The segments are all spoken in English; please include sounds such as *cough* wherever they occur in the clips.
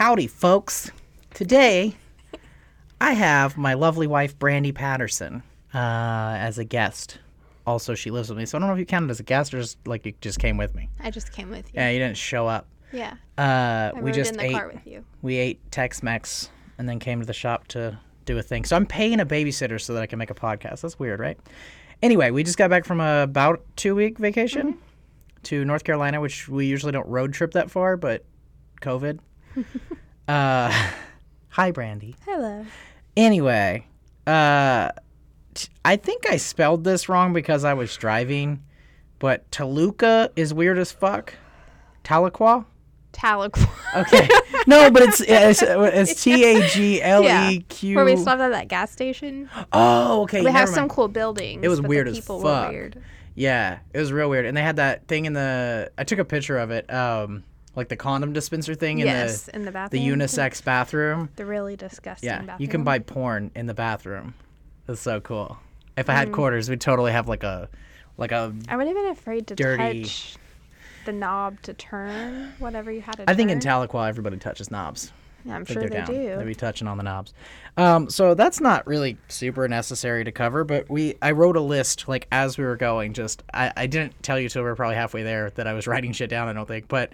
Howdy, folks. Today, I have my lovely wife, Brandy Patterson, uh, as a guest. Also, she lives with me, so I don't know if you counted as a guest or just like you just came with me. I just came with you. Yeah, you didn't show up. Yeah. Uh, we just in the ate. car with you. We ate Tex-Mex and then came to the shop to do a thing. So I'm paying a babysitter so that I can make a podcast. That's weird, right? Anyway, we just got back from a about two week vacation to North Carolina, which we usually don't road trip that far, but COVID. *laughs* uh, hi, Brandy. Hello. Anyway, uh, t- I think I spelled this wrong because I was driving, but Toluca is weird as fuck. Tahlequah? Tahlequah. Okay. no, but it's it's, it's T A G L E Q. *laughs* Where we stopped at that gas station. Oh, okay. We never have some cool buildings. It was but weird the as people fuck. Were weird. Yeah, it was real weird, and they had that thing in the. I took a picture of it, um, like the condom dispenser thing in Yes, the in the the unisex bathroom. The really disgusting Yeah, bathroom. you can buy porn in the bathroom. That's so cool. If I had Mm. quarters, we'd totally have like a, like a. I would have been afraid to dirty- touch the knob to turn whatever you had to I think in turn. Tahlequah everybody touches knobs. Yeah, I'm sure down. do. They'd be touching on the knobs. Um, so that's not really super necessary to cover, but we I wrote a list like as we were going. Just I, I didn't tell you till we were probably halfway there that I was *laughs* writing shit down. I don't think, but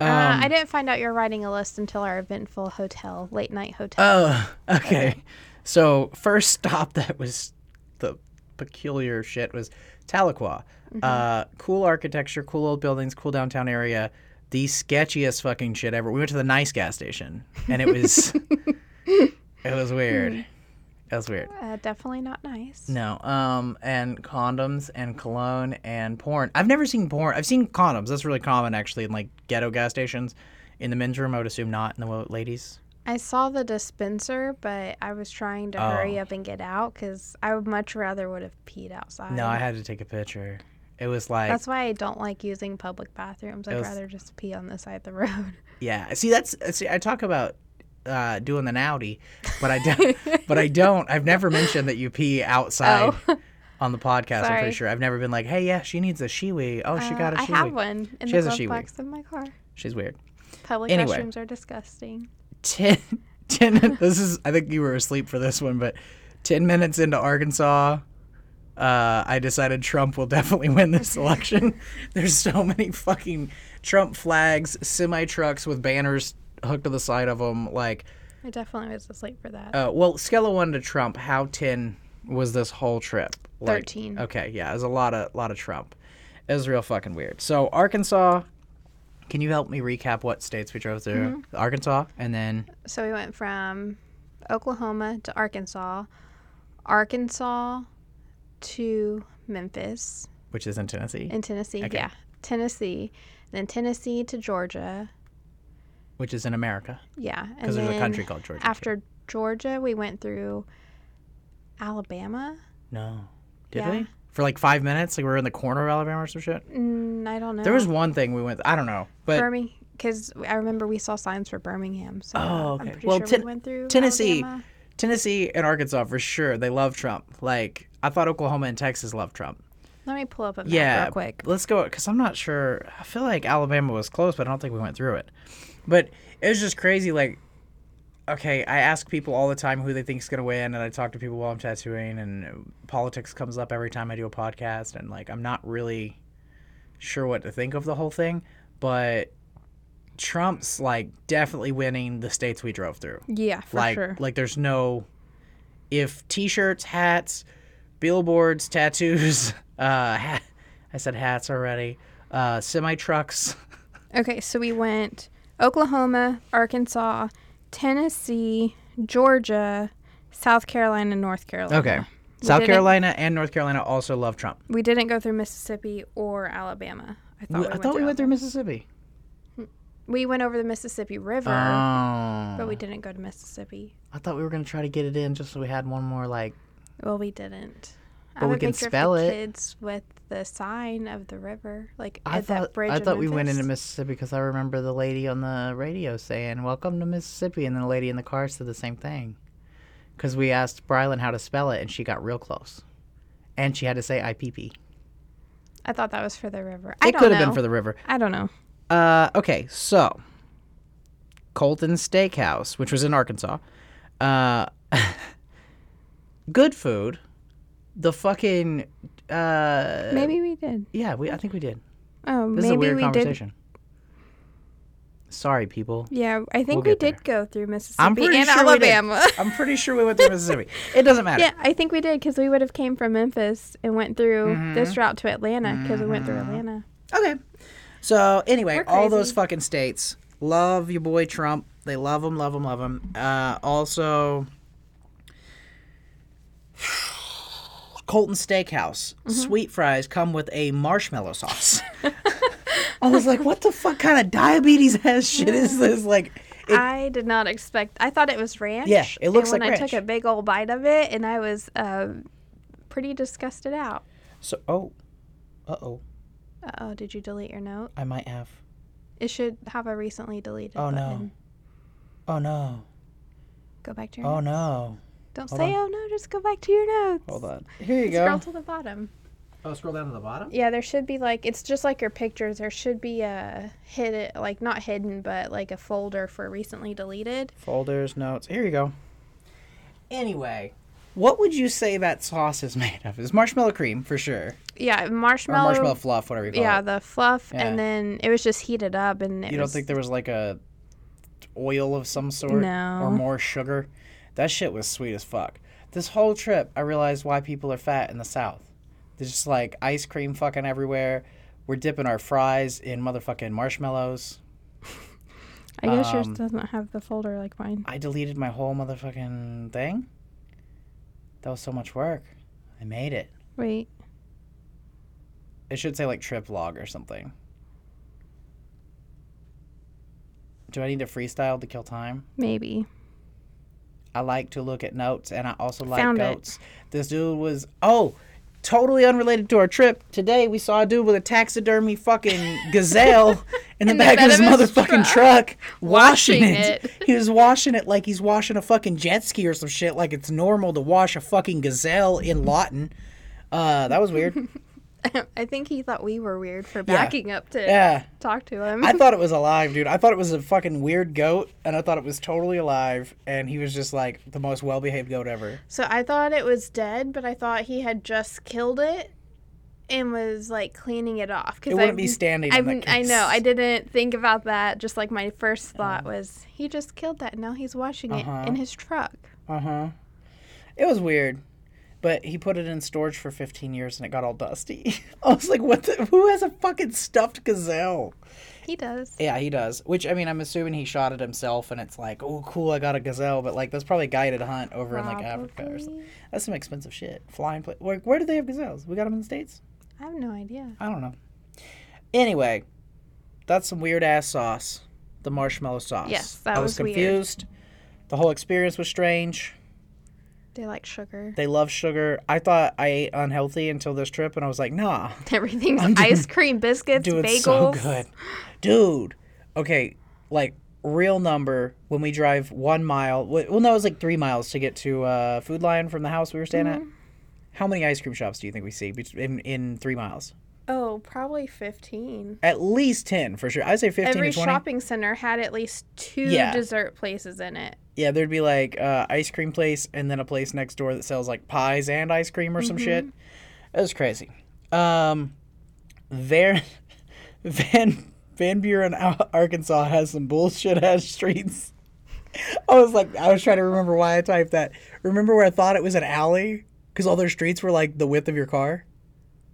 um, uh, I didn't find out you were writing a list until our eventful hotel, late night hotel. Oh, *laughs* okay. So first stop that was the peculiar shit was Tahlequah. Mm-hmm. Uh, cool architecture, cool old buildings, cool downtown area. The sketchiest fucking shit ever. We went to the nice gas station, and it was *laughs* it was weird. It was weird. Uh, definitely not nice. No. Um, and condoms and cologne and porn. I've never seen porn. I've seen condoms. That's really common actually in like ghetto gas stations. In the men's room, I would assume not. In the ladies. I saw the dispenser, but I was trying to hurry Oh. up and get out because I would much rather would have peed outside. No, I had to take a picture. It was like That's why I don't like using public bathrooms. I'd was- rather just pee on the side of the road. *laughs* Yeah. See, that's see. I talk about uh, doing the naughty, but I don't. but I don't. I've never mentioned that you pee outside Oh. *laughs* on the podcast. I'm pretty sure. I've never been like, hey, yeah, she needs a shiwi. Oh, she Uh, got a I shiwi. have one in She the has a glove Shiwi. box of my car. She's weird. Public Anyway. restrooms are disgusting. 10, *laughs* 10 This is. I think you were asleep for this one, but ten minutes into Arkansas. Uh, I decided Trump will definitely win this *laughs* election. There's so many fucking Trump flags, semi trucks with banners hooked to the side of them. Like, I definitely was asleep for that. Uh, well, scale of one to Trump, how tin was this whole trip? Like- 13. Okay, yeah, it was a lot of lot of Trump. It was real fucking weird. So Arkansas, can you help me recap what states we drove through? Mm-hmm. Arkansas, and then So we went from Oklahoma to Arkansas, Arkansas to Memphis which is in Tennessee, in Tennessee. Okay. Yeah, Tennessee, then Tennessee to Georgia. Which is in America, Yeah, because there's a country called Georgia. too. After Georgia, we went through Alabama. no, did Yeah. we? For like five minutes, like we were in the corner of Alabama or some shit. Mm, I don't know. There was one thing we went. I don't know, but Birmingham, because I remember we saw signs for Birmingham. So Oh, I'm okay. Well, sure Ten- we went through Tennessee- Alabama. Tennessee and Arkansas for sure. They love Trump. Like I thought Oklahoma and Texas love Trump. Let me pull up a map Yeah, real quick. Let's go because I'm not sure. I feel like Alabama was close, but I don't think we went through it. But it was just crazy. Like, okay, I ask people all the time who they think's gonna win, and I talk to people while I'm tattooing, and politics comes up every time I do a podcast, and like I'm not really sure what to think of the whole thing, but Trump's like definitely winning the states we drove through Yeah, for like sure. like there's no if t-shirts hats billboards tattoos *laughs* uh ha- i said hats already uh semi trucks *laughs* Okay, so we went Oklahoma, Arkansas, Tennessee, Georgia, South Carolina, and North Carolina. okay We south carolina and north carolina also love trump We didn't go through Mississippi or Alabama. I thought We- we, i thought we went through mississippi hmm. We went over the Mississippi River, oh but we didn't go to Mississippi. i thought we were gonna try to get it in just so we had one more like Well, we didn't. I But have we can spell it. kids with the sign of the river, like I at thought that bridge. I thought we went into Mississippi because I remember the lady on the radio saying "Welcome to Mississippi," and then the lady in the car said the same thing. Because we asked Brylan how to spell it, and she got real close, and she had to say "IPP." I thought that was for the river. I It could have been for the river. I don't know. Uh, okay, so Colton Steakhouse, which was in Arkansas. Uh, *laughs* good food. The fucking uh, Maybe we did. yeah, we I think we did. Oh, This is a maybe weird we conversation. Sorry, people. Yeah, I think We'll we did there. go through Mississippi I'm pretty and sure we did. Alabama. *laughs* I'm pretty sure we went through Mississippi. It doesn't matter. yeah, I think we did because we would have came from Memphis and went through Mm-hmm. this route to Atlanta because we went through Atlanta. Okay. So anyway, all those fucking states love your boy Trump. They love him, love him, love him. Uh, also, Colton Steakhouse Mm-hmm. sweet fries come with a marshmallow sauce. *laughs* *laughs* I was like, what the fuck kind of diabetes ass shit is *laughs* this? Like, it, I did not expect. I thought it was ranch. Yeah, it looks and when like I took a big old bite of it, and I was uh, pretty disgusted out. so oh, uh oh, Uh Oh, did you delete your note? I might have. It should have a recently deleted Oh, no. Oh no, Go back to your oh notes. no. Don't Hold say, on. oh no, just go back to your notes. Hold on. Here you Scroll go. Scroll to the bottom. Oh, scroll down to the bottom. Yeah, there should be like it's just like your pictures. There should be a hidden, like not hidden, but like a folder for recently deleted. Folders, notes. Here you go. Anyway, what would you say that sauce is made of? It's marshmallow cream for sure, Yeah, marshmallow. or marshmallow. marshmallow fluff, whatever you call yeah, it. Yeah, the fluff, Yeah. and then it was just heated up, and it You don't was, think there was like a oil of some sort, No. or more sugar? That shit was sweet as fuck. This whole trip, I realized why people are fat in the South. There's just like ice cream fucking everywhere. We're dipping our fries in motherfucking marshmallows. *laughs* I guess yours um, doesn't have the folder like mine. I deleted my whole motherfucking thing. That was so much work. I made it. Wait, It should say like trip log or something. Do I need to freestyle to kill time? maybe. I like to look at notes and I also like Found it. This dude was oh, totally unrelated to our trip. Today we saw a dude with a taxidermy fucking *laughs* gazelle *laughs* in the In back of his of his motherfucking truck, washing, Washing it. it. *laughs* He was washing it like he's washing a fucking jet ski or some shit like it's normal to wash a fucking gazelle in Lawton. Uh that was weird. *laughs* I think he thought we were weird for backing up to Yeah. talk to him. I thought it was *laughs* alive, dude. I thought it was a fucking weird goat, and I thought it was totally alive, and he was just like the most well behaved goat ever. so I thought it was dead, but I thought he had just killed it and was like cleaning it off. Cause It wouldn't I, be standing. I, I know. I didn't think about that. Just like my first thought was, he just killed that. and Now he's washing Uh-huh. it in his truck. Uh huh. It was weird, but he put it in storage for 15 years, and it got all dusty. *laughs* I was like, "What? The, who has a fucking stuffed gazelle?" He does. Yeah, he does. Which I mean, I'm assuming he shot it himself, and it's like, "Oh, cool, I got a gazelle." But like, that's probably a guided hunt over in like Africa or something. That's some expensive shit. Flying. Pla- where, where do they have gazelles? We got them in the states. I have no idea. I don't know. Anyway, that's some weird ass sauce. The marshmallow sauce. Yes, that I was, was weird. confused. The whole experience was strange. They like sugar. They love sugar. I thought I ate unhealthy until this trip, and I was like, nah, *laughs* Everything's I'm doing- ice cream, biscuits, doing bagels. so good, dude. Okay, like real number when we drive one mile. Well, no, it was like three miles to get to uh, Food Lion from the house we were staying Mm-hmm. at. How many ice cream shops do you think we see in in three miles? Oh, probably 15. At least ten for sure. I'd say fifteen Every to twenty. shopping center had at least two Yeah. dessert places in it. Yeah, there'd be like uh, ice cream place and then a place next door that sells like pies and ice cream or some shit. It was crazy. Um, there, *laughs* Van Van Buren, Arkansas has some bullshit ass streets. *laughs* I was like, I was trying to remember why I typed that. Remember where I thought it was an alley because all their streets were like the width of your car.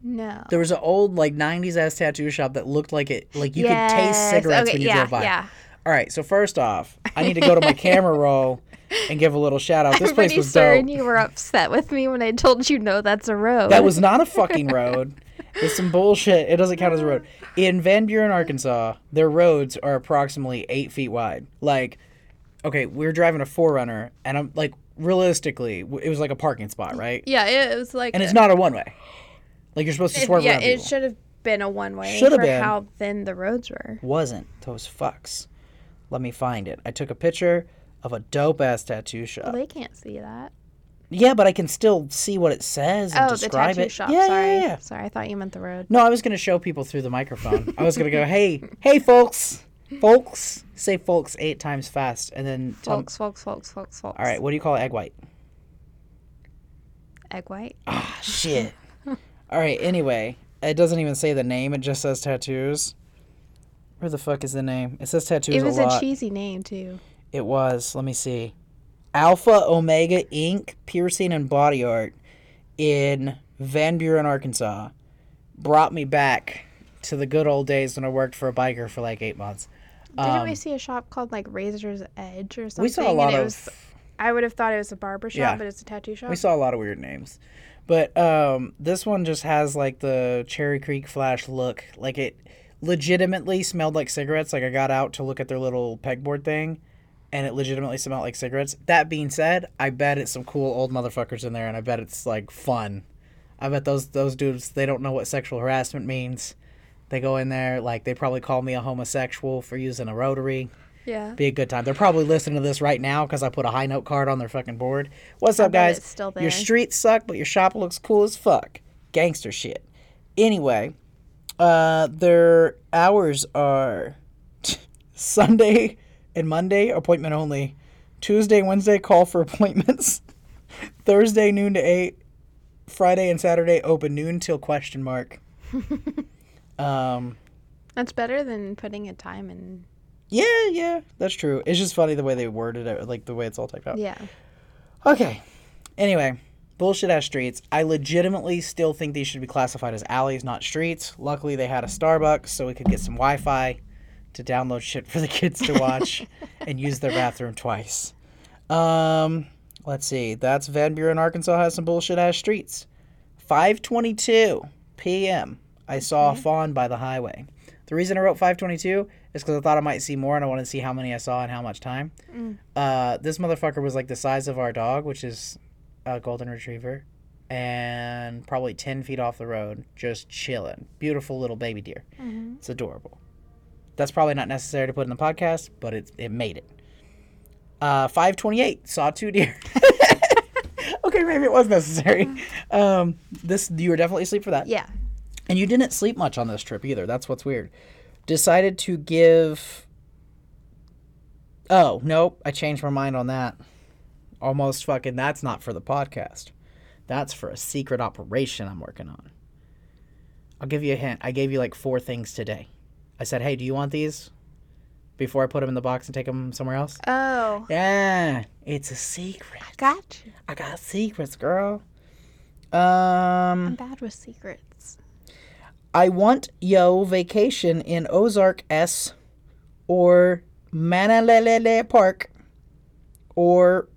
No. There was an old like '90s ass tattoo shop that looked like it, like you could taste cigarettes okay, when you yeah, drove by. Yeah. All right, so first off, I need to go to my camera *laughs* roll and give a little shout out. This I'm place was certain dope. you were upset with me when I told you no, that's a road. That was not a fucking *laughs* road. It's some bullshit. It doesn't count as a road. In Van Buren, Arkansas, their roads are approximately eight feet wide. Like, okay, we're driving a 4Runner, and I'm like, realistically, it was like a parking spot, right? Yeah, it was like. And it's not a one way. Like you're supposed to it- swerve yeah, around it should have been a one way Should have been. how thin the roads were. Wasn't those fucks? Let me find it. I took a picture of a dope ass tattoo shop. Well, they can't see that. Yeah, but I can still see what it says and Oh, the describe tattoo it. shop. Yeah, Sorry. yeah, yeah. Sorry, I thought you meant the road. No, I was gonna show people through the microphone. I was gonna go, hey, hey, folks, folks. Say folks eight times fast, and then tell Folks, folks, folks, folks, folks. All right, what do you call egg white? Egg white. Ah, shit. All right. Anyway, it doesn't even say the name. It just says tattoos. Where the fuck is the name? It says tattoos It was a a cheesy name too. It was. Let me see. Alpha Omega Inc. Piercing and Body Art in Van Buren, Arkansas, brought me back to the good old days when I worked for a biker for like eight months. Didn't we Um, see a shop called like Razor's Edge or something? We saw a and lot it of. was- I would have thought it was a barber shop, Yeah. but it's a tattoo shop. We saw a lot of weird names. But um, this one just has like the Cherry Creek Flash look. Like it legitimately smelled like cigarettes. Like I got out to look at their little pegboard thing and it legitimately smelled like cigarettes. That being said, I bet it's some cool old motherfuckers in there and I bet it's like fun. I bet those those dudes they don't know what sexual harassment means. They go in there like they probably call me a homosexual for using a rotary yeah. be a good time. They're probably listening to this right now because I put a high note card on their fucking board. What's up, guys? still Your streets suck, but your shop looks cool as fuck. Gangster shit. Anyway, uh, their hours are *laughs* Sunday and Monday appointment only. Tuesday, Wednesday call for *laughs* appointments. Thursday noon to eight. Friday and Saturday open noon till question mark. *laughs* um. That's better than putting a time in. Yeah, yeah, that's true. It's just funny the way they worded it, like the way it's all typed out. Yeah. Okay. Anyway, bullshit ass streets. I legitimately still think these should be classified as alleys, not streets. Luckily, they had a Starbucks, so we could get some Wi Fi to download shit for the kids to watch *laughs* and use their bathroom twice. Um, let's see. That's Van Buren, Arkansas has some bullshit ass streets. 5:22 p.m. I saw a fawn by the highway. The reason I wrote 522 is because I thought I might see more and I wanted to see how many I saw and how much time. Uh, this motherfucker was like the size of our dog, which is a golden retriever, and probably 10 feet off the road, just chilling. Beautiful little baby deer. It's adorable. That's probably not necessary to put in the podcast, but it, it made it. Uh, 528, saw two deer. *laughs* okay, maybe it was necessary. Um, this You were definitely asleep for that. Yeah. And you didn't sleep much on this trip either. That's what's weird. Decided to give. Oh, nope. I changed my mind on that. Almost fucking. That's not for the podcast. That's for a secret operation I'm working on. I'll give you a hint. I gave you like four things today. I said, hey, do you want these? Before I put them in the box and take them somewhere else? Oh. Yeah, it's a secret. Got you. I got secrets, girl. Um. I'm bad with secrets. I want yo vacation in Ozark S or Manalelele Park or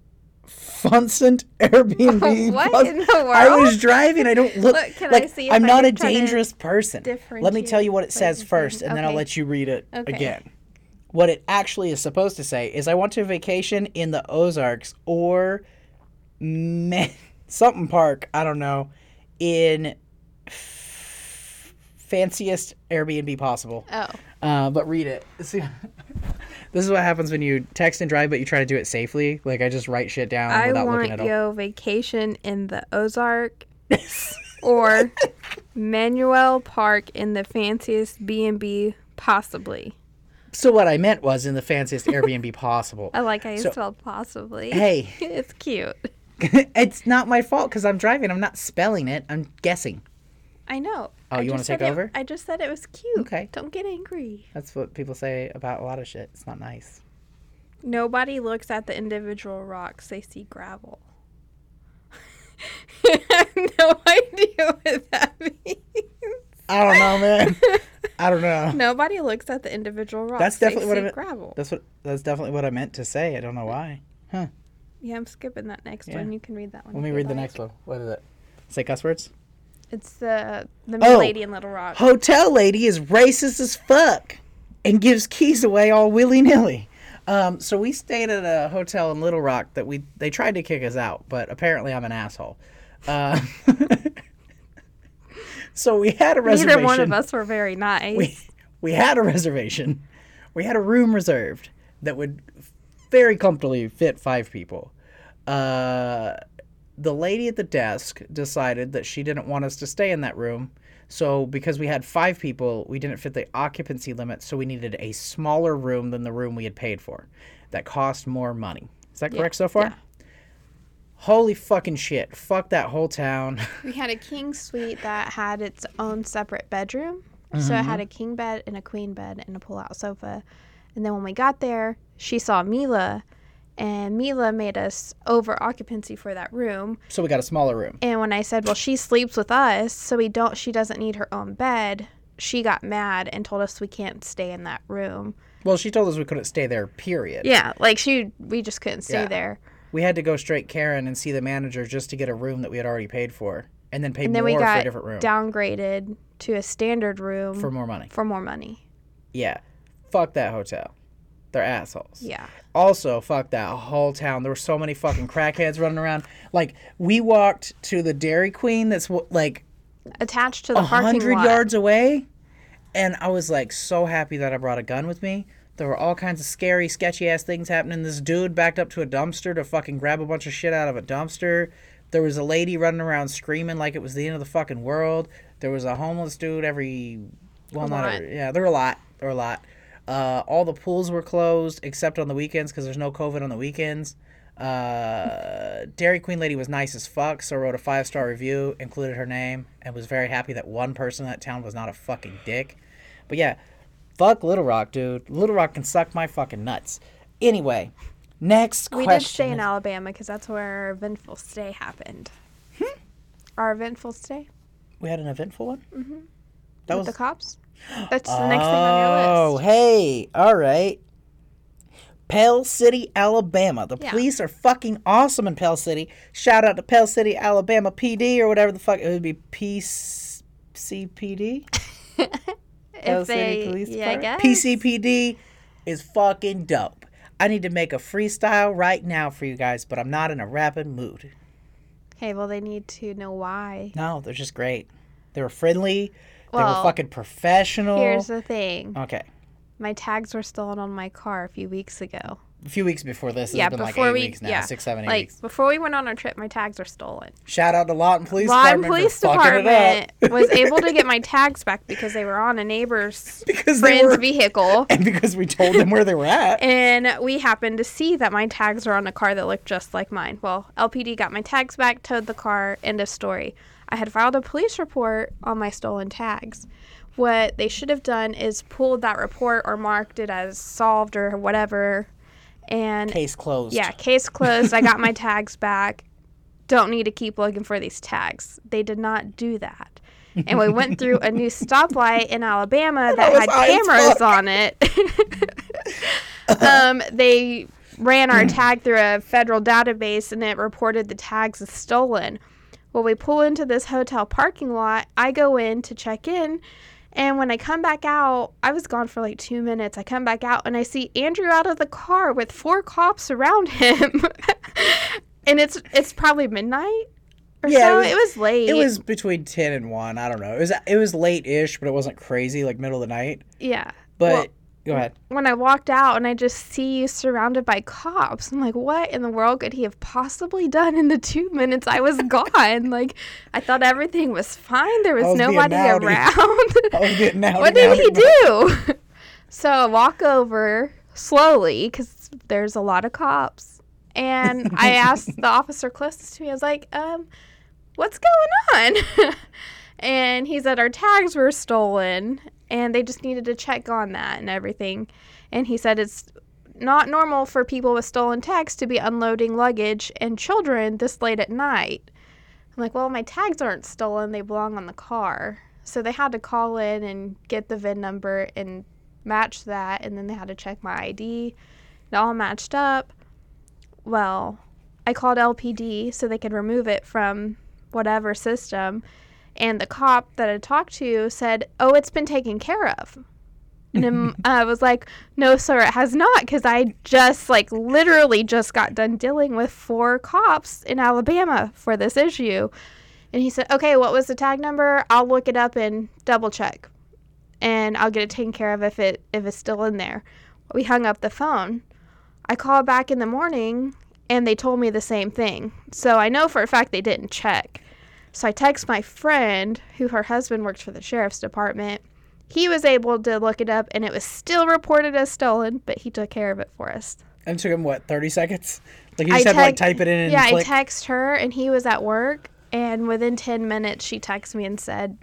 Funsent *laughs* Airbnb. What in the world? I was driving. I don't look, Look, can I like see I'm I not a can try to dangerous person. Let me tell you what it says first, and then I'll let you read it Okay. again. What it actually is supposed to say is, I want to vacation in the Ozarks or man, *laughs* something park. I don't know in fanciest Airbnb possible. Oh. Uh, but read it. *laughs* See, this is what happens when you text and drive, but you try to do it safely. Like I just write shit down I without want looking at yo vacation in the Ozark *laughs* or Manuel Park in the fanciest B&B possibly. So what I meant was in the fanciest Airbnb *laughs* possible. I like how you So- spelled possibly. Hey. it's cute. it's not my fault because I'm driving. I'm not spelling it. I'm guessing. I know. Oh, I you wanna just said take it- over? I just said it was cute. Okay. Don't get angry. That's what people say about a lot of shit. It's not nice. Nobody looks at the individual rocks, they see gravel. I *laughs* have no idea what that *laughs* means. I don't know, man. I don't know. *laughs* Nobody looks at the individual rocks. That's definitely they what I see meant. gravel. That's what. That's definitely what I meant to say. I don't know why. Huh? Yeah, I'm skipping that next Yeah. one. You can read that one. Let me you'd read the next one. What is it? Say cuss words. It's the the Oh. lady in Little Rock. Hotel lady is racist as fuck and gives keys away all willy nilly. Um, so we stayed at a hotel in Little Rock that we they tried to kick us out, but apparently I'm an asshole. Uh, *laughs* so we had a reservation. Neither one of us were very nice. we we had a reservation. We had a room reserved that would very comfortably fit five people. Uh, the lady at the desk decided that she didn't want us to stay in that room, So because we had five people, we didn't fit the occupancy limit, so we needed a smaller room than the room we had paid for. That cost more money. Is that correct so far? yeah. Holy fucking shit. Fuck that whole town. *laughs* We had a king suite that had its own separate bedroom. So it had mm-hmm. a king bed and a queen bed and a pull out sofa. And then when we got there, she saw Mila, and Mila made us over occupancy for that room. so we got a smaller room. And when I said, "Well, she sleeps with us, so we don't she doesn't need her own bed." She got mad and told us we can't stay in that room. Well, she told us we couldn't stay there, period. Yeah, like she we just couldn't stay Yeah. there. We had to go straight Karen and see the manager just to get a room that we had already paid for. And then pay And then more we for a different room. downgraded to a standard room for more money. for more money. Yeah. Fuck that hotel. They're assholes. Yeah. Also, fuck that whole town. There were so many fucking crackheads running around. Like, we walked to the Dairy Queen that's like Attached to the parking hundred lot. yards away, and I was like so happy that I brought a gun with me. There were all kinds of scary, sketchy ass things happening. This dude backed up to a dumpster to fucking grab a bunch of shit out of a dumpster. There was a lady running around screaming like it was the end of the fucking world. There was a homeless dude every, well, A not lot. every, yeah, there were a lot. There were a lot. Uh, all the pools were closed except on the weekends because there's no COVID on the weekends. Uh, Dairy Queen lady was nice as fuck, so wrote a five star review, included her name, and was very happy that one person in that town was not a fucking dick. But yeah, fuck Little Rock, dude. Little Rock can suck my fucking nuts. Anyway, next We question. did stay in Alabama because that's where our eventful stay happened. Hmm? Our eventful stay we had an eventful one. Mm-hmm. That with was the cops. That's the next thing on your oh, list. Oh, hey, all right. Pell City, Alabama. The Yeah. police are fucking awesome in Pell City. Shout out to Pell City, Alabama PD or whatever the fuck it would be. PCPD. *laughs* Pell City they, Police yeah, I Department? guess. PCPD is fucking dope. I need to make a freestyle right now for you guys, but I'm not in a rapping mood. Okay, well they need to know why. No, they're just great. They were friendly. They were fucking professional. Here's the thing: okay. my tags were stolen on my car a few weeks ago. A few weeks before this. It's yeah, been like before eight we, weeks now. yeah, Six, seven, eight like weeks. before we went on our trip, my tags were stolen. Shout out to Lawton Police Lawton Department Police Department it up. *laughs* was able to get my tags back because they were on a neighbor's *laughs* because friend's were, vehicle. *laughs* and because we told them where they were at. And we happened to see that my tags were on a car that looked just like mine. Well, LPD got my tags back, towed the car, end of story. I had filed a police report on my stolen tags. What they should have done is pulled that report or marked it as solved or whatever. And Case closed. yeah, case closed. I got my *laughs* tags back. Don't need to keep looking for these tags. They did not do that. And we went through a new *laughs* stoplight in Alabama that was had cameras on it. *laughs* um, they ran our *clears throat* tag through a federal database and it reported the tags as stolen. Well, we pull into this hotel parking lot. I go in to check in. And when I come back out, I was gone for like two minutes. I come back out and I see Andrew out of the car with four cops around him. *laughs* and it's it's probably midnight or Yeah, it so. was- It was, late. It was between ten and one. I don't know. It was it was late ish, but it wasn't crazy like middle of the night. yeah. But Well, go ahead. when I walked out and I just see you surrounded by cops, I'm like, what in the world could he have possibly done in the two minutes I was gone? *laughs* like, I thought everything was fine. There was, was nobody around. *laughs* Was getting out. what did he do? *laughs* so I walk over slowly because there's a lot of cops. And I asked the officer closest to me, I was like, um, what's going on? and he said our tags were stolen and they just needed to check on that and everything. And he said it's not normal for people with stolen tags to be unloading luggage and children this late at night. I'm like, well, my tags aren't stolen, they belong on the car. So they had to call in and get the VIN number and match that, and then they had to check my ID. It all matched up. Well, I called LPD so they could remove it from whatever system, and the cop that I talked to said, "Oh, it's been taken care of." And *laughs* I was like, "No, sir, it has not, because I just like literally just got done dealing with four cops in Alabama for this issue." And he said, "Okay, what was the tag number? I'll look it up and double check, and I'll get it taken care of if it if it's still in there." We hung up the phone. I called back in the morning, and they told me the same thing. So I know for a fact they didn't check. So I text my friend, who her husband works for the sheriff's department. He was able to look it up, and it was still reported as stolen, but he took care of it for us. And it took him what thirty seconds? Like you just had to like type it in and yeah, click. I text her, and he was at work, and within ten minutes, she texted me and said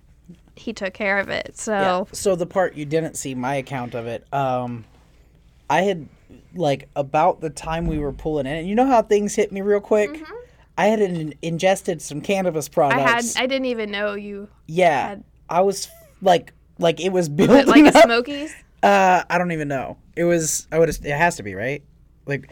he took care of it. So Yeah. So the part you didn't see my account of it, um, I had like about the time we were pulling in. And you know how things hit me real quick. I had in- ingested some cannabis Mm-hmm. I had products. I didn't even know you yeah, had- I was like, like it was building like up. Smokies. Uh, I don't even know. It was. I would. It has to be right. Like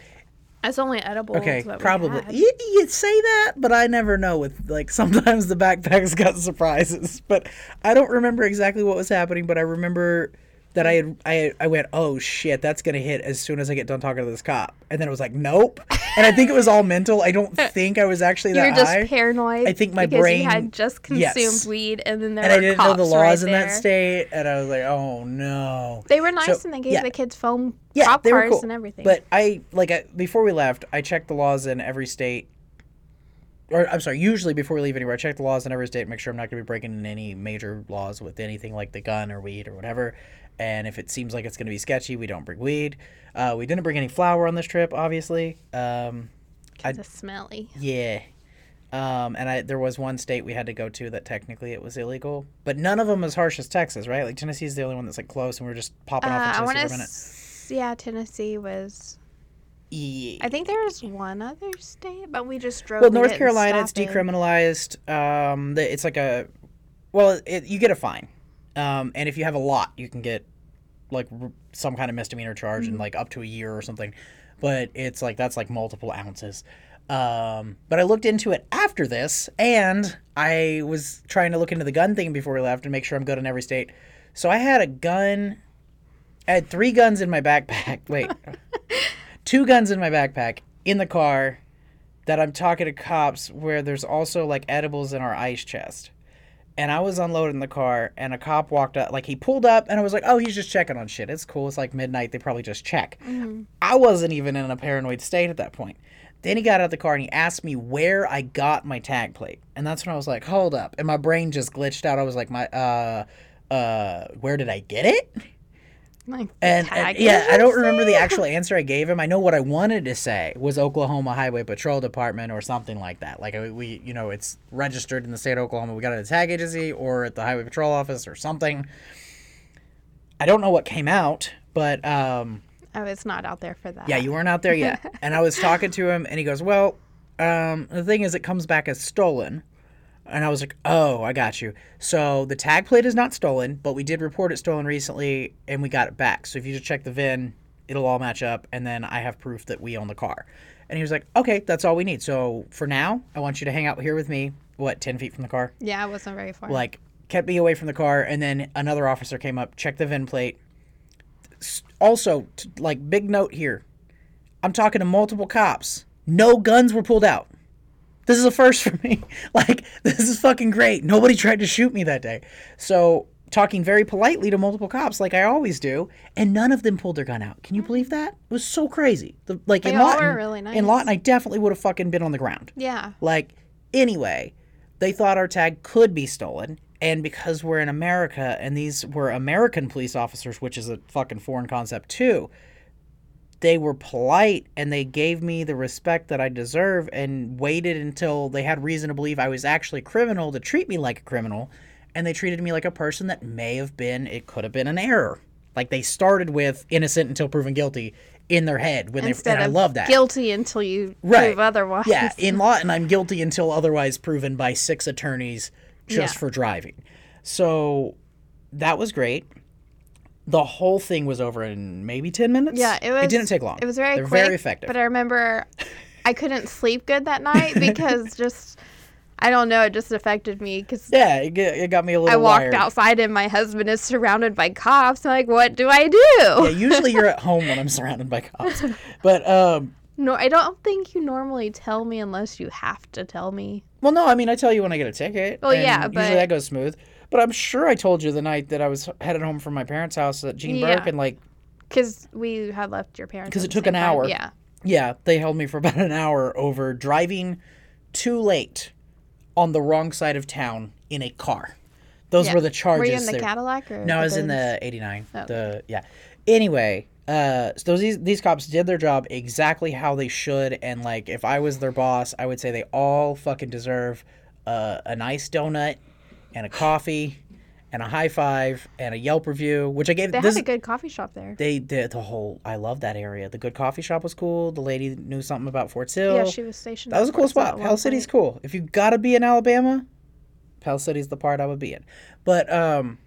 It's only edible. okay, is what we probably. You, you say that, but I never know. With like *laughs* sometimes the backpacks got surprises, but I don't remember exactly what was happening. But I remember that I had I I went, oh shit, that's gonna hit as soon as I get done talking to this cop, and then it was like, nope. And I think it was all mental. I don't *laughs* think I was actually You're that just high. paranoid. I think my brain- had just consumed yes. weed, and then there and I didn't know the laws right in that state, and I was like, oh no. They were nice, So, and they gave yeah. the kids foam yeah, they were cool. and everything. But I like I, before we left, I checked the laws in every state. Or I'm sorry, usually before we leave anywhere, I check the laws in every state, make sure I'm not going to be breaking any major laws with anything like the gun or weed or whatever. And if it seems like it's going to be sketchy, we don't bring weed. Uh, we didn't bring any flower on this trip, obviously. Um, it's smelly. yeah. Um, and I there was one state we had to go to that technically it was illegal, but none of them as harsh as Texas, right? Like Tennessee is the only one that's like close, and we were just popping Uh, off in I Tennessee for a minute. S- yeah, Tennessee was. Yeah. I think there was one other state, but we just drove. Well, North Carolina, it's decriminalized. Um, it's like a, well, it, you get a fine, um, and if you have a lot, you can get like r- some kind of misdemeanor charge Mm-hmm. and like up to a year or something. But it's like that's like multiple ounces. Um, but I looked into it after this, and I was trying to look into the gun thing before we left and make sure I'm good in every state. So I had a gun. I had three guns in my backpack. *laughs* Wait, *laughs* two guns in my backpack in the car that I'm talking to cops where there's also like edibles in our ice chest. And I was unloading the car and a cop walked up like he pulled up and I was like, "Oh, he's just checking on shit. It's cool. It's like midnight. They probably just check." I wasn't even in a paranoid state at that point. Then he got out of the car and he asked me where I got my tag plate. And that's when I was like, "Hold up." And my brain just glitched out. I was like, "My uh uh where did I get it?" Like, And, and yeah, I don't remember the actual answer I gave him. I know what I wanted to say was Oklahoma Highway Patrol Department or something like that. Like we- we, you know, it's registered in the state of Oklahoma. We got it at the tag agency or at the Highway Patrol office or something. I don't know what came out, but um, Oh, it's not out there for that. yeah, you weren't out there yet. *laughs* and I was talking to him, and he goes, "Well, um, the thing is, it comes back as stolen." And I was like, "Oh, I got you." So the tag plate is not stolen, but we did report it stolen recently, and we got it back. So if you just check the VIN, it'll all match up, and then I have proof that we own the car. And he was like, "Okay, that's all we need. So for now, I want you to hang out here with me. What, ten feet from the car?" Yeah, it wasn't very far. like kept me away from the car and then another officer came up checked the vin plate also t- like big note here i'm talking to multiple cops no guns were pulled out this is a first for me *laughs* like this is fucking great nobody tried to shoot me that day so talking very politely to multiple cops like i always do and none of them pulled their gun out can you believe that it was so crazy the, like They in lawton were really in nice. lawton i definitely would have fucking been on the ground yeah. like, anyway, they thought our tag could be stolen. And because we're in America and these were American police officers, which is a fucking foreign concept too, they were polite and they gave me the respect that I deserve and waited until they had reason to believe I was actually criminal to treat me like a criminal. And they treated me like a person that may have been, it could have been an error. Like they started with innocent until proven guilty in their head when Instead they, and of I love that. guilty until you Right. prove otherwise. Yeah, *laughs* in Lawton, I'm guilty until otherwise proven by six attorneys just Yeah. for driving. So that was great. The whole thing was over in maybe 10 minutes. Yeah, it was. It didn't take long. It was very They're quick. very effective. But I remember *laughs* I couldn't sleep good that night because *laughs* just I don't know, it just affected me because yeah, it, got- it got me a little I walked wired. outside and my husband is surrounded by cops. I'm like, what do I do? Yeah, usually you're at *laughs* home when I'm surrounded by cops. But um No, I don't think you normally tell me unless you have to tell me. well no, I mean I tell you when I get a ticket. Well, yeah, usually but- that goes smooth. But I'm sure I told you the night that I was headed home from my parents' house at Gene Yeah. Burke and like Because we had left your parents. 'Cause Because it took an time. hour. Yeah. Yeah, they held me for *laughs* about an hour over driving too late on the wrong side of town in a car. Those Yeah. were the charges. Were you in the they- Cadillac or? no, I was in the 89. The yeah. Anyway, uh so these these cops did their job exactly how they should and like if I was their boss, I would say they all fucking deserve uh, a nice donut and a coffee and a high five and a Yelp review, which I gave They this had a good coffee shop there. they did the whole I love that area. The good coffee shop was cool. The lady knew something about Fort Sill. Yeah, she was stationed. There. That was a cool Fort spot. Pell City's cool. If you gotta be in Alabama, Pell City's the part I would be in. But um,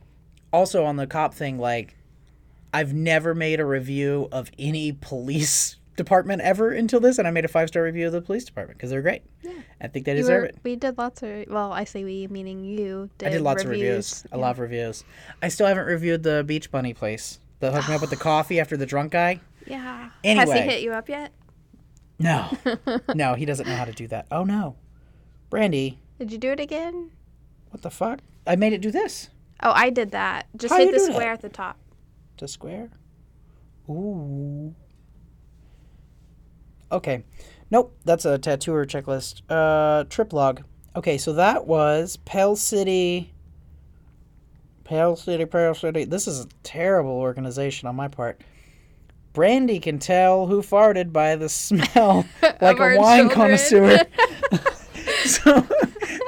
also on the cop thing, like I've never made a review of any police department ever until this, and I made a five star review of the police department because they're great. Yeah. I think they deserve were- it. We did lots of. Well, I say we, meaning you. Did I did lots reviews. of reviews. I Yeah. love reviews. I still haven't reviewed the Beach Bunny place. The hook me up with the *gasps* coffee after the drunk guy. Yeah. Anyway, Has he hit you up yet? No, *laughs* no, he doesn't know how to do that. Oh no, Brandy, Did you do it again? what the fuck? I made it do this. Oh, I did that. Just How hit the do that? square at the top. The square. Ooh. Okay. Nope, that's a tattooer checklist. Uh, trip log. Okay, so that was Pale City. Pale City, Pale City. This is a terrible organization on my part. Brandy can tell who farted by the smell, *laughs* like a wine children. connoisseur. *laughs* *laughs* so,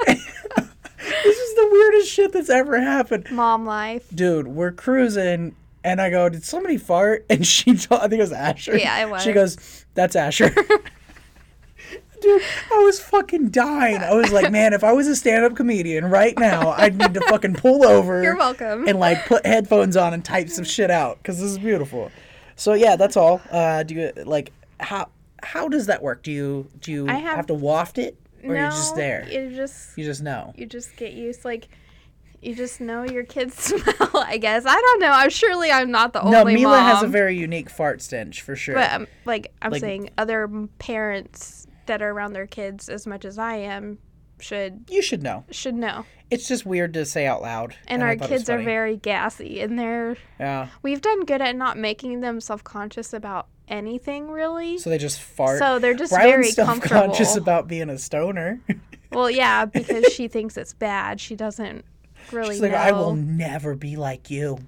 this is the weirdest shit that's ever happened Mom life. dude, we're cruising, and I go, did somebody fart? *laughs* And she told, I think it was Asher. Yeah, it was. She goes, that's Asher. *laughs* dude, I was fucking dying. I was like, man, if I was a stand-up comedian right now, I'd need to fucking pull over. *laughs* You're welcome. And like put headphones on and type some shit out because this is beautiful. So yeah, that's all. Uh, do you like how how does that work? Do you do you have, have- to waft it or no, you're just there? You just you just know. you just get used like you just know your kids *laughs* smell i guess i don't know i'm surely i'm not the No, only No, Mila mom has a very unique fart stench for sure. but um, like i'm Like- saying other parents that are around their kids as much as i am should you should know. should know It's just weird to say out loud. and, I our thought it was kids are very gassy and they're yeah. we've done good at not making them self-conscious about anything really So they just fart. so they're just Rylan's very self-conscious comfortable about being a stoner. *laughs* well yeah because she thinks it's bad she doesn't really She's like, I will never be like you.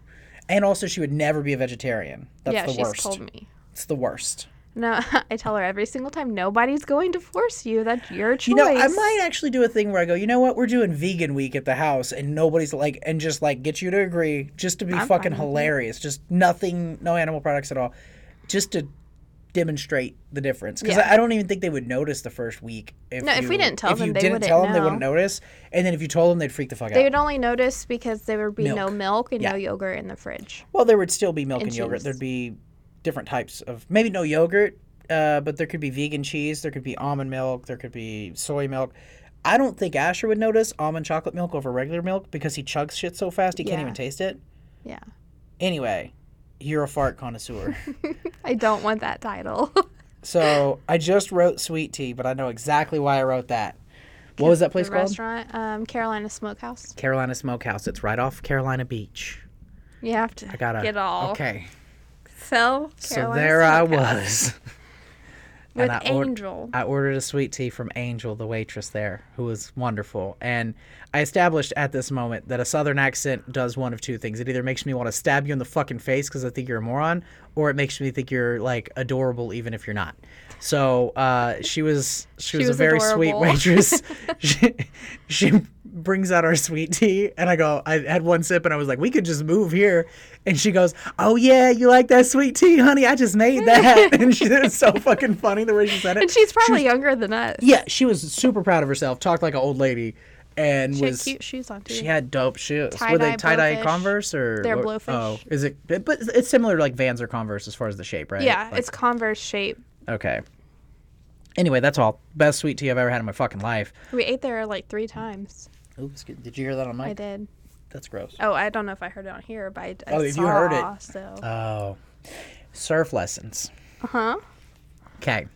And also, she would never be a vegetarian. That's yeah the she's worst. told me It's the worst. No, *laughs* I tell her every single time, nobody's going to force you. That's your choice. You know, I might actually do a thing where I go, you know what, we're doing vegan week at the house, and nobody's like, and just like get you to agree, just to be I'm fucking fine with it. hilarious, just nothing, no animal products at all, just to demonstrate the difference. Because Yeah. I, I don't even think they would notice the first week. If No, if we didn't tell if them, you they didn't wouldn't tell them, they wouldn't notice, and then if you told them, they'd freak the fuck They out. They would only notice because there would be no Milk. milk and Yeah. no yogurt in the fridge. Well, there would still be milk and, And yogurt. There'd be different types of maybe no yogurt, uh, but there could be vegan cheese. There could be almond milk. There could be soy milk. I don't think Asher would notice almond chocolate milk over regular milk because he chugs shit so fast he can't even taste it. Yeah. Anyway, you're a fart connoisseur. *laughs* I don't want that title. *laughs* so I just wrote sweet tea, but I know exactly why I wrote that. What was that place the called? restaurant, um, Carolina Smokehouse. Carolina Smokehouse. It's right off Carolina Beach. You have to I gotta. get all. Okay. So, So Carolina there I was. *laughs* With and I Angel. I ordered a sweet tea from Angel, the waitress there, who was wonderful. And I established at this moment that a southern accent does one of two things. It either makes me want to stab you in the fucking face because I think you're a moron, or it makes me think you're like adorable even if you're not. So uh, she was she, was, was a very sweet *laughs* waitress. *laughs* she, she brings out our sweet tea, and I go, I had one sip, and I was like, we could just move here. And she goes, Oh yeah, you like that sweet tea, honey? I just made that. *laughs* and she, it so fucking funny the way she said it. and she's probably younger than us. Yeah, she was super proud of herself. Talked like an old lady, and She had was cute shoes on too. she had dope shoes. Were Tie-dye they tie dye. Converse or They're blowfish. Oh, is it? But it's similar to like Vans or Converse as far as the shape, right? yeah, Like- it's Converse shape. okay. Anyway, that's all. Best sweet tea I've ever had in my fucking life. We ate there like three times. Oops, did you hear that on I mic? did. That's gross. Oh, I don't know if I heard it on here, but I, I Oh, if saw, you heard it. So. Oh, surf lessons. Uh huh. Okay,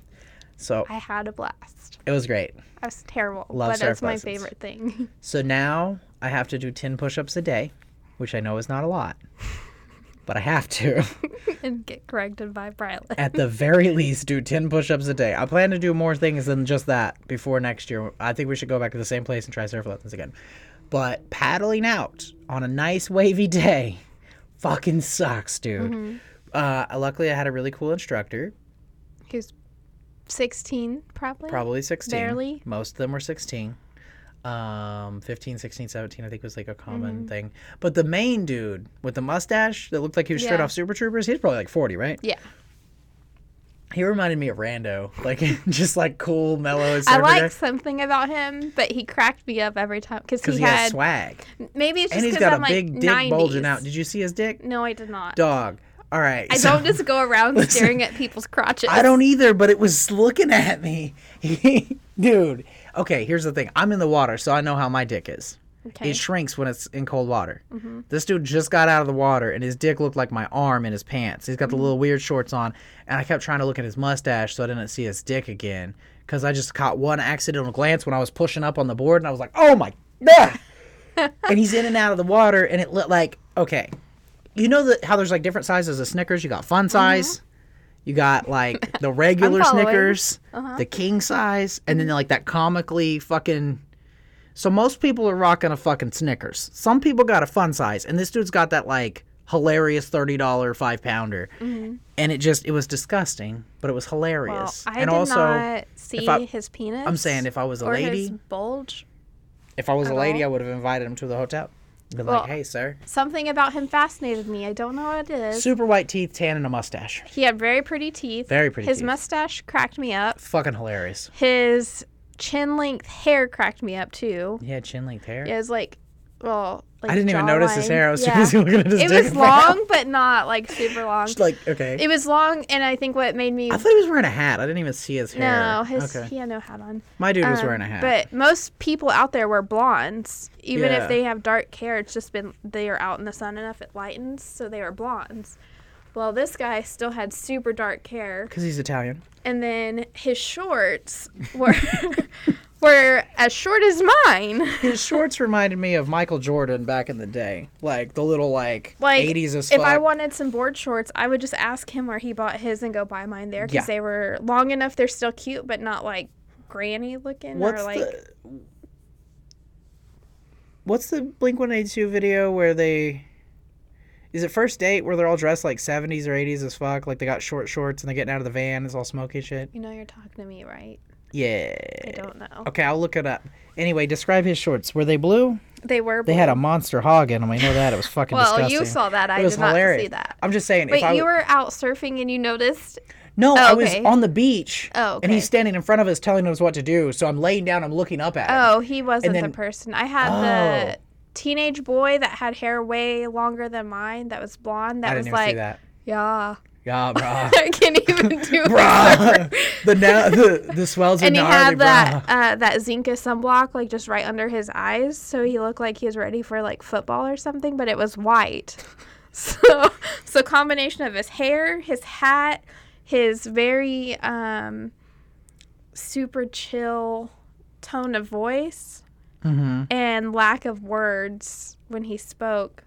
so I had a blast. it was great. I was terrible, Love but surf it's my lessons. favorite thing. *laughs* So now I have to do ten push-ups a day, which I know is not a lot. but I have to. *laughs* and get corrected by Brylan. At the very least, do 10 push ups a day. I plan to do more things than just that before next year. I think we should go back to the same place and try surf lessons again. But paddling out on a nice wavy day *laughs* fucking sucks, dude. Mm-hmm. Uh, luckily, I had a really cool instructor, Who's 16, probably? probably 16. Barely. Most of them were 16. Um, 15, 16, 17, I think was like a common Mm-hmm. thing. But the main dude with the mustache that looked like he was straight off Super Troopers, he's probably like 40, right? Yeah. He reminded me of Rando, like *laughs* just like cool, mellow. I like something about him, but he cracked me up every time because he, he, had swag, maybe it's just and he's got I'm a like big dick 90s. bulging out. Did you see his dick? No, I did not. Dog. All right. I so- don't just go around *laughs* staring at people's crotches. I don't either, but it was looking at me, *laughs* dude. Okay, here's the thing. I'm in the water, so I know how my dick is. Okay. It shrinks when it's in cold water. Mm-hmm. This dude just got out of the water, and his dick looked like my arm in his pants. He's got Mm-hmm. the little weird shorts on, and I kept trying to look at his mustache so I didn't see his dick again. Because I just caught one accidental glance when I was pushing up on the board, and I was like, "Oh my *laughs* god!" and he's in and out of the water, and it looked like okay. You know that how there's like different sizes of Snickers. You got fun size. You got like *laughs* the regular Mm-hmm. Uh-huh. Snickers, the king size, and then like that comically fucking. So most people are rocking a fucking Snickers. Some people got a fun size, and this dude's got that like hilarious thirty dollar five pounder, and it just it was disgusting, but it was Mm-hmm. Well, hilarious. I and did also, not see I- his penis. I'm saying if I was a or lady, his bulge. if I was a lady, all. I would have invited him to the hotel. Been Well- like, hey, sir, Something about him fascinated me. I don't know what it is. super white teeth, tan, and a mustache. He had very pretty teeth. Very pretty His teeth. mustache cracked me up. Fucking hilarious. His chin length hair cracked me up too. He had chin length hair. Yeah, It was like, well, like I didn't even notice his hair. I was too busy *laughs* looking at his It was long, but not like super *laughs* long. Just like okay. It was long, and I think what made me I thought he was wearing a hat. I didn't even see his hair. no, his okay. he had no hat on. My dude was Um, wearing a hat. But most people out there wear blondes. Even Yeah. if they have dark hair, it's just been they are out in the sun enough it lightens, so they are blondes. Well, this guy still had super dark hair, because he's Italian. and then his shorts were *laughs* were as short as mine. *laughs* His shorts reminded me of Michael Jordan back in the day, like the little like, Like 80s as if. I wanted some board shorts, I would just ask him where he bought his and go buy mine there because Yeah. they were long enough. They're still cute, but not like granny looking What's or like the What's the Blink One Eighty Two video where they? Is it first date where they're all dressed like seventies or eighties as fuck? Like they got short shorts and they're getting out of the van. It's all smoky shit. you know you're talking to me, right? Yeah. I don't know. Okay, I'll look it up. Anyway, describe his shorts. Were they blue? They were. They had a monster hog in them. I know that. It was *laughs* fucking Well, disgusting. you saw that. I it was did not see that. I'm just saying. Wait, if I, you were out surfing and you noticed? No, Oh, I was okay. on the beach. Oh, And he's standing in front of us telling us what to do. So I'm laying down, I'm looking up at him. Oh, he wasn't then- the person. I had Oh. the teenage boy that had hair way longer than mine. That was blonde. That was like, that. yeah. Yeah, *laughs* bruh. I can't even *laughs* do it. bruh. the, na- the the swells are And he had that uh, that Zinka sunblock like just right under his eyes, so he looked like he was ready for like football or something, but it was white. *laughs* So so combination of his hair, his hat, his very um, super chill tone of voice, Mhm. and lack of words when he spoke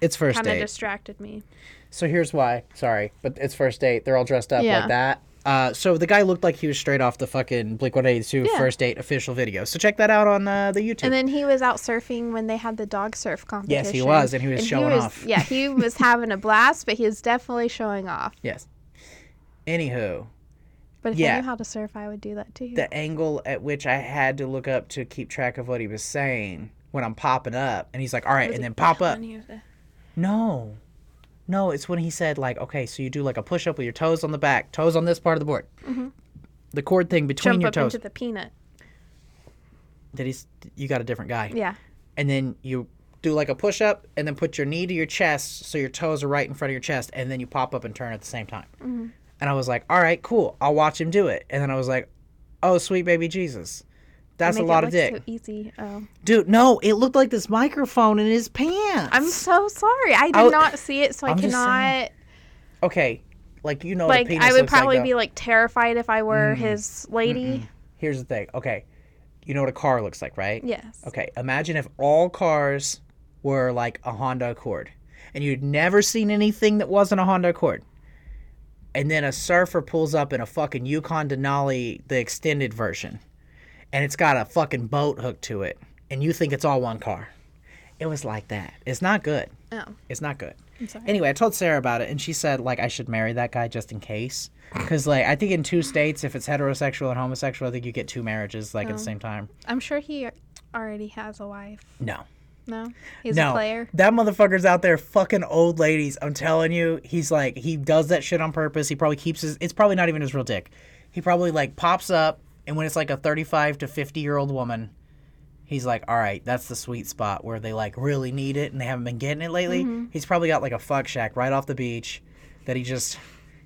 It's first date. Kind of distracted me. So here's why. Sorry, but it's first date. They're all dressed up Yeah. like that. Uh, so the guy looked like he was straight off the fucking Blink 182 Yeah. first date official video. So check that out on uh, the YouTube. And then he was out surfing when they had the dog surf competition. Yes, he was, and he was showing off. Yeah, he was *laughs* having a blast, but he was definitely showing off. yes. Anywho, But if Yeah. I knew how to surf, I would do that too. the angle at which I had to look up to keep track of what he was saying when I'm popping up, and he's like, "All right," Was and then pop up. when he was a- No, no, it's when he said like, "Okay, so you do like a push up with your toes on the back, toes on this part of the board, the cord thing between Jump your up toes." into the peanut. That he's you got a different guy. Yeah. and then you do like a push up and then put your knee to your chest so your toes are right in front of your chest and then you pop up and turn at the same time Mm-hmm. And i was like all right cool i'll watch him do it and then i was like oh sweet baby jesus that's a lot of dick So easy. Oh. dude no it looked like this microphone in his pants I'm so sorry. I did I'll- not see it, so I I'm just cannot. okay like you know Like, I would looks like, probably be like terrified if I were mm-hmm. his lady. here's the thing okay you know what a car looks like right Yes. Okay, imagine if all cars were like a Honda Accord. and you'd never seen anything that wasn't a Honda Accord. And then a surfer pulls up in a fucking Yukon Denali, the extended version, and it's got a fucking boat hooked to it, and you think it's all one car. It was like that. It's not good. Oh, It's not good. I'm sorry. Anyway, I told Sarah about it, and she said like I should marry that guy just in case, because like I think in two states, if it's heterosexual and homosexual, I think you get two marriages like at the Oh. same time. I'm sure he already has a wife. No, No, he's no, a player. that motherfucker's out there fucking old ladies. I'm telling you, he's like he does that shit on purpose. He probably keeps his. It's probably not even his real dick. He probably like pops up, and when it's like a 35 to 50 year old woman. He's like, all right, that's the sweet spot where they like really need it and they haven't been getting it lately. Mm-hmm. He's probably got like a fuck shack right off the beach that he just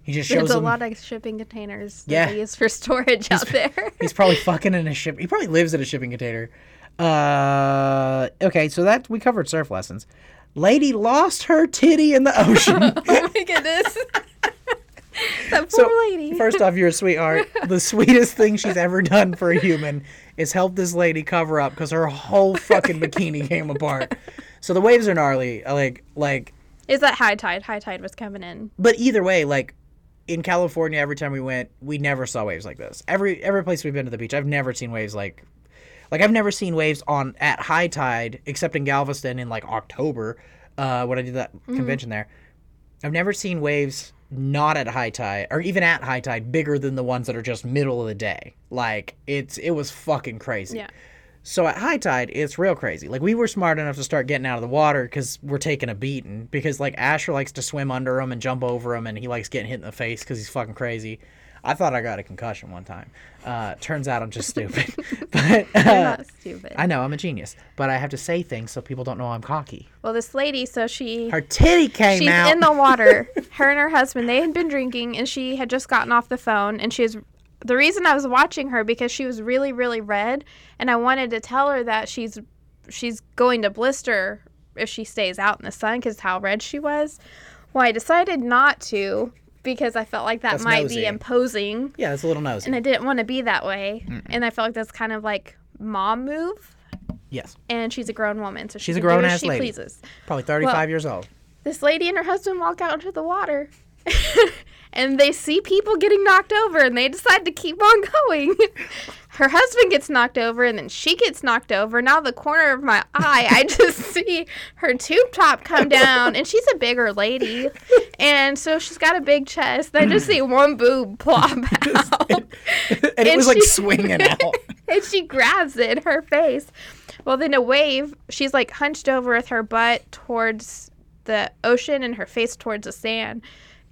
he just shows There's a them. lot of shipping containers that Yeah. they use for *laughs* storage out there. He's probably fucking in a ship. He probably lives in a shipping container. Uh, okay, so that we covered surf lessons. Lady lost her titty in the ocean. *laughs* oh my goodness. *laughs* that poor So, lady. First off, you're a sweetheart. The *laughs* sweetest thing she's ever done for a human is help this lady cover up because her whole fucking bikini came apart. So the waves are gnarly. Like, like, Is that high tide? High tide was coming in. but either way, like in California, every time we went, we never saw waves like this. Every every place we've been to the beach, I've never seen waves like, like I've never seen waves on at high tide except in Galveston in like October, uh, when I did that convention there. I've never seen waves not at high tide or even at high tide bigger than the ones that are just middle of the day. Like it's it was fucking crazy. Yeah. So at high tide, it's real crazy. Like we were smart enough to start getting out of the water because we're taking a beating. Because like Asher likes to swim under him and jump over him, and he likes getting hit in the face because he's fucking crazy. I thought I got a concussion one time. Uh, turns out I'm just *laughs* stupid. *laughs* but You're uh, not stupid. I know I'm a genius, but I have to say things so people don't know I'm cocky. well, this lady, so she Her titty came she's out. in the water. *laughs* Her and her husband, they had been drinking, and she had just gotten off the phone. And she was the reason I was watching her because she was really, really red, and I wanted to tell her that she's she's going to blister if she stays out in the sun because how red she was. Well, I decided not to because I felt like that That's might nosy. be imposing, yeah, it's a little nosy. and I didn't want to be that way. And I felt like that's kind of like mom move. yes, And she's a grown woman, so she She's a can do grown-ass she lady. pleases probably 35 years old. this lady and her husband walk out into the water *laughs* and they see people getting knocked over and they decide to keep on *laughs* going. Her husband gets knocked over and then she gets knocked over. Now the corner of my eye, I *laughs* just see her tube top come down and she's a bigger lady. And so she's got a big chest. I just see one boob plop *laughs* out. *laughs* and it And was like swinging out. and she grabs it in her face. Well, then a wave, she's like hunched over with her butt towards the ocean and her face towards the sand.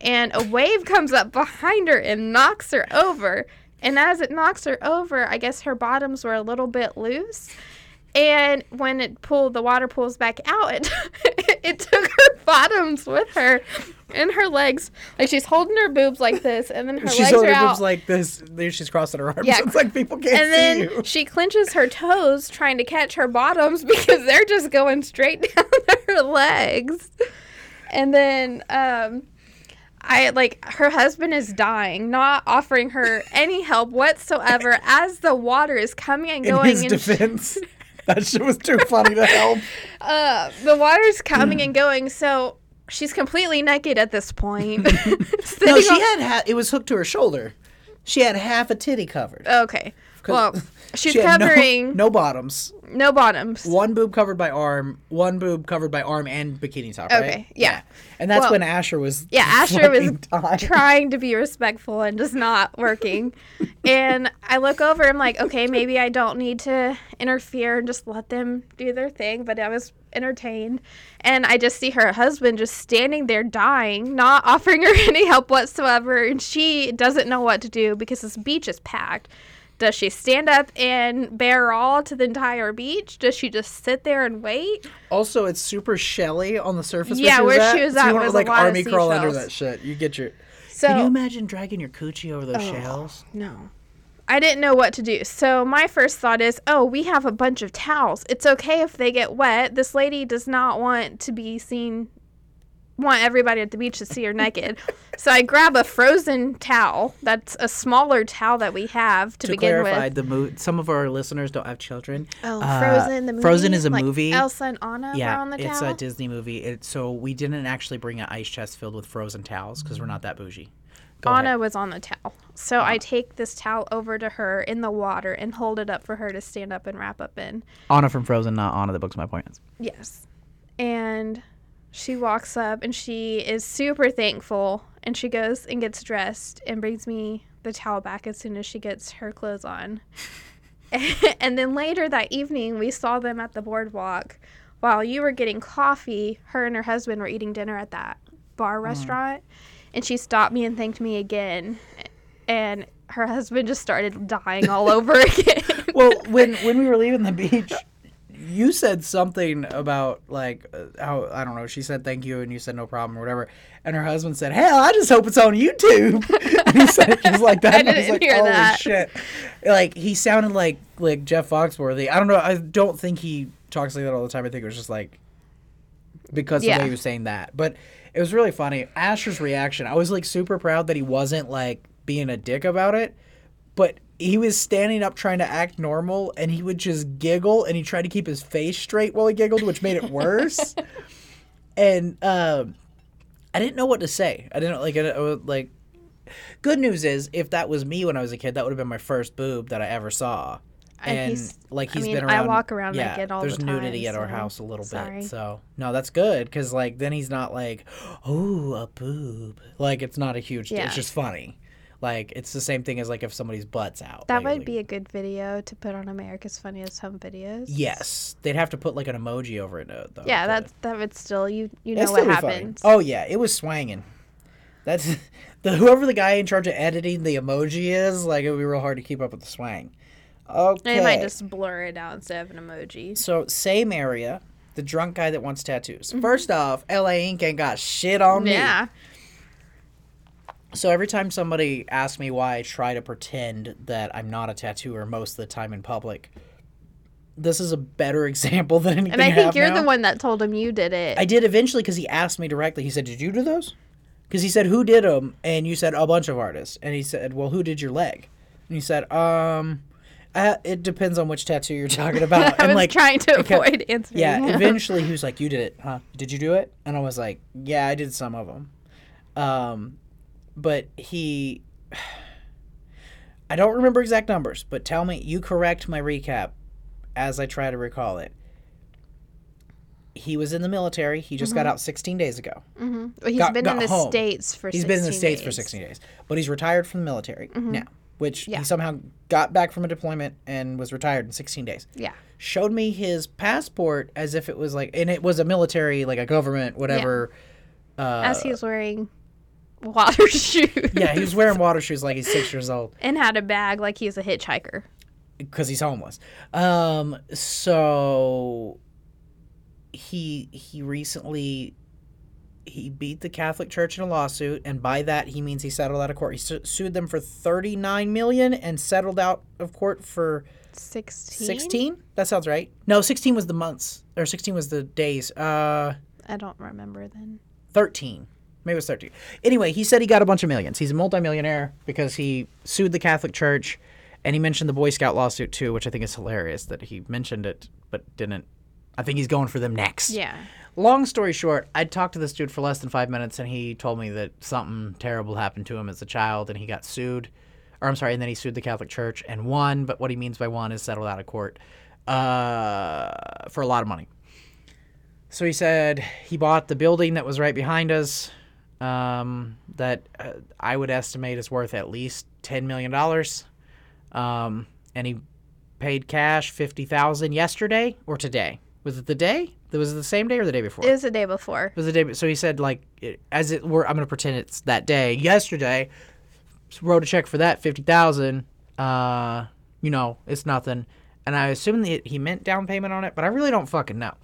And a wave comes up behind her and knocks her over. And as it knocks her over, I guess her bottoms were a little bit loose. And when it pulled, the water pulls back out, it, *laughs* it took her bottoms with her and her legs. Like she's holding her boobs like this, and then her She's legs holding are her out. boobs like this. There she's crossing her arms. Yeah. It's like people can't and then you. she clenches her toes trying to catch her bottoms *laughs* because they're just going straight *laughs* down her legs. And then um I like her husband is dying, not offering her any help whatsoever as the water is coming and going. In his defense, *laughs* that shit was too funny to help. uh the water's coming and going so she's completely naked at this point. *laughs* No, *laughs* she on- had ha- it was hooked to her shoulder. She had half a titty covered. Okay. Well, she's She covering no, *laughs* no, bottoms. No bottoms. One boob covered by arm. One boob covered by arm and bikini top. Right? Okay, yeah. And that's Well, when Asher was. Yeah, Asher was *laughs* dying. trying to be respectful and just not working. *laughs* and I look over, I'm like, okay, maybe I don't need to interfere and just let them do their thing. But I was entertained. And I just see her husband just standing there dying, not offering her any help whatsoever. And she doesn't know what to do because this beach is packed. Does she stand up and bear all to the entire beach? Does she just sit there and wait? Also, it's super shelly on the surface. Yeah, where where she she was was at. So at you want was to like army crawl under that shit. You get your. So Can you imagine dragging your coochie over those Oh. shells? No. I didn't know what to do. So my first thought is, oh, we have a bunch of towels. It's okay if they get wet. This lady does not want to be seen want everybody at the beach to see her naked. So I grab a frozen towel. That's a smaller towel that we have to, to begin clarify, with. the mo- some of our listeners don't have children. Oh, Uh, Frozen the movie. Frozen is a Like movie. Elsa and Anna were yeah, on the towel. it's a Disney movie. It, so we didn't actually bring an ice chest filled with frozen towels because we're not that bougie. Go Anna ahead. was on the towel. So I take this towel over to her in the water and hold it up for her to stand up and wrap up in. Anna from Frozen, not Anna the Book's My Points. Yes. And she walks up and she is super thankful and she goes and gets dressed and brings me the towel back as soon as she gets her clothes on. *laughs* and then later that evening, we saw them at the boardwalk while you were getting coffee. Her and her husband were eating dinner at that bar mm. restaurant. And she stopped me and thanked me again. And her husband just started dying all over *laughs* again. well, when when we were leaving the beach, you said something about like uh, how I don't know. She said thank you, and you said no problem or whatever. And her husband said, "Hell, I just hope it's on YouTube." *laughs* and he said it just like *laughs* that. I and was didn't like, hear Holy that. shit! Like he sounded like like Jeff Foxworthy. I don't know. I don't think he talks like that all the time. I think it was just like because the Yeah. way he was saying that. But it was really funny. Asher's reaction. I was like super proud that he wasn't like being a dick about it, but he was standing up trying to act normal and he would just giggle and he tried to keep his face straight while he giggled, which made it worse. *laughs* and um, I didn't know what to say. I didn't like. I, I was, like. Good news is, if that was me when I was a kid, that would have been my first boob that I ever saw. And he's- like I he's mean, been I walk around yeah, naked all the time. There's nudity at our house a little sorry. bit, so no, that's good because like then he's not like, oh, a boob. Like it's not a huge. Yeah. It's just funny. Like it's the same thing as like if somebody's butt's out. That like, would be a good video to put on America's Funniest Home Videos. Yes, they'd have to put like an emoji over it though. Yeah, that's that would still you you know what happens. Oh yeah, it was swanging. That's *laughs* the whoever the guy in charge of editing the emoji is. Like it would be real hard to keep up with the swang. Okay. They might just blur it out instead of an emoji. So same area. The drunk guy that wants tattoos. Mm-hmm. First off, LA Ink ain't got shit on me. Yeah. So every time somebody asks me why I try to pretend that I'm not a tattooer most of the time in public, this is a better *laughs* example than anything And I I think have you're now. the one that told him you did it. I did eventually because he asked me directly. He said, "Did you do those?" Because he said, "Who did them?" And you said a bunch of artists. And he said, "Well, who did your leg?" And he said, "Um, uh, it depends on which tattoo you're talking *laughs* about." I and was like, trying to kept- avoid answering. yeah. him. Eventually, he was like, "You did it, huh? Did you do it?" And I was like, "Yeah, I did some of them." Um, but he, *sighs* I don't remember exact numbers. But tell me, you correct my recap as I try to recall it. He was in the military. He just Mm-hmm. got out 16 days ago. Well, he's got- been got in the home. states for. He's been in the 16 states for days. 16 days, but he's retired from the military now, which Mm-hmm. Yeah. he somehow got back from a deployment and was retired in 16 days. Yeah. Showed me his passport as if it was like, and it was a military, like a government, whatever. As he was wearing water shoes. Yeah, he was wearing water shoes like he's six years old and had a bag like he's a hitchhiker. because he's homeless. Um, so he he recently he beat the Catholic Church in a lawsuit, and by that he means he settled out of court. He su- sued them for thirty nine million and settled out of court for 16? sixteen. That sounds right. No, sixteen was the months, or sixteen was the days. Uh, I don't remember then. thirteen. Maybe it was thirteen. Anyway, he said he got a bunch of millions. He's a multimillionaire because he sued the Catholic Church, and he mentioned the Boy Scout lawsuit too, which I think is hilarious that he mentioned it but didn't. I think he's going for them next. Yeah. Long story short, I talked to this dude for less than five minutes, and he told me that something terrible happened to him as a child, and he got sued. Or I'm sorry, and then he sued the Catholic Church and won. But what he means by won is settled out of court uh, for a lot of money. So he said he bought the building that was right behind us. Um, that uh, I would estimate is worth at least ten million dollars. Um, and he paid cash fifty thousand yesterday or today. Was it the day? Was it the same day or the day before? It was the day before. It was the day. So he said, like, it, as it were, I'm going to pretend it's that day. Yesterday, wrote a check for that fifty thousand. Uh, you know, it's nothing. And I assume that he meant down payment on it, but I really don't fucking know.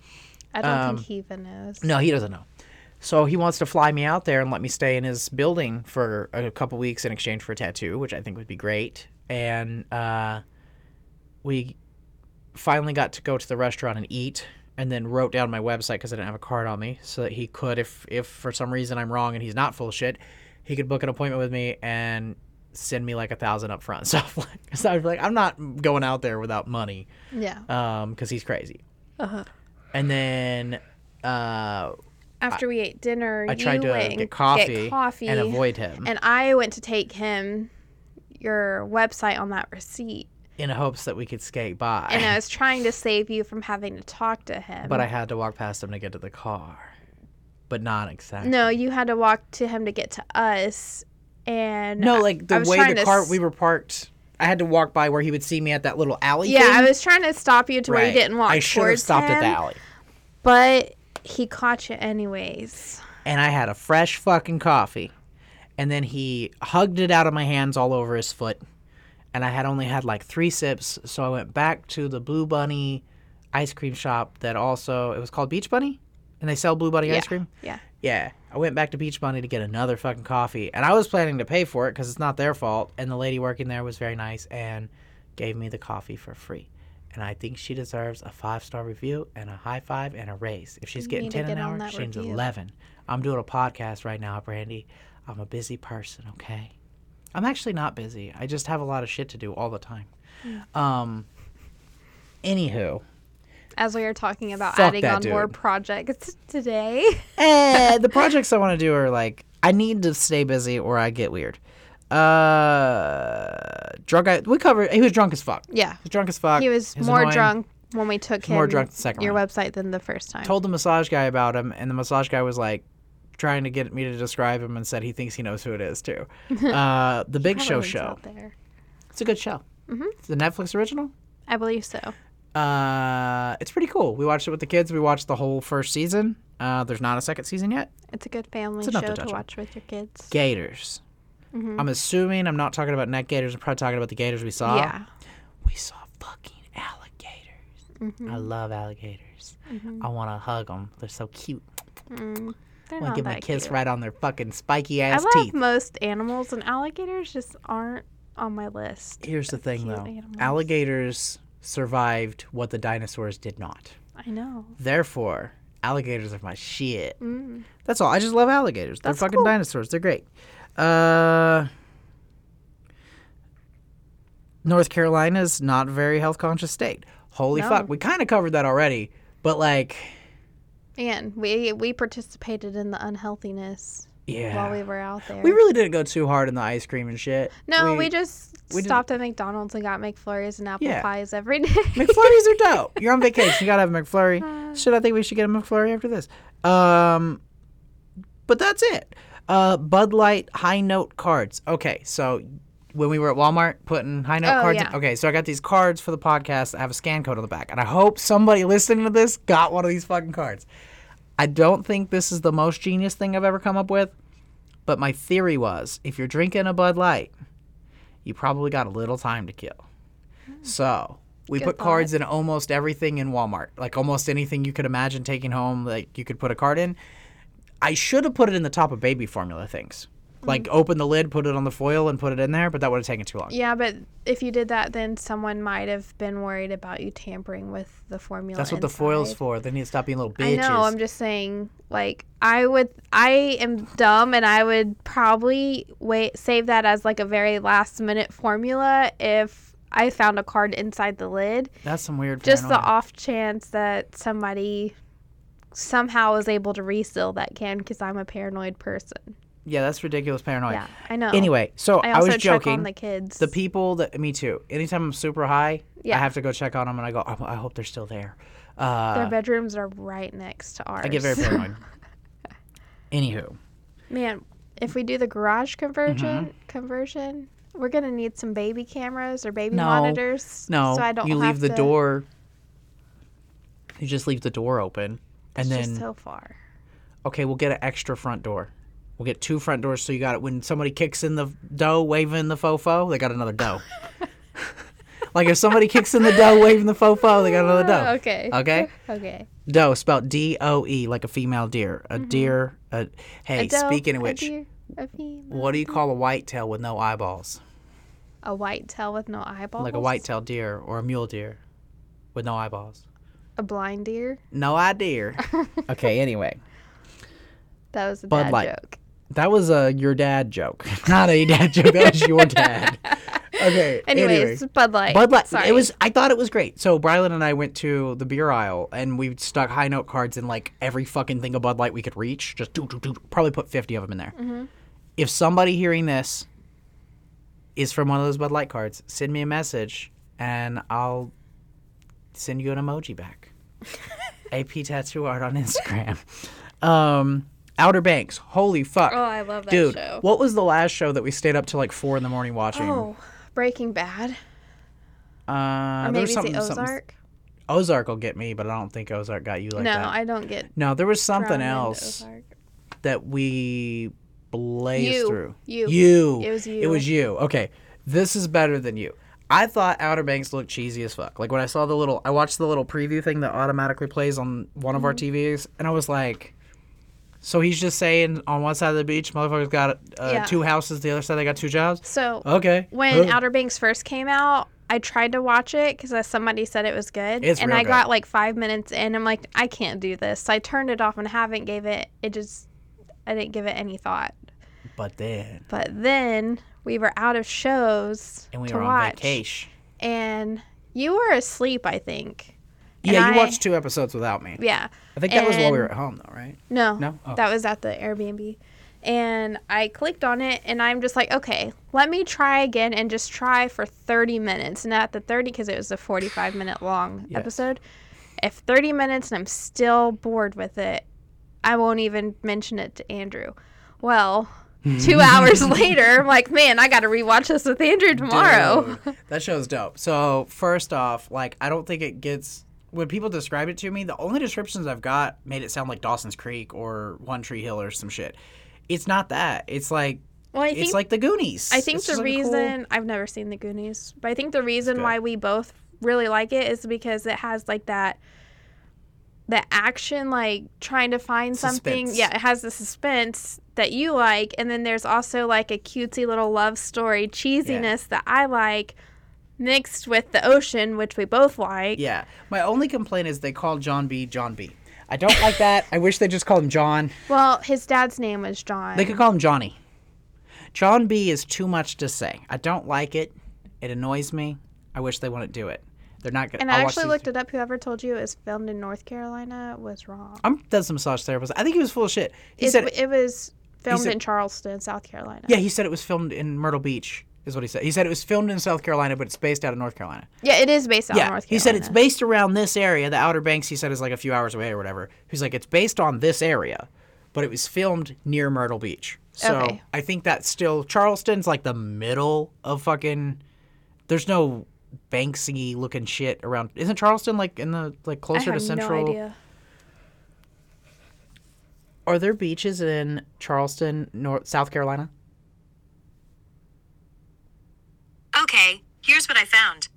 I don't Um, think he even knows. No, he doesn't know. So he wants to fly me out there and let me stay in his building for a couple weeks in exchange for a tattoo, which I think would be great. And uh, we finally got to go to the restaurant and eat. and then wrote down my website because I didn't have a card on me, so that he could, if if for some reason I'm wrong and he's not full of shit, he could book an appointment with me and send me like a thousand up front. So, so I was like, I'm not going out there without money, Yeah. um, because he's crazy. Uh-huh. And then, uh, After we ate dinner, I tried to get coffee, get coffee and avoid him and I went to take him your website on that receipt. in hopes that we could skate by. And I was trying to save you from having to talk to him. but I had to walk past him to get to the car, but not exactly. No, you had to walk to him to get to us. And No, like the way the car s- we were parked. I had to walk by where he would see me at that little alley. Yeah, thing. I was trying to stop you to where you didn't walk I should have stopped him, at the alley. But he caught you anyways. and I had a fresh fucking coffee. And then he hugged it out of my hands all over his foot. And I had only had like three sips, so I went back to the Blue Bunny ice cream shop that also it was called Beach Bunny, and they sell Blue Bunny Yeah. ice cream. Yeah. Yeah, I went back to Beach Bunny to get another fucking coffee, and I was planning to pay for it because it's not their fault. And the lady working there was very nice and gave me the coffee for free. And I think she deserves a five star review and a high five and a raise. If she's You getting ten an get on hour, she needs eleven. I'm doing a podcast right now, Brandy. I'm a busy person, okay? I'm actually not busy. I just have a lot of shit to do all the time. Mm. Um. Anywho, As we are talking about adding on more projects *laughs* today. eh, the projects I want to do are like I need to stay busy or I get weird. Uh, drunk. guy. We covered. He was drunk as fuck. yeah. He was drunk as fuck. He was more annoying. drunk when we took him more drunk the second your round. website than the first time. Told the massage guy about him, and the massage guy was like trying to get me to describe him and said he thinks he knows who it is too. *laughs* Uh, the Big Show show. It's a good show. Mm-hmm. It's a Netflix original. I believe so. Uh, it's pretty cool. We watched it with the kids. We watched the whole first season. Uh, there's not a second season yet. It's a good family It's show to to, watch with your kids. Gators. Mm-hmm. I'm assuming I'm not talking about net gators. I'm probably talking about the gators we saw. yeah. We saw fucking alligators. Mm-hmm. I love alligators. I want to hug them. They're so cute. Mm, I want to give them a kiss cute. right on their fucking spiky I ass love teeth. most animals, and alligators just aren't on my list. Here's the thing, though animals. alligators survived what the dinosaurs did not. I know. Therefore, alligators are my shit. Mm. That's all. I just love alligators. They're That's fucking cool. dinosaurs. They're great. Uh, North Carolina's not a very health conscious state. Holy No. fuck. We kind of covered that already, but like, And we we participated in the unhealthiness yeah. while we were out there. We really didn't go too hard in the ice cream and shit. no, we, just we stopped at McDonald's and got McFlurries and apple Yeah. pies every day. *laughs* McFlurries are dope. You're on vacation. You gotta have a McFlurry. Should I think we should get a McFlurry after this? Um, but that's it. Uh, Bud Light high note cards. Okay, so when we were at Walmart putting high note Oh, cards. yeah. Okay, so I got these cards for the podcast I have a scan code on the back, and I hope somebody *laughs* listening to this got one of these fucking cards. I don't think this is the most genius thing I've ever come up with, but my theory was if you're drinking a Bud Light, you probably got a little time to kill. So we Good put thought. cards in almost everything in Walmart, like almost anything you could imagine taking home, like you could put a card in. I should have put it in the top of baby formula things. Like Mm. open the lid, put it on the foil, and put it in there, but that would have taken too long. yeah, but if you did that, then someone might have been worried about you tampering with the formula. That's what the foil's for. They need to stop being little bitches. I know. I'm just saying. Like, I would. I am dumb, and I would probably wait save that as like a very last minute formula if I found a card inside the lid. That's some weird. Just the off chance that somebody somehow was able to reseal that can because I'm a paranoid person. yeah, that's ridiculous paranoia. Yeah, I know. Anyway, so I I, was check joking. on the kids. the people that me too. Anytime I'm super high, Yeah. I have to go check on them, and I go, I, I hope they're still there. Uh, Their bedrooms are right next to ours. I get very paranoid. *laughs* Anywho, Man, if we do the garage conversion, Mm-hmm. conversion, we're gonna need some baby cameras or baby No. monitors. no, so I don't you leave the to- door. You just leave the door open, It's and then just so far. okay, we'll get an extra front door. We'll get two front doors, so you got it. When somebody kicks in the dough, waving the fofo, they got another dough. *laughs* like if somebody kicks in the dough, waving the fofo, they got another dough. *laughs* Okay. Okay. Okay. Doe spelled D O E, like a female deer. A deer. A, hey, Mm-hmm. A doe, speaking of which, deer, a what do you call a whitetail with no eyeballs? a white tail with no eyeballs. Like a whitetail deer or a mule deer with no eyeballs. A blind deer. No idea. *laughs* okay, anyway. That was a Bud bad Light. joke. That was a your dad joke. *laughs* Not a dad joke. That was your dad. *laughs* Okay. Anyways, anyway. Bud Light. Bud Light. Sorry. It was. I thought it was great. So Brylan and I went to the beer aisle and we stuck high note cards in like every fucking thing of Bud Light we could reach. Just do do do. Probably put fifty of them in there. Mm-hmm. If somebody hearing this is from one of those Bud Light cards, send me a message and I'll send you an emoji back. *laughs* AP tattoo art on Instagram. Um, Outer Banks. Holy fuck. Oh, I love that Dude, show. what was the last show that we stayed up till like four in the morning watching? Oh, Breaking Bad. uh, Or maybe something, Ozark? Ozark will get me, but I don't think Ozark got you like no, that. No, I don't get no, there was something else that we blazed You. through. You. You. It was you. It was you. Okay. This is better than you. I thought Outer Banks looked cheesy as fuck. Like when I saw the little, I watched the little preview thing that automatically plays on one of our Mm-hmm. TVs, and I was like, so he's just saying on one side of the beach, motherfuckers got uh, Yeah. two houses, the other side they got two jobs. So Okay. when. Outer Banks first came out, I tried to watch it because somebody said it was good, It's and I good. got like five minutes in. I'm like, I can't do this. So I turned it off and haven't gave it. It just, I didn't give it any thought. But then, But then we were out of shows and we to were on watch, vacation. and you were asleep. I think. And Yeah, you I- watched two episodes without me. Yeah. I think that was while we were at home, though, right? No. No? Oh. That was at the Airbnb. And I clicked on it and I'm just like, okay, let me try again and just try for 30 minutes. Not the 30, because it was a 45 minute long *sighs* Yes. episode, if 30 minutes and I'm still bored with it, I won't even mention it to Andrew. Well, two *laughs* hours later, I'm like, man, I got to rewatch this with Andrew tomorrow. Dude, that show's dope. So first off, like I don't think it gets when people describe it to me, the only descriptions I've got made it sound like Dawson's Creek or One Tree Hill or some shit. It's not that. It's like Well, I it's like the Goonies. I think It's the like cool- reason I've never seen the Goonies, but I think the reason why we both really like it is because it has like that the action like trying to find something. Yeah, it has the suspense that you like and then there's also like a cutesy little love story cheesiness that I like mixed with the ocean which we both like. Yeah. My only complaint is they call John B. John B. I don't like that. I wish they just called him John. Well, his dad's name was John. They could call him Johnny. John B is too much to say. I don't like it. It annoys me. I wish they wouldn't do it. They're not good. and I actually looked it up. Whoever told you it was filmed in North Carolina was wrong. I'm that's a massage therapist. I think he was full of shit. He It's- said it was filmed said- in Charleston, South Carolina. Yeah, he said it was filmed in Myrtle Beach, is what he said. He said it was filmed in South Carolina, but it's based out of North Carolina. Yeah, it is based on yeah, North Carolina. he said it's based around this area. The Outer Banks, he said, is like a few hours away or whatever. He's like, it's based on this area, but it was filmed near Myrtle Beach. So Okay. I think that's still Charleston's like the middle of fucking. There's no Banksy looking shit around. Isn't Charleston like in the like I closer have to Central? no idea. Are there beaches in Charleston, North South Carolina? Okay, here's what I found.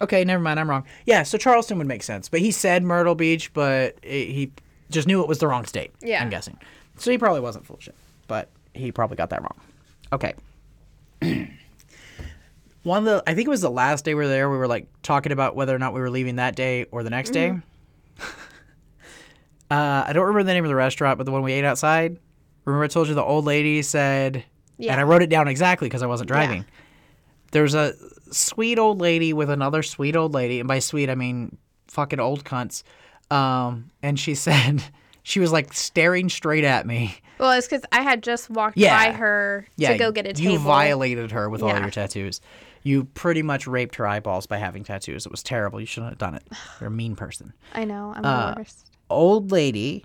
Okay, never mind. I'm wrong. Yeah, so Charleston would make sense, but he said Myrtle Beach, but it, he just knew it was the wrong state. Yeah. I'm guessing. So he probably wasn't full shit, but he probably got that wrong. Okay. *clears throat* One of the, I think it was the last day we were there. We were like talking about whether or not we were leaving that day or the next day. *laughs* uh, I don't remember the name of the restaurant, but the one we ate outside. Remember, I told you the old lady said, Yeah. and I wrote it down exactly because I wasn't driving there's a sweet old lady with another sweet old lady, and by sweet I mean fucking old cunts. Um, and she *laughs* said she was like staring straight at me. Well, it's because I had just walked Yeah. by her Yeah, to go get a table. you violated her with all your tattoos. You pretty much raped her eyeballs by having tattoos. It was terrible. You shouldn't have done it. You're a mean person. I know. I'm Uh, the worst. Old lady,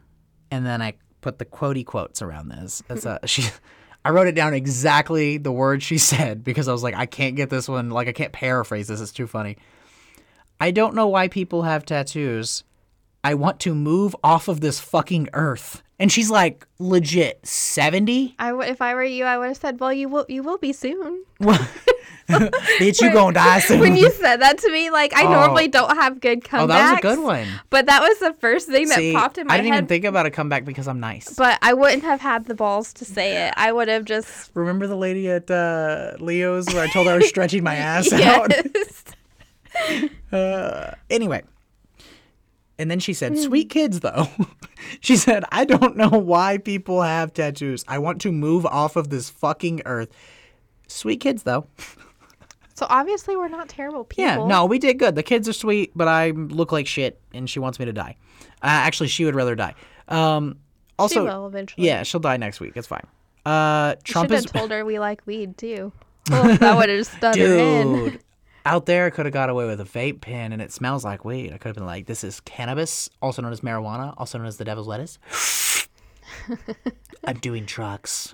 and then I put the quotey quotes around this. As a, she, I wrote it down exactly the words she said because I was like, I can't get this one. Like I can't paraphrase this. It's too funny. I don't know why people have tattoos. I want to move off of this fucking earth. And she's like legit 70. I w- if I were you, I would have said, "Well, you will. You will be soon." *laughs* Bitch, you gonna die soon. when you said that to me, like I Oh. normally don't have good comebacks. oh, that was a good one. But that was the first thing that See, popped in my head I didn't head. even think about a comeback because I'm nice. but I wouldn't have had the balls to say it. I would have just Remember the lady at uh, Leo's where I told her I was stretching my *laughs* ass out? *laughs* Uh, anyway. And then she said, "Sweet kids, though." *laughs* she said, "I don't know why people have tattoos. I want to move off of this fucking earth." Sweet kids, though. So obviously we're not terrible people. Yeah, no, we did good. The kids are sweet, but I look like shit, and she wants me to die. Uh, actually, she would rather die. Um, also, she will eventually. yeah, she'll die next week. It's fine. Uh, Trump Should is have told her we like weed too. *laughs* Well, that would have her in. dude. Out there, I could have got away with a vape pen, and it smells like weed. I could have been like, "This is cannabis, also known as marijuana, also known as the devil's lettuce." *laughs* I'm doing drugs,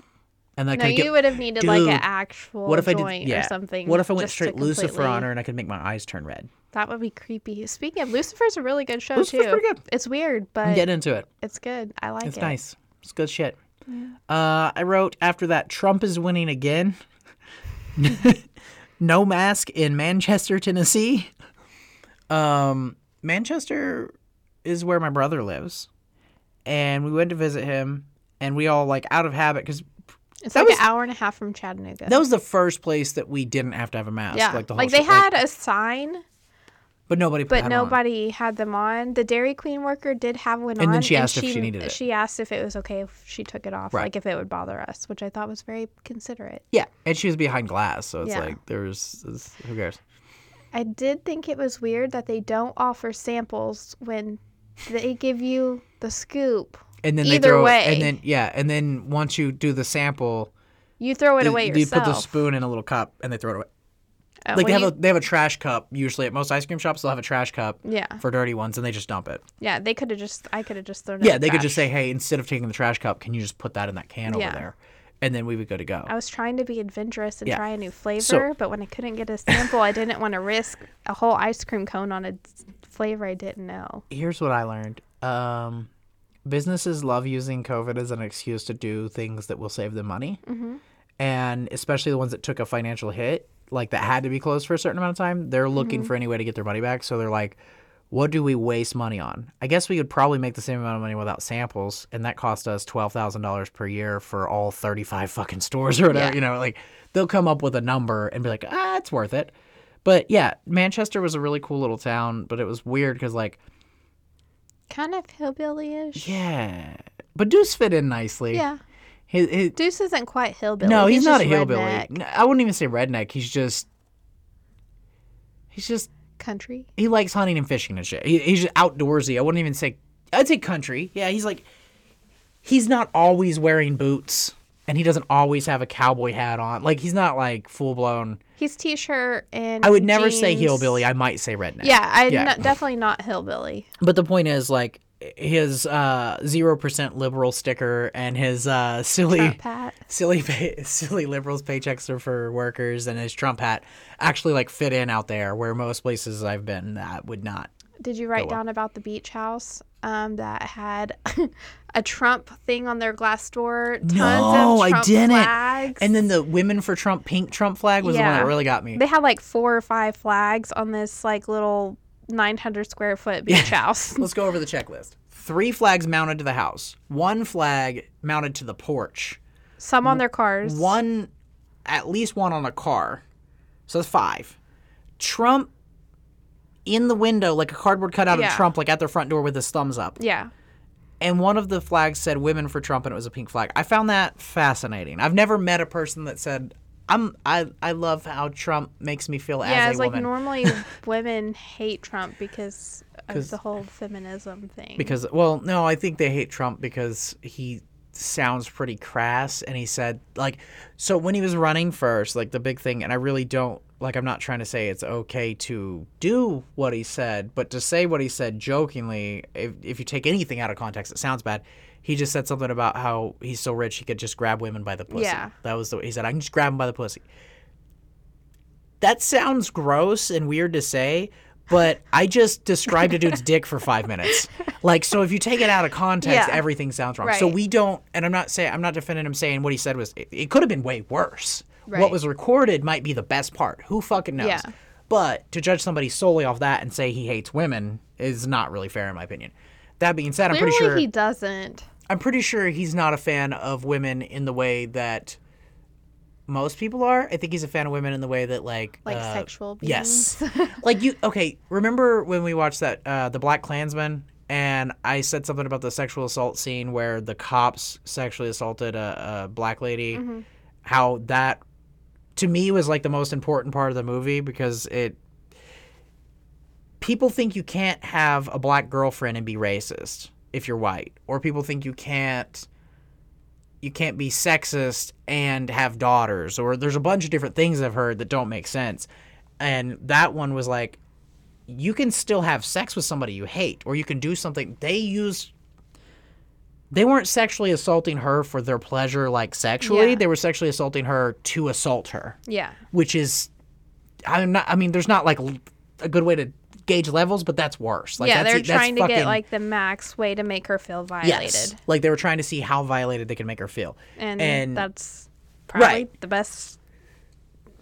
and I No, could you get. would have needed like an actual What if I joint did? Yeah. or something. What if I went straight Lucifer on her, and I could make my eyes turn red? That would be creepy. Speaking of, Lucifer's a really good show Lucifer's too. pretty good. It's weird, but get into it. it's good. I like It's it. It's nice. It's good shit. Uh, I wrote after that Trump is winning again. *laughs* no mask in Manchester, Tennessee. Um, Manchester is where my brother lives, and we went to visit him, and we all like out of habit because It's That like was- an hour and a half from Chattanooga. that was the first place that we didn't have to have a mask. yeah, like the whole like they shit, like- had a sign, but nobody. Put but nobody had them on. The Dairy Queen worker did have one on, And then she asked if she needed it. She asked if it was okay if she took it off, Right. like if it would bother us, which I thought was very considerate. Yeah, and she was behind glass, so it's Yeah. like there's who cares. I did think it was weird that they don't offer samples when they give you the scoop. And then Either they throw way. and then yeah, and then once you do the sample, You throw it they, away yourself. put the spoon in a little cup and they throw it away. Uh, Like they have you- a they have a trash cup usually at most ice cream shops. They'll have a trash cup yeah, for dirty ones, and they just dump it. yeah. They could have just. I could have just thrown. it Yeah, in they the could just say, hey, instead of taking the trash cup, can you just put that in that can Yeah. over there, and then we would go to go. I was trying to be adventurous and Yeah. try a new flavor, but when I couldn't get a sample, I didn't want to risk a whole ice cream cone on a flavor I didn't know. Here's what I learned. Um, businesses love using COVID as an excuse to do things that will save them money, Mm-hmm. and especially the ones that took a financial hit, like that had to be closed for a certain amount of time. They're looking Mm-hmm. for any way to get their money back, so they're like. What do we waste money on? I guess we could probably make the same amount of money without samples, and that cost us twelve thousand dollars per year for all thirty-five fucking stores or whatever. Yeah. You know, like they'll come up with a number and be like, ah, it's worth it. But yeah, Manchester was a really cool little town, but it was weird because like Kind of hillbilly-ish. yeah, but Deuce fit in nicely. Yeah. His, his, Deuce isn't quite hillbilly. no, he's, not a hillbilly. redneck. I wouldn't even say redneck. He's just he's just Country. he likes hunting and fishing and shit. He, he's just outdoorsy. I wouldn't even say I'd say country. Yeah, he's like he's not always wearing boots and he doesn't always have a cowboy hat on. Like he's not like full blown. He's t-shirt and I would never say hillbilly. I might say redneck. Yeah, I'm Yeah. definitely not hillbilly. But the point is, like, his uh, zero percent liberal sticker and his uh, silly, hat. *laughs* silly, pay- silly liberals paychecks are for workers, and his Trump hat actually like fit in out there, where most places I've been that would not. Did you write well. down about the beach house um, that had *laughs* a Trump thing on their glass door? Tons No, of I didn't. Flags. And then the women for Trump pink Trump flag was the one that really got me. they had like four or five flags on this like little 900 square foot beach house. *laughs* Let's go over the checklist. Three flags mounted to the house. One flag mounted to the porch. Some on their cars. one at least one on a car so that's five trump in the window like a cardboard cutout Yeah. of trump like at their front door with his thumbs up Yeah. and one of the flags said women for trump and it was a pink flag i found that fascinating i've never met a person that said i'm i, I love how trump makes me feel Yeah, as it's a like woman normally *laughs* women hate Trump because of the whole feminism thing. because well no i think they hate trump because he sounds pretty crass and he said like so when he was running first like the big thing and i really don't like i'm not trying to say it's okay to do what he said but to say what he said jokingly if, if you take anything out of context it sounds bad he just said something about how he's so rich he could just grab women by the pussy Yeah. that was the he said i can just grab them by the pussy that sounds gross and weird to say, but I just described a dude's dick for five minutes. Like, so if you take it out of context, Yeah. everything sounds wrong. So we don't, and I'm not saying, I'm not defending him saying what he said was, it, it could have been way worse. Right. What was recorded might be the best part. Who fucking knows? Yeah. But to judge somebody solely off that and say he hates women is not really fair, in my opinion. That being said, I'm pretty sure he doesn't. I'm pretty sure he's not a fan of women in the way that most people are. I think he's a fan of women in the way that like Like uh, sexual Yes. *laughs* like you okay, remember when we watched that uh the Black Klansman and I said something about the sexual assault scene where the cops sexually assaulted a, a black lady. Mm-hmm. How that, to me, was like the most important part of the movie because it. People think you can't have a black girlfriend and be racist if you're white, or people think you can't. You can't be sexist and have daughters, or there's a bunch of different things I've heard that don't make sense. And that one was like, you can still have sex with somebody you hate or you can do something they used they weren't sexually assaulting her for their pleasure like sexually Yeah. they were sexually assaulting her to assault her Yeah. which is i'm not i mean there's not like a good way to gauge levels but that's worse like yeah, that's, they're that's trying to get like the max way to make her feel violated. yes like they were trying to see how violated they can make her feel And, And- that's probably Right. the best.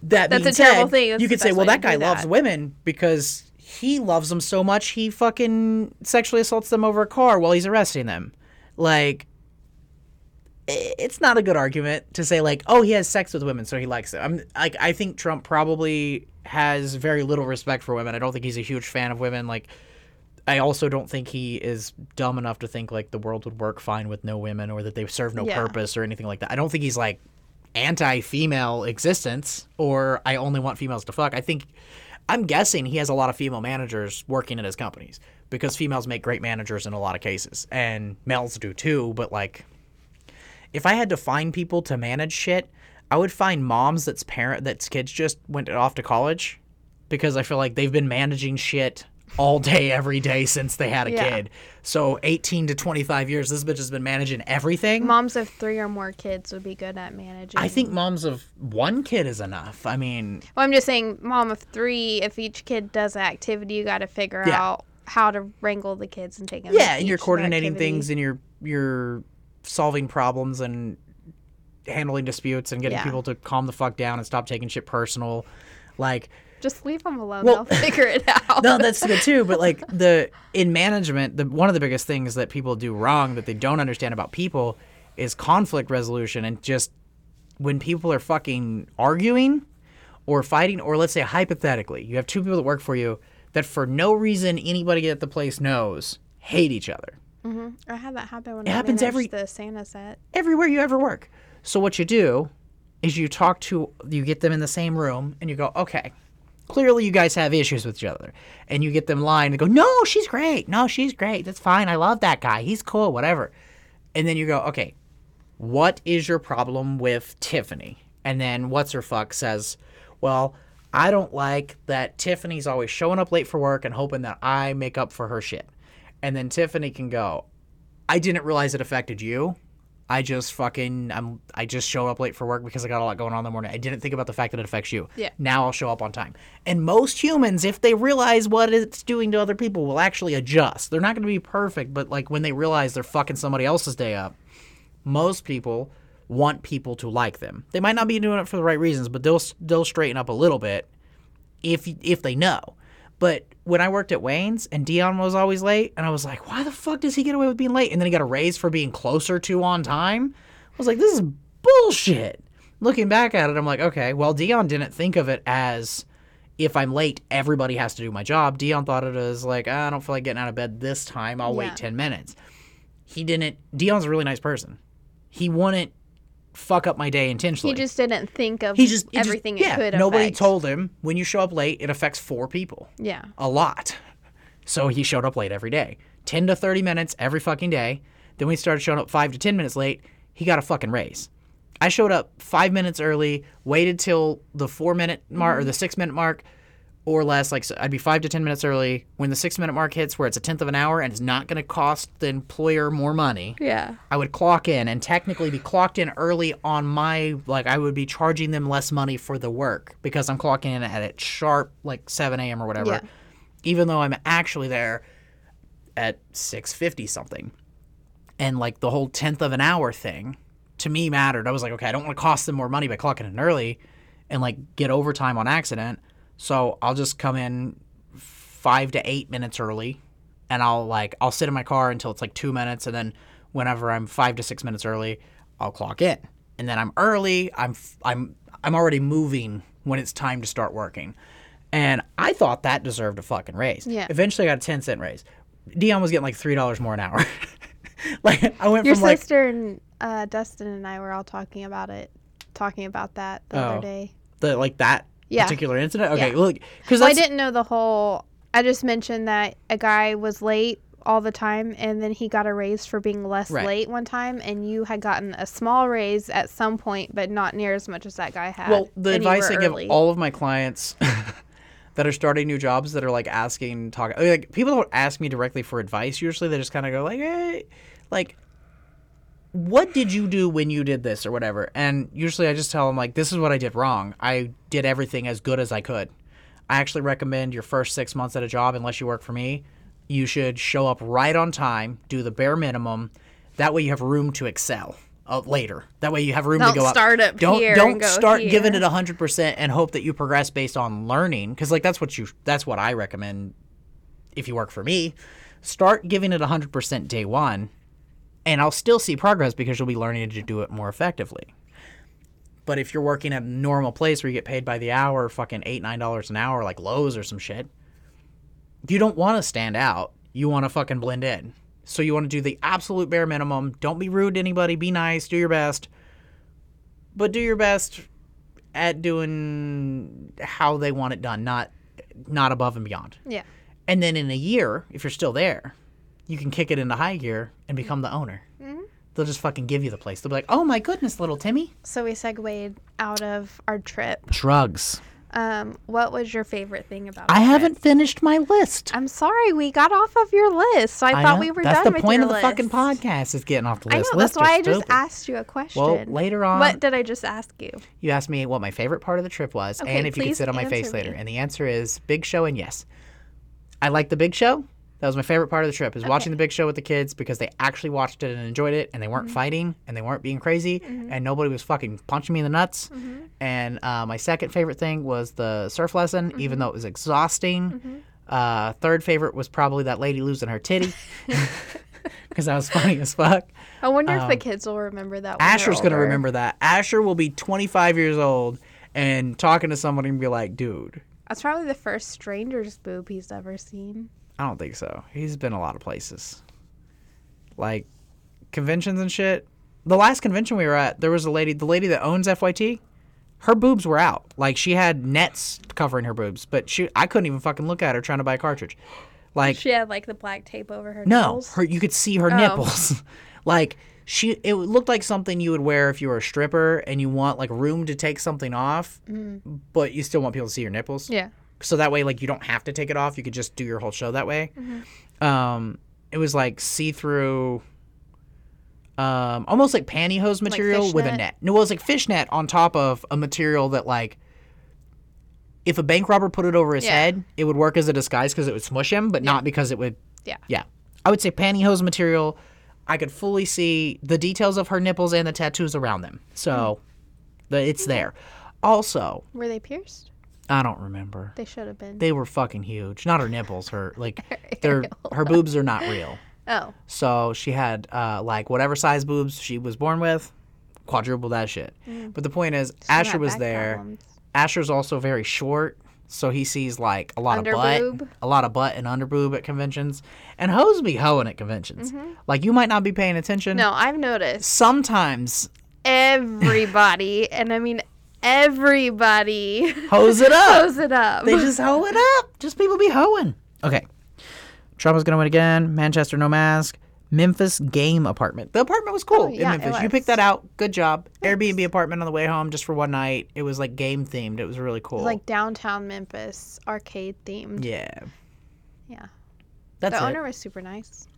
that That's a terrible thing. That's you could say, well, that guy loves that. women because he loves them so much he fucking sexually assaults them over a car while he's arresting them. Like, it's not a good argument to say like, oh, he has sex with women, so he likes it. I'm like, I think Trump probably has very little respect for women. I don't think he's a huge fan of women. Like, I also don't think he is dumb enough to think like the world would work fine with no women or that they serve no Yeah. purpose or anything like that. I don't think he's like anti-female existence or I only want females to fuck. I think I'm guessing he has a lot of female managers working at his companies because females make great managers in a lot of cases and males do too, but like if I had to find people to manage shit, I would find moms that's parent that's kids just went off to college because I feel like they've been managing shit all day *laughs* every day since they had a Yeah. kid. So 18 to 25 years this bitch has been managing everything. Moms of three or more kids would be good at managing. I think moms of one kid is enough. I mean, Well, I'm just saying, mom of three. If each kid does an activity, you got to figure Yeah. out how to wrangle the kids and take them. yeah, and you're coordinating activity. things and you're you're solving problems and handling disputes and getting Yeah. people to calm the fuck down and stop taking shit personal. Like Just leave them alone. Well- They'll *laughs* figure it *laughs* out. no, that's good too. But like *laughs* the in management, the one of the biggest things that people do wrong that they don't understand about people is conflict resolution and just when people are fucking arguing or fighting, or let's say hypothetically, you have two people that work for you that for no reason anybody at the place knows hate each other mm-hmm. I had that happen when It I happens every- the Santa set. everywhere you ever work. So what you do is you talk to you get them in the same room and you go, okay, clearly you guys have issues with each other, and you get them lying and go, no, she's great, no, she's great, that's fine, I love that guy, he's cool, whatever, and then you go, okay, what is your problem with Tiffany? And then what's her fuck says, well. I don't like that Tiffany's always showing up late for work and hoping that I make up for her shit. And then Tiffany can go, I didn't realize it affected you. I just fucking I'm I just show up late for work because I got a lot going on in the morning. I didn't think about the fact that it affects you. Yeah. Now I'll show up on time. And most humans, if they realize what it's doing to other people, will actually adjust. They're not going to be perfect, but like when they realize they're fucking somebody else's day up, most people want people to like them. They might not be doing it for the right reasons, but they'll they'll straighten up a little bit if if they know. But when I worked at Wayne's and Dion was always late, and I was like, why the fuck does he get away with being late? And then he got a raise for being closer to on time. I was like, this is bullshit. Looking back at it, I'm like, okay, well, Dion didn't think of it as if I'm late, everybody has to do my job. Dion thought it as like, ah, I don't feel like getting out of bed this time. I'll Yeah. wait 10 minutes. He didn't. Dion's a really nice person. He wouldn't fuck up my day intentionally. He just didn't think of He just it just- everything yeah, it could Nobody affect. told him when you show up late, it affects four people. Yeah. A lot. So he showed up late every day. 10 to 30 minutes every fucking day. Then we started showing up 5 to 10 minutes late. He got a fucking raise. I showed up 5 minutes early, waited till the 4 minute mark or mm-hmm. the 6 minute mark or less like so I'd be 5 to 10 minutes early when the 6 minute mark hits where it's a tenth of an hour and it's not going to cost the employer more money. Yeah. I would clock in and technically be clocked in early on my like I would be charging them less money for the work because I'm clocking in at it sharp like 7 a.m. or whatever, Yeah. even though I'm actually there at 6:50 something. And like the whole tenth of an hour thing to me mattered. I was like, okay, I don't want to cost them more money by clocking in early and like get overtime on accident. So I'll just come in five to eight minutes early and I'll like I'll sit in my car until it's like two minutes and then whenever I'm five to six minutes early, I'll clock in. And then I'm early, I'm I'm I'm already moving when it's time to start working. And I thought that deserved a fucking raise. Yeah. Eventually I got a ten cent raise. Dion was getting like three dollars more an hour. *laughs* like I went Your from like sister and uh, Dustin and I were all talking about it, talking about that the Oh. other day. the like that Yeah. particular incident. Okay, Yeah. well, because Well, I didn't know the whole. I just mentioned that a guy was late all the time, and then he got a raise for being less Right. late one time, and you had gotten a small raise at some point, but not near as much as that guy had. well the advice I give early. all of my clients *laughs* that are starting new jobs that are like asking talk like people don't ask me directly for advice. Usually they just kind of go like, hey, like. What did you do when you did this or whatever? And usually I just tell them like this is what I did wrong. I did everything as good as I could. I actually recommend your first 6 months at a job unless you work for me, you should show up right on time, do the bare minimum. That way you have room to excel uh, later. That way you have room Don't to go up. start up don't here don't go start giving here. it hundred percent and hope that you progress based on learning. Because like that's what you that's what I recommend. If you work for me, start giving it hundred percent day one, and I'll still see progress because you'll be learning to do it more effectively. But if you're working at a normal place where you get paid by the hour, fucking eight nine dollars an hour, like Lowe's or some shit, you don't want to stand out. You want to fucking blend in. So you want to do the absolute bare minimum. Don't be rude to anybody. Be nice. Do your best. But do your best at doing how they want it done, not not above and beyond. yeah. And then in a year, if you're still there, you can kick it into high gear and become the owner. Mm-hmm. They'll just fucking give you the place. They'll be like, "Oh my goodness, little Timmy." So we segued out of our trip. Drugs. Um, what was your favorite thing about? I trip? haven't finished my list. I'm sorry, we got off of your list, so I, I thought know. we were That's done the with point of the list. fucking podcast is getting off the list. I know. That's Lists why I just asked you a question. Well, later on, What did I just ask you? you asked me what my favorite part of the trip was, Okay, and if you could sit on my face answer later. And the answer is Big Show and yes. I like the Big Show. That was my favorite part of the trip is watching the Big Show with the kids because they actually watched it and enjoyed it, and they Mm-hmm. weren't fighting and they weren't being crazy, and nobody was fucking punching me in the nuts. Mm-hmm. And uh, my second favorite thing was the surf lesson, Mm-hmm. even though it was exhausting. Uh, third favorite was probably that lady losing her titty *laughs* *laughs* because that was funny as fuck. I wonder if the kids will remember that. Um, Asher's gonna remember that. Asher will be 25 years old and talking to somebody and be like, "Dude, That's probably the first stranger's boob he's ever seen. I don't think so. He's been a lot of places, like conventions and shit. The last convention we were at, there was a lady, the lady that owns FYT. Her boobs were out. Like she had nets covering her boobs, but she, I couldn't even fucking look at her trying to buy a cartridge. Like She had like the black tape over her No, nipples. her you could see her Oh. nipples. *laughs* like she it looked like something you would wear if you were a stripper and you want like room to take something off, mm. but you still want people to see your nipples. Yeah. So that way like you don't have to take it off, you could just do your whole show that way. Mm-hmm. Um it was like see-through um almost like pantyhose material with a net. No, it was like fishnet on top of a material that like if a bank robber put it over his Yeah. head, it would work as a disguise because it would smush him, but not because it would Yeah. yeah. I would say pantyhose material. I could fully see the details of her nipples and the tattoos around them. So the, it's there. Also, Were they pierced? I don't remember. They should have been. They were fucking huge. Not her nipples. Her like *laughs* they're her boobs are not real. oh. So she had uh, like whatever size boobs she was born with, quadruple that shit. But the point is, She Asher was there. problems. Asher's also very short, so he sees like a lot of butt, a lot of butt and underboob at conventions, and hoes be hoeing at conventions. Like you might not be paying attention. No, I've noticed Sometimes everybody, and I mean everybody, hose it *laughs* up. close it up. they just hoe it up. Just people be hoeing. Okay. Trump is gonna win again. Manchester no mask. Memphis game apartment. The apartment was cool Oh, yeah, in Memphis. You picked that out. Good job. Airbnb apartment on the way home just for one night. It was like game themed. It was really cool. like downtown Memphis, arcade themed. yeah. Yeah. That's the it. owner was super nice.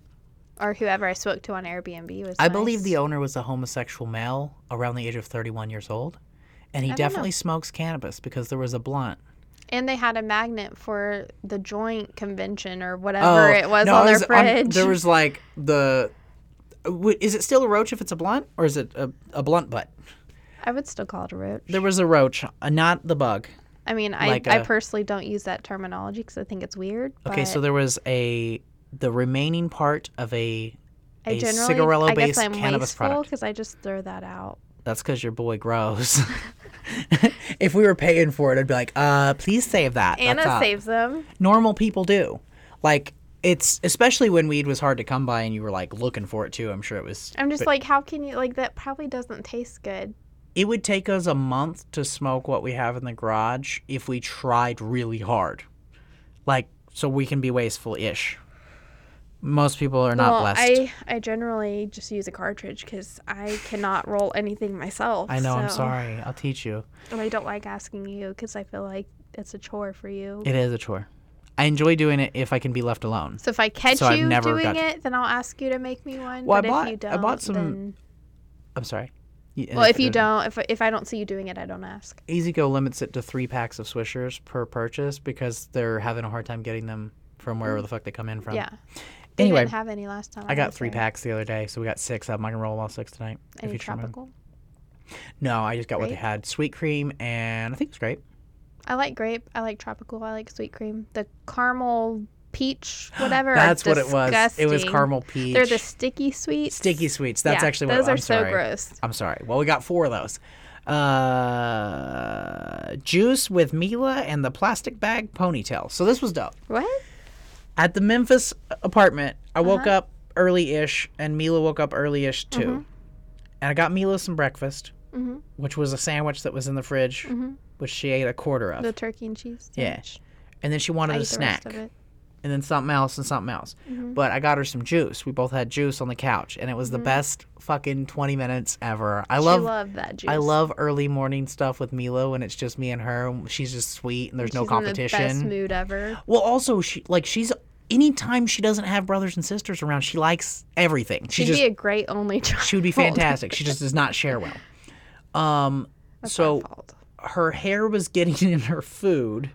Or whoever I spoke to on Airbnb was I nice. believe the owner was a homosexual male around the age of 31 years old. And he I don't know. definitely smokes cannabis because there was a blunt. And they had a magnet for the joint convention or whatever it was Oh, no, on it their was fridge. there was like *laughs* the. Is it still a roach if it's a blunt? Or is it a, a blunt butt? I would still call it a roach. There was a roach, uh, not the bug. I mean, I, like I a- personally don't use that terminology because I think it's weird. Okay, so there was a. The remaining part of a. I a I guess I'm cannabis product. because I just throw that out. That's because your boy grows. *laughs* if we were paying for it, I'd be like, uh, please save that. Anna That's, saves them. normal people do. Like It's especially when weed was hard to come by and you were like looking for it too. I'm sure it was. I'm just but like, how can you like that? Probably doesn't taste good. it would take us a month to smoke what we have in the garage if we tried really hard. Like, so we can be wasteful ish. Most people are not well, blessed. I I generally just use a cartridge because I cannot roll anything myself. I know, I'm sorry. I'll teach you. And I don't like asking you because I feel like it's a chore for you. It is a chore. I enjoy doing it if I can be left alone. So if I catch So you doing got it, then I'll ask you to make me one. Well, I but bought- if you don't, I bought some- then I'm sorry. Well, if you uh, don't, if if I don't see you doing it, I don't ask. Easy Go limits it to three packs of Swishers per purchase because they're having a hard time getting them from wherever the fuck they come in from. Mm. Yeah. They Anyway, didn't have any last time. I got three there. packs the other day, so we got six of them. I can roll all six tonight. if Any you trim 'em. tropical? No, I just got what they had: sweet cream and I think it's grape. I like grape. I like tropical. I like sweet cream. The caramel peach, *gasps* whatever. That's what it was. It was caramel peach. They're the sticky sweets. sticky sweets. That's Yeah, actually what those I'm are so gross. I'm sorry. Well, we got four of those. Uh, juice with Mila and the plastic bag ponytail. So this was dope. What? At the Memphis apartment, I woke Uh-huh. up early-ish, and Mila woke up early-ish too. Mm-hmm. And I got Mila some breakfast, Mhm. which was a sandwich that was in the fridge, which she ate a quarter of. The turkey and cheese. Yeah. sandwich. and then she wanted a ate the snack. rest of it. And then something else and something else. Mm-hmm. But I got her some juice. We both had juice on the couch, and it was the best fucking 20 minutes ever. I She love loved that juice. I love early morning stuff with Milo and it's just me and her. She's just sweet and there's no She's in the competition. best mood ever. Well, also she like she's anytime she doesn't have brothers and sisters around, she likes everything. She She'd just be a great only child. she would be fantastic. she just does not share well. *laughs* Um, That's so my fault. her hair was getting *laughs* in her food.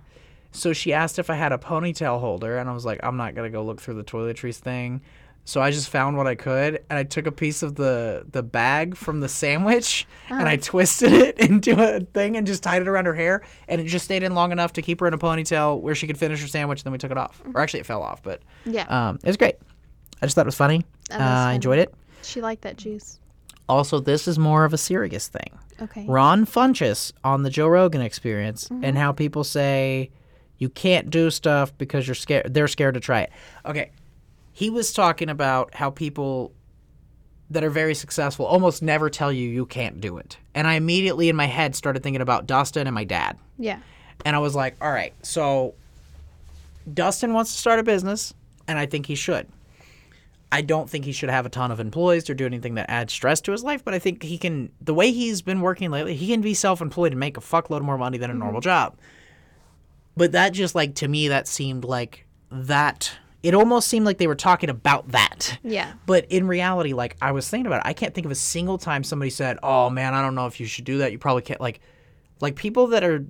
So she asked if I had a ponytail holder, and I was like, I'm not gonna go look through the toiletries thing. So I just found what I could, and I took a piece of the the bag from the sandwich, and Uh-huh. I twisted it *laughs* into a thing and just tied it around her hair, and it just stayed in long enough to keep her in a ponytail where she could finish her sandwich. And then we took it off, or actually it fell off, but Yeah. um, it was great. I just thought it was funny. That Uh, was I enjoyed it. she liked that juice. Also, this is more of a serious thing. Okay. Ron Funches on the Joe Rogan Experience Mm-hmm. and how people say you can't do stuff because you're scared. They're scared to try it. Okay, he was talking about how people that are very successful almost never tell you you can't do it, and I immediately in my head started thinking about Dustin and my dad, Yeah. and I was like, all right, so Dustin wants to start a business, and I think he should. I don't think he should have a ton of employees or do anything that adds stress to his life, but I think he can, the way he's been working lately, he can be self employed and make a fuckload more money than a normal mm-hmm. job. But that just like, to me, that seemed like that, it almost seemed like they were talking about that. Yeah. But in reality, like I was thinking about it, I can't think of a single time somebody said, "Oh man, I don't know if you should do that. You probably can't." Like, like people that are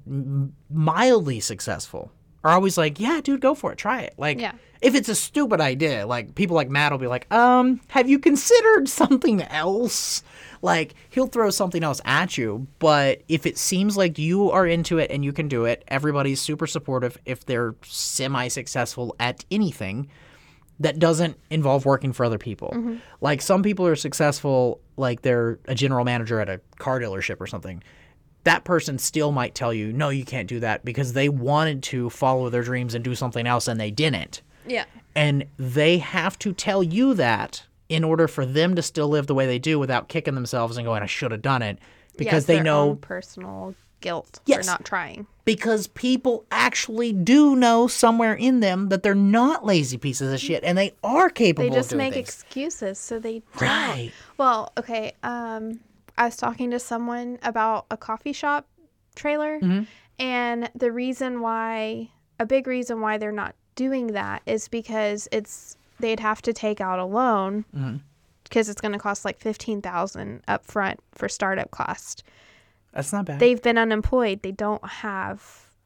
mildly successful are always like, "Yeah, dude, go for it, try it." Like, Yeah. if it's a stupid idea, like people like Matt will be like, "Um, have you considered *laughs* something else?" Like he'll throw something else at you, but if it seems like you are into it and you can do it, everybody's super supportive if they're semi-successful at anything that doesn't involve working for other people. Mm-hmm. Like some people are successful, like they're a general manager at a car dealership or something. That person still might tell you, no, you can't do that because they wanted to follow their dreams and do something else and they didn't. Yeah. And they have to tell you that in order for them to still live the way they do without kicking themselves and going, I should have done it. Because Yes, they know personal guilt Yes. for not trying. because people actually do know somewhere in them that they're not lazy pieces of shit and they are capable They just make things. excuses, so they don't. Right. Well, okay. Um, I was talking to someone about a coffee shop trailer, Mm-hmm. and the reason why, a big reason why they're not doing that is because it's they'd have to take out a loan Mm-hmm. because it's going to cost like fifteen thousand up front for startup cost. That's not bad. They've been unemployed. They don't have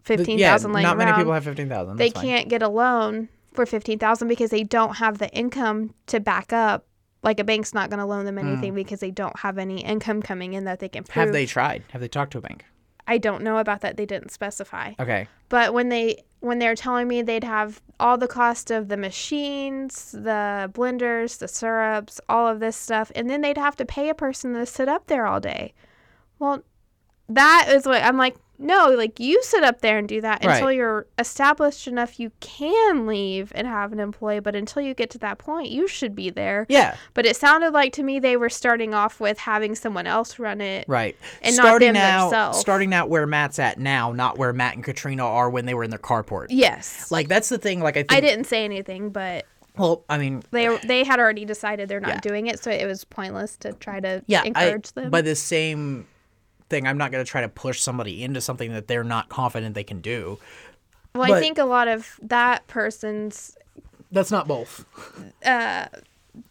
The- fifteen yeah, thousand laying not many people have 15,000. they fine. can't get a loan for 15,000 because they don't have the income to back up like a bank's not going to loan them anything because they don't have any income coming in that they can prove. Mm. Have they tried? Have they talked to a bank? I don't know about that. They didn't specify. Okay. But when they when they were telling me they'd have all the cost of the machines, the blenders, the syrups, all of this stuff, and then they'd have to pay a person to sit up there all day. Well, that is what I'm like. No, like you sit up there and do that Right. until you're established enough you can leave and have an employee, but until you get to that point, you should be there. Yeah, But it sounded like to me they were starting off with having someone else run it. right. And not starting them out, themselves. starting out where Matt's at now, not where Matt and Katrina are when they were in their carport. Yes. Like that's the thing. Like I think. I didn't say anything, but Well, I mean, they uh, they had already decided they're not Yeah. doing it, so it was pointless to try to yeah, encourage I, them. By the same thing, I'm not going to try to push somebody into something that they're not confident they can do. well, but- I think a lot of that person's That's not both. Uh,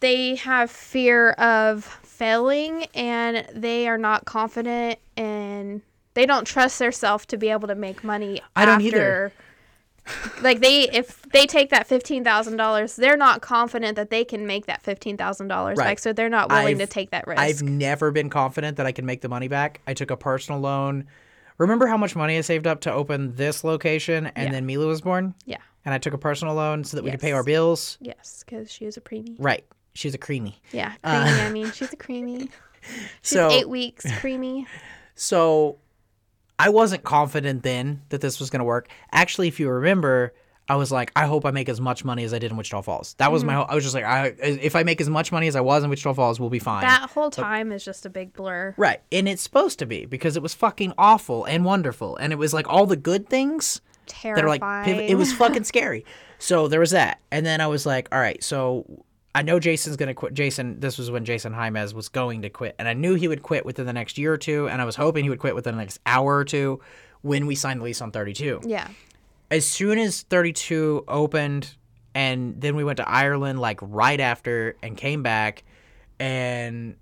they have fear of failing and they are not confident and they don't trust themselves to be able to make money I don't either. Like they if they take that fifteen thousand dollars they're not confident that they can make that fifteen thousand dollars Right. like so they're not willing to I've- take that risk I've never been confident that I can make the money back. I took a personal loan. Remember how much money I saved up to open this location and Yeah. then Mila was born? yeah And I took a personal loan so that we could pay our bills? yes because she was a preemie Right. She's a creamy. yeah creamy i mean she's a creamy *laughs* she's Uh, So eight weeks creamy So I wasn't confident then that this was going to work. Actually, if you remember, I was like, I hope I make as much money as I did in Wichita Falls. That was my Mm-hmm. whole, I was just like, I, if I make as much money as I was in Wichita Falls, we'll be fine. that whole time is just a big blur right. And it's supposed to be because it was fucking awful and wonderful. And it was like all the good things that are like, it was fucking scary. So there was that. And then I was like, all right, so I know Jason's going to quit. Jason, this was when Jason Jaimez was going to quit. And I knew he would quit within the next year or two. And I was hoping he would quit within the next hour or two when we signed the lease on 32. yeah As soon as 32 opened, and then we went to Ireland like right after and came back. And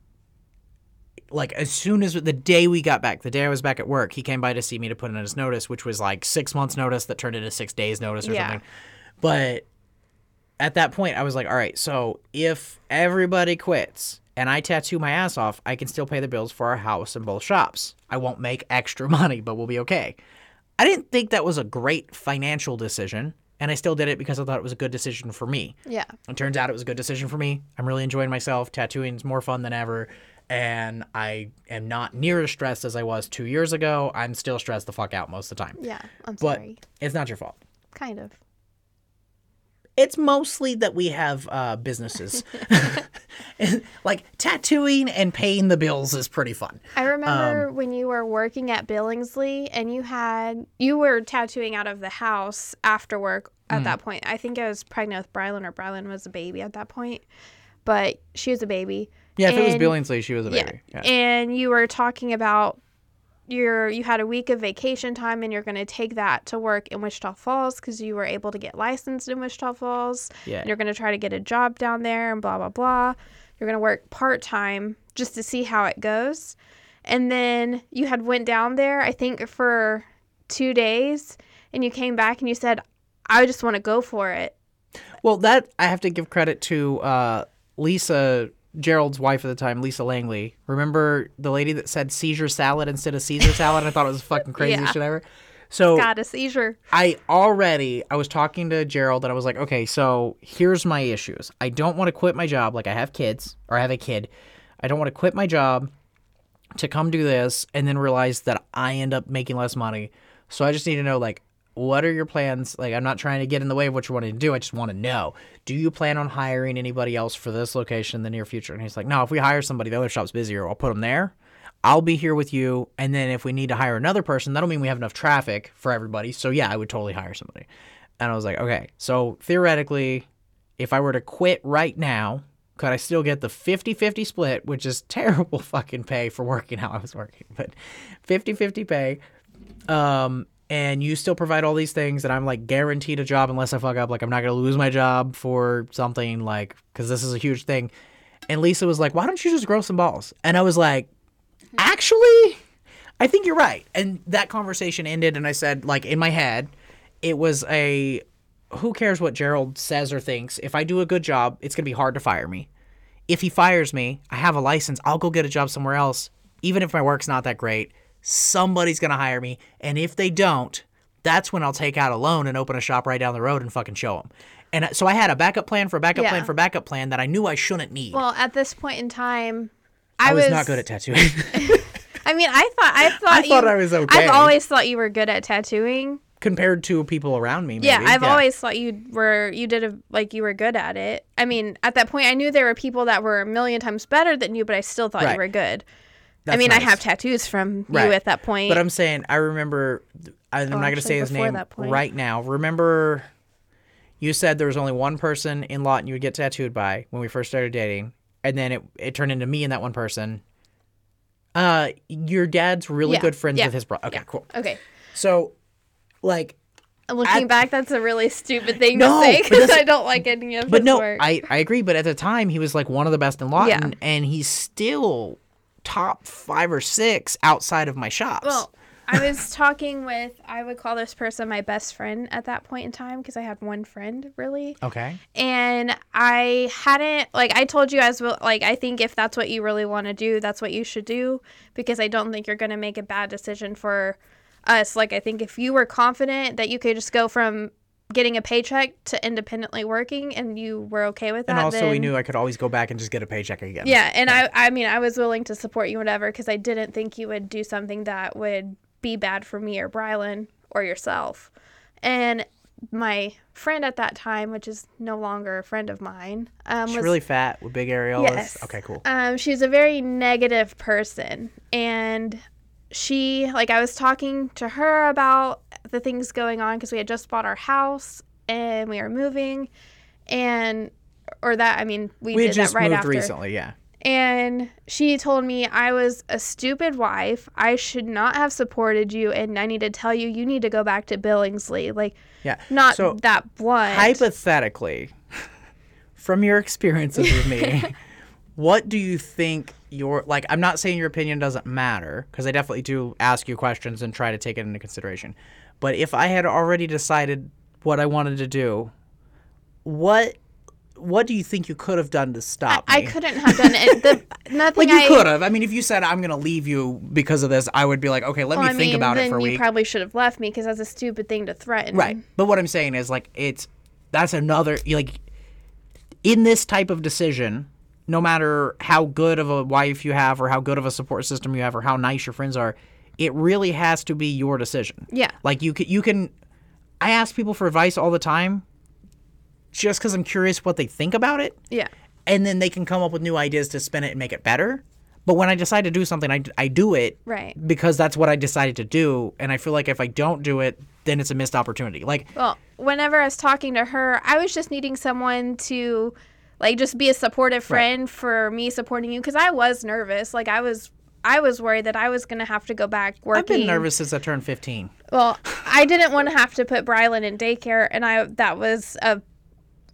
like as soon as the day we got back, the day I was back at work, he came by to see me to put in his notice, which was like six months notice that turned into six days notice or Yeah. something. But at that point, I was like, all right, so if everybody quits and I tattoo my ass off, I can still pay the bills for our house and both shops. I won't make extra *laughs* money, but we'll be okay. I didn't think that was a great financial decision, and I still did it because I thought it was a good decision for me. yeah It turns out it was a good decision for me. I'm really enjoying myself. Tattooing is more fun than ever. And I am not near as stressed as I was two years ago. I'm still stressed the fuck out most of the time. yeah i'm But sorry it's not your fault. kind of It's mostly that we have uh, businesses. *laughs* *laughs* Like tattooing and paying the bills is pretty fun. I Um, remember when you were working at Billingsley and you had you were tattooing out of the house after work Mm. at that point. I think I was pregnant with Brylan or Brylan was a baby at that point. But she was a baby. Yeah, if it was Billingsley, she was a baby. Yeah. Yeah. And you were talking about your you had a week of vacation time and you're going to take that to work in Wichita Falls cuz you were able to get licensed in Wichita Falls. Yeah. And you're going to try to get a job down there and blah blah blah. You're going to work part-time just to see how it goes. And then you had went down there I think for 2 days and you came back and you said I just want to go for it. Well, that I have to give credit to uh, Lisa, Gerald's wife at the time, Lisa Langley. Remember the lady that said seizure salad instead of Caesar salad? I thought it was fucking *laughs* crazy Yeah. shit ever. So Got a seizure. I already I was talking to Gerald and I was like, okay, so here's my issues. I don't want to quit my job like I have kids or I have a kid. I don't want to quit my job to come do this and then realize that I end up making less money. So I just need to know like what are your plans? Like I'm not trying to get in the way of what you're wanting to do. I just want to know. Do you plan on hiring anybody else for this location in the near future? And he's like, "No, if we hire somebody, the other shop's busier. I'll put them there." I'll be here with you. And then if we need to hire another person, that'll mean we have enough traffic for everybody. So yeah, I would totally hire somebody. And I was like, okay. So theoretically, if I were to quit right now, could I still get the 50 50 split, which is *laughs* terrible fucking pay for working how I was working, but 50 50 pay. Um, and you still provide all these things, and I'm like guaranteed a job unless I fuck up. Like, I'm not to lose my job for something, like, because this is a huge thing. And Lisa was like, why don't you just grow some balls? And I was like, actually, I think you're right. And that conversation ended, and I said, like, in my head, it was a who cares what Gerald says or thinks? If I do a good job, it's to be hard to fire me. If he fires me, I have a license, I'll go get a job somewhere else. Even if my work's not that great, somebody's going to hire me. And if they don't, that's when I'll take out a loan and open a shop right down the road and fucking show them. And uh, so I had a backup plan for a backup Yeah. plan for a backup plan that I knew I shouldn't need. Well, at this point in time, I, I, was, not good at tattooing. *laughs* I mean, I thought I *laughs* thought I thought you- I was okay. I've always thought you were good at tattooing. compared to people around me. Maybe. Yeah, I've always thought you were you did a like you were good at it. I mean, at that point, I knew there were people that were a million times better than you, but I still thought Right. you were good. I mean, I have tattoos from Right. you at that point. But I'm saying I remember. I'm not going to Oh, say his name right now. Remember, you said there was only one person in Lawton you would get tattooed by when we first started dating, and then it it turned into me and that one person. Uh, your dad's really Yeah, good friends yeah, with his brother. Okay, yeah. cool. okay. So, like, Looking At- back, that's a really stupid thing No, to say because I don't like any of but his no, work. I I agree. But at the time, he was like one of the best in Lawton, Yeah. and he's still top five or six outside of my shops. Well, I was *laughs* talking with, I would call this person my best friend at that point in time because I had one friend really. okay. And I hadn't, like, I told you as well, like, I think if that's what you really want to do, that's what you should do because I don't think you're going to make a bad decision for us. Like, I think if you were confident that you could just go from getting a paycheck to independently working and you were okay with that, And also, we knew I could always go back and just get a paycheck again. yeah, and I I mean I was willing to support you whatever because I didn't think you would do something that would be bad for me or Brylan or yourself. And my friend at that time, which is no longer a friend of mine, um, She's was really fat with big areolas. Yes. Okay, cool. um, she's a very negative person, and she like I was talking to her about the things going on because we had just bought our house and we were moving, and or that I mean we, We did just that right moved after recently, yeah. and she told me I was a stupid wife. I should not have supported you, and I need to tell you, you need to go back to Billingsley. Like, Yeah. not so that blunt. hypothetically, *laughs* from your experiences with me, *laughs* what do you think your like? I'm not saying your opinion doesn't matter because I definitely do ask you questions and try to take it into consideration. But if I had already decided what I wanted to do, what what do you think you could have done to stop I me? couldn't have done it. The, *laughs* nothing Like you I, could have. I mean, if you said I'm gonna leave you because of this, I would be like, okay, let well, me I think mean, about it for a week. you probably should have left me because that's a stupid thing to threaten. Right. But what I'm saying is like it's that's another like in this type of decision, no matter how good of a wife you have or how good of a support system you have or how nice your friends are, it really has to be your decision. Yeah. Like you can you can I ask people for advice all the time just cuz I'm curious what they think about it Yeah. and then they can come up with new ideas to spin it and make it better. But when I decide to do something, I, I do it Right. because that's what I decided to do. And I feel like if I don't do it, then it's a missed opportunity. Like, Well, whenever I was talking to her, I was just needing someone to like just be a supportive friend for me supporting you because I was nervous. Like I was I was worried that I was going to have to go back working. I've been nervous since I turned 15. Well, I didn't want to have to put Brylan in daycare, and I that was a.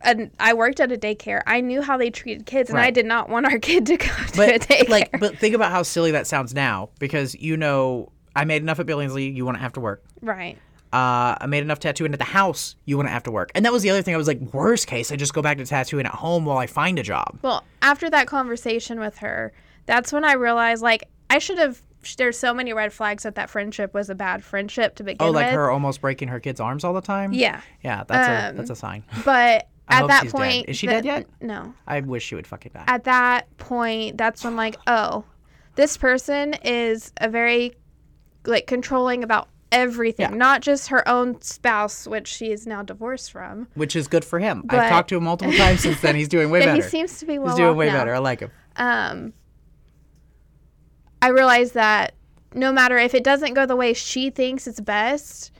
And I worked at a daycare. I knew how they treated kids, and I did not want our kid to go *laughs* to a But daycare. like, but think about how silly that sounds now because you know I made enough at Billingsley, you wouldn't have to work. right. Uh, I made enough tattooing at the house, you wouldn't have to work. And that was the other thing. I was like, worst case, I just go back to tattooing at home while I find a job. Well, after that conversation with her, that's when I realized like I should have. There's so many red flags that that friendship was a bad friendship to begin with. Oh, like with. her almost breaking her kid's arms all the time. Yeah, yeah, that's a Um, that's a sign. *laughs* but at that she's dead. point, Is she the- dead yet? No. I wish she would fucking die. At that point, that's when like, oh, this person is a very like controlling about everything, Yeah. not just her own spouse, which she is now divorced from. which is good for him. But- I've talked to him multiple times since then. He's doing way *laughs* Yeah, better. he seems to be well He's doing way now. better. I like him. um, I realized that no matter if it doesn't go the way she thinks it's best,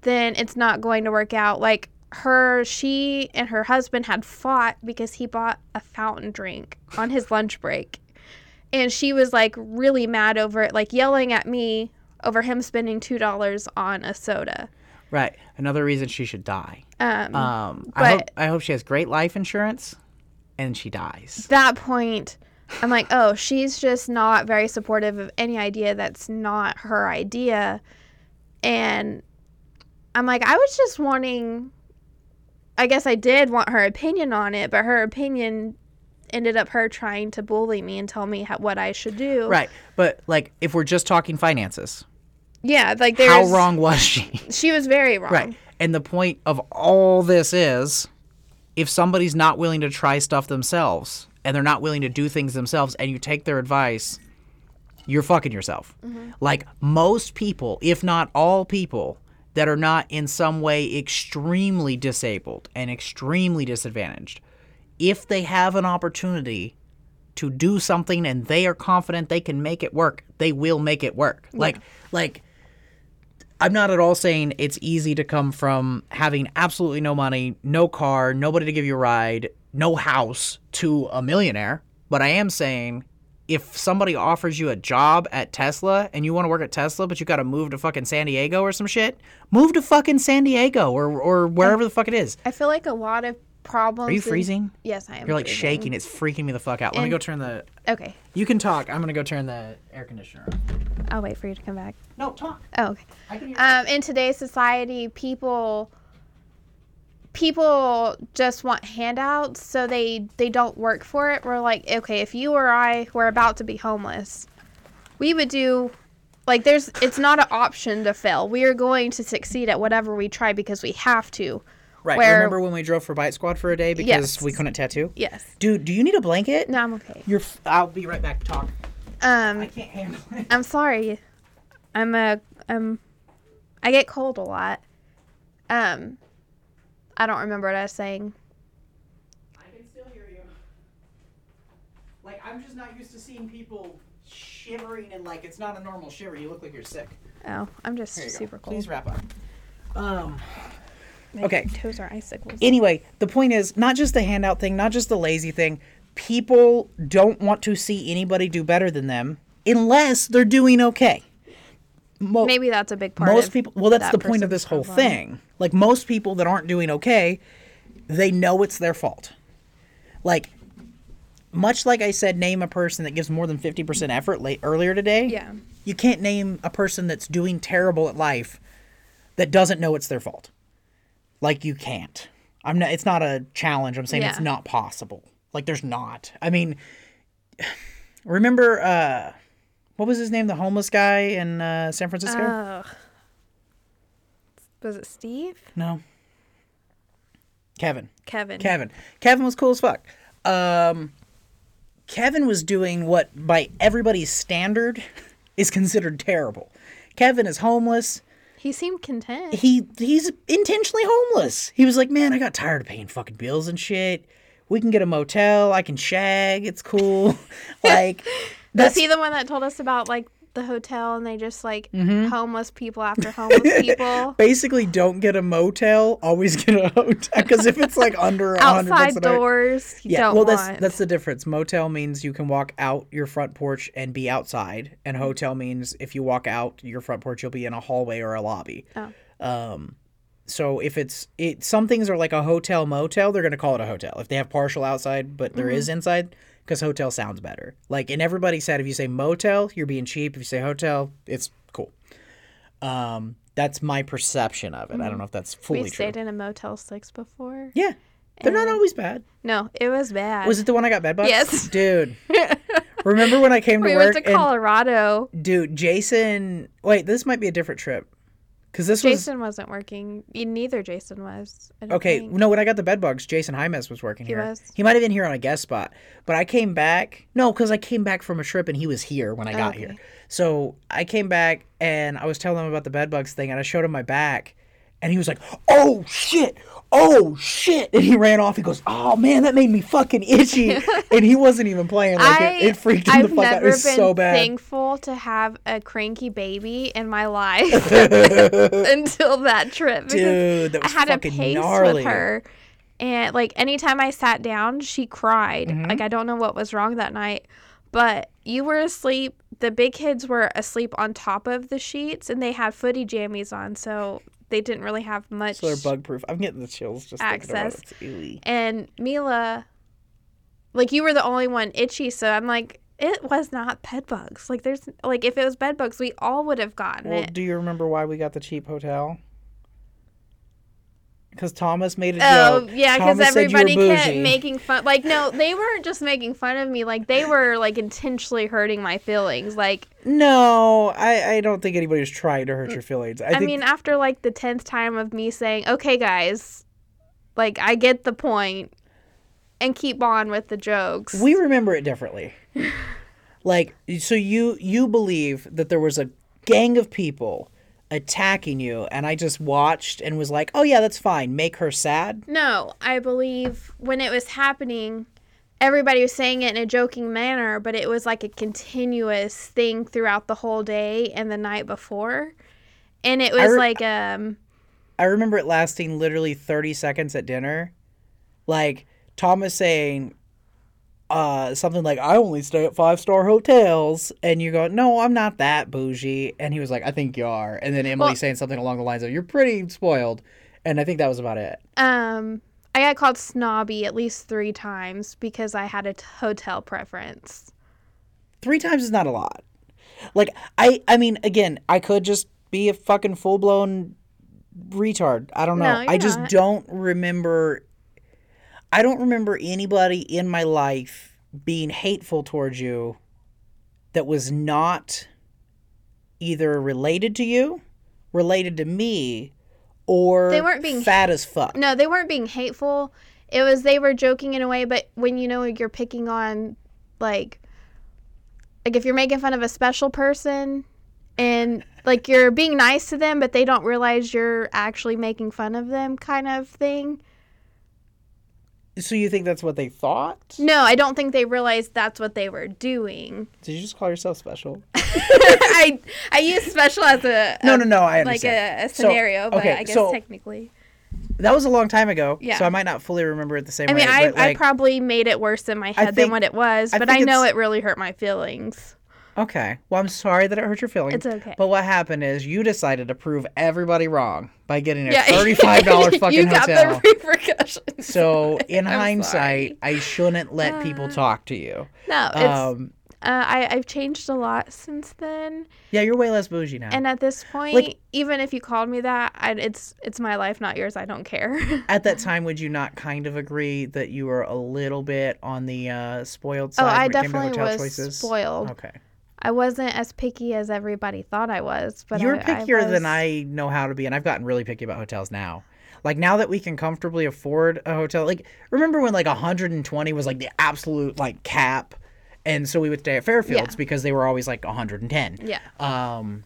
then it's not going to work out. Like her, she and her husband had fought because he bought a fountain drink on his lunch break. And she was like really mad over it, like yelling at me over him spending $2 on a soda. Right. Another reason she should die. Um, Um, I hope but- I hope she has great life insurance, and she dies. At that point, I'm like, oh, she's just not very supportive of any idea that's not her idea. And I'm like, I was just wanting, I guess I did want her opinion on it, but her opinion ended up her trying to bully me and tell me how, what I should do. Right. But like, if we're just talking finances, Yeah, like there's. how wrong was she? *laughs* She was very wrong. right. And the point of all this is, if somebody's not willing to try stuff themselves and they're not willing to do things themselves, and you take their advice, you're fucking yourself. Mm-hmm. Like most people, if not all people that are not in some way extremely disabled and extremely disadvantaged, if they have an opportunity to do something and they are confident they can make it work, they will make it work. Like like I'm not at all saying it's easy to come from having absolutely no money, no car, nobody to give you a ride, no house to a millionaire, but I am saying if somebody offers you a job at Tesla and you want to work at Tesla but you got to move to fucking San Diego or some shit, move to fucking San Diego or or wherever the fuck it is. I feel like a lot of problems. Are you in- freezing? Yes, I am. You're like freezing. shaking. It's freaking me the fuck out. Let me go turn the. Okay, You can talk. I'm gonna go turn the air conditioner on. I'll wait for you to come back. No, talk. Oh, okay. I. Um, in today's society, people people just want handouts, so they they don't work for it. We're like, okay, if you or I were about to be homeless, we would do like there's it's not an option to fail. We are going to succeed at whatever we try because we have to. right. where- Remember when we drove for Bite Squad for a day because Yes. we couldn't tattoo? Yes. Dude, do you need a blanket? No, I'm okay. You're. F- I'll be right back to talk. Um, I can't handle it. I'm sorry. I'm a um I get cold a lot. Um I don't remember what I was saying. I can still hear you. Like I'm just not used to seeing people shivering and like it's not a normal shiver. You look like you're sick. Oh, I'm just Here you super go. cold. Please wrap up. Um. My okay. Toes are icicles. Anyway, the point is not just the handout thing, not just the lazy thing. People don't want to see anybody do better than them unless they're doing okay. Mo- Maybe that's a big part most of people well that's that the point of this whole problem. thing. Like most people that aren't doing okay they know it's their fault. Like much like i said name a person that gives more than 50% effort late earlier today Yeah. you can't name a person that's doing terrible at life that doesn't know it's their fault. Like you can't. I'm not it's not a challenge. I'm saying it's not possible. Like there's not. I mean *sighs* remember uh what was his name the homeless guy in uh, san francisco Ugh. Was it Steve? No. Kevin. Kevin. Kevin. Kevin was cool as fuck. Um, Kevin was doing what, by everybody's standard, is considered terrible. Kevin is homeless. He seemed content. He he's intentionally homeless. He was like, man, I got tired of paying fucking bills and shit. We can get a motel. I can shag. It's cool. *laughs* like, Was that's he the one that told us about like the hotel and they just like Mm-hmm. homeless people after homeless *laughs* people? basically don't get a motel. Always get a hotel because if it's like under Outside night, doors. Yeah, don't well, want. that's that's the difference. Motel means you can walk out your front porch and be outside, and hotel means if you walk out your front porch, you'll be in a hallway or a lobby. Oh. Um, so if it's it, some things are like a hotel motel, they're gonna call it a hotel if they have partial outside, but there is inside because hotel sounds better. Like, and everybody said if you say motel, you're being cheap. If you say hotel, it's cool. Um, that's my perception of it. I don't know if that's fully true. we true. stayed in a Motel Six before. yeah, they're not always bad. No, it was bad. Was it the one I got bed bugs? Yes. Dude. *laughs* Remember when I came to we work went to and Colorado. dude, Jason wait, this might be a different trip. Cuz this Jason wasn't working. Neither Jason was. Was Okay, think. no, when I got the bed bugs, Jason Hymes was working He here. was? He might have been here on a guest spot, but I came back. No, cuz I came back from a trip and he was here when I got here. So, I came back and I was telling him about the bed bugs thing and I showed him my back and he was like, "Oh shit. Oh shit." And he ran off. He goes, "Oh man, that made me fucking itchy." *laughs* and he wasn't even playing like I, it, it freaked him I've the fuck out. never It was been so bad. thankful to have a cranky baby in my *laughs* life *laughs* until that trip. Dude, that I was had a fucking pace gnarly. with her. And like anytime I sat down, she cried. Mm-hmm. Like I don't know what was wrong that night. But you were asleep. The big kids were asleep on top of the sheets and they had footy jammies on, so they didn't really have much So they're bug proof. I'm getting the chills just thinking about Access. it. It's ooey. and Mila like you were the only one itchy, so I'm like it was not bed bugs. Like there's like if it was bed bugs, we all would have gotten Well, it. do you remember why we got the cheap hotel? Because Thomas made a Oh joke. yeah, because Thomas said you were everybody kept making fun. Like no, they weren't just making fun of me. Like they were like intentionally hurting my feelings. Like No, I, I don't think anybody was trying to hurt your feelings. I, I, think mean, after like the tenth time of me saying, "Okay, guys, like I get the point," and keep on with the jokes. we remember it differently. *laughs* Like, so you you believe that there was a gang of people attacking you, and I just watched and was like, oh yeah, that's fine. Make her sad. No, I believe when it was happening, everybody was saying it in a joking manner, but it was like a continuous thing throughout the whole day and the night before. And it was re- like um I remember it lasting literally 30 seconds at dinner. Like Thomas saying uh something like I only stay at five-star hotels and you go, "No, I'm not that bougie." And he was like, "I think you are." And then Emily Well- saying something along the lines of, "You're pretty spoiled." And I think that was about it. um I got called snobby at least 3 times because I had a t- hotel preference. 3 times is not a lot. Like I I mean, again, I could just be a fucking full-blown retard. I don't know. No, I just not. don't remember I don't remember anybody in my life being hateful towards you that was not either related to you, related to me, or They weren't being fat as fuck. No, they weren't being hateful. It was they were joking in a way, but when you know you're picking on like like if you're making fun of a special person and like you're being nice to them but they don't realize you're actually making fun of them kind of thing. So you think that's what they thought? No, I don't think they realized that's what they were doing. Did you just call yourself special? *laughs* I I use special as a, *laughs* No, a- no, no. I like understand. a, a So, scenario, but okay, I guess so- technically. That was a long time ago, Yeah. so I might not fully remember it the same I way. mean, I, but, like, I probably made it worse in my head think- than what it was, but think I know it really hurt my feelings. Okay. Well, I'm sorry that it hurt your feelings. It's okay. But what happened is you decided to prove everybody wrong by getting a Yeah, *laughs* thirty-five dollar fucking you got hotel. the repercussions. so *laughs* in I'm hindsight, sorry. I shouldn't let people talk to you. no, it's Um, uh, I I've changed a lot since then, yeah, you're way less bougie now. and at this point, Like- even if you called me that, I, it's it's my life, not yours. I don't care. *laughs* At that time, would you not kind of agree that you were a little bit on the uh, spoiled oh, side I came to definitely was choices? spoiled. Okay. I wasn't as picky as everybody thought I was, but You're I, pickier I than I know how to be, and I've gotten really picky about hotels now. Like now that we can comfortably afford a hotel, like remember when like 120 was like the absolute like cap, and so we would stay at Fairfields Yeah. because they were always like 110. Yeah. Um.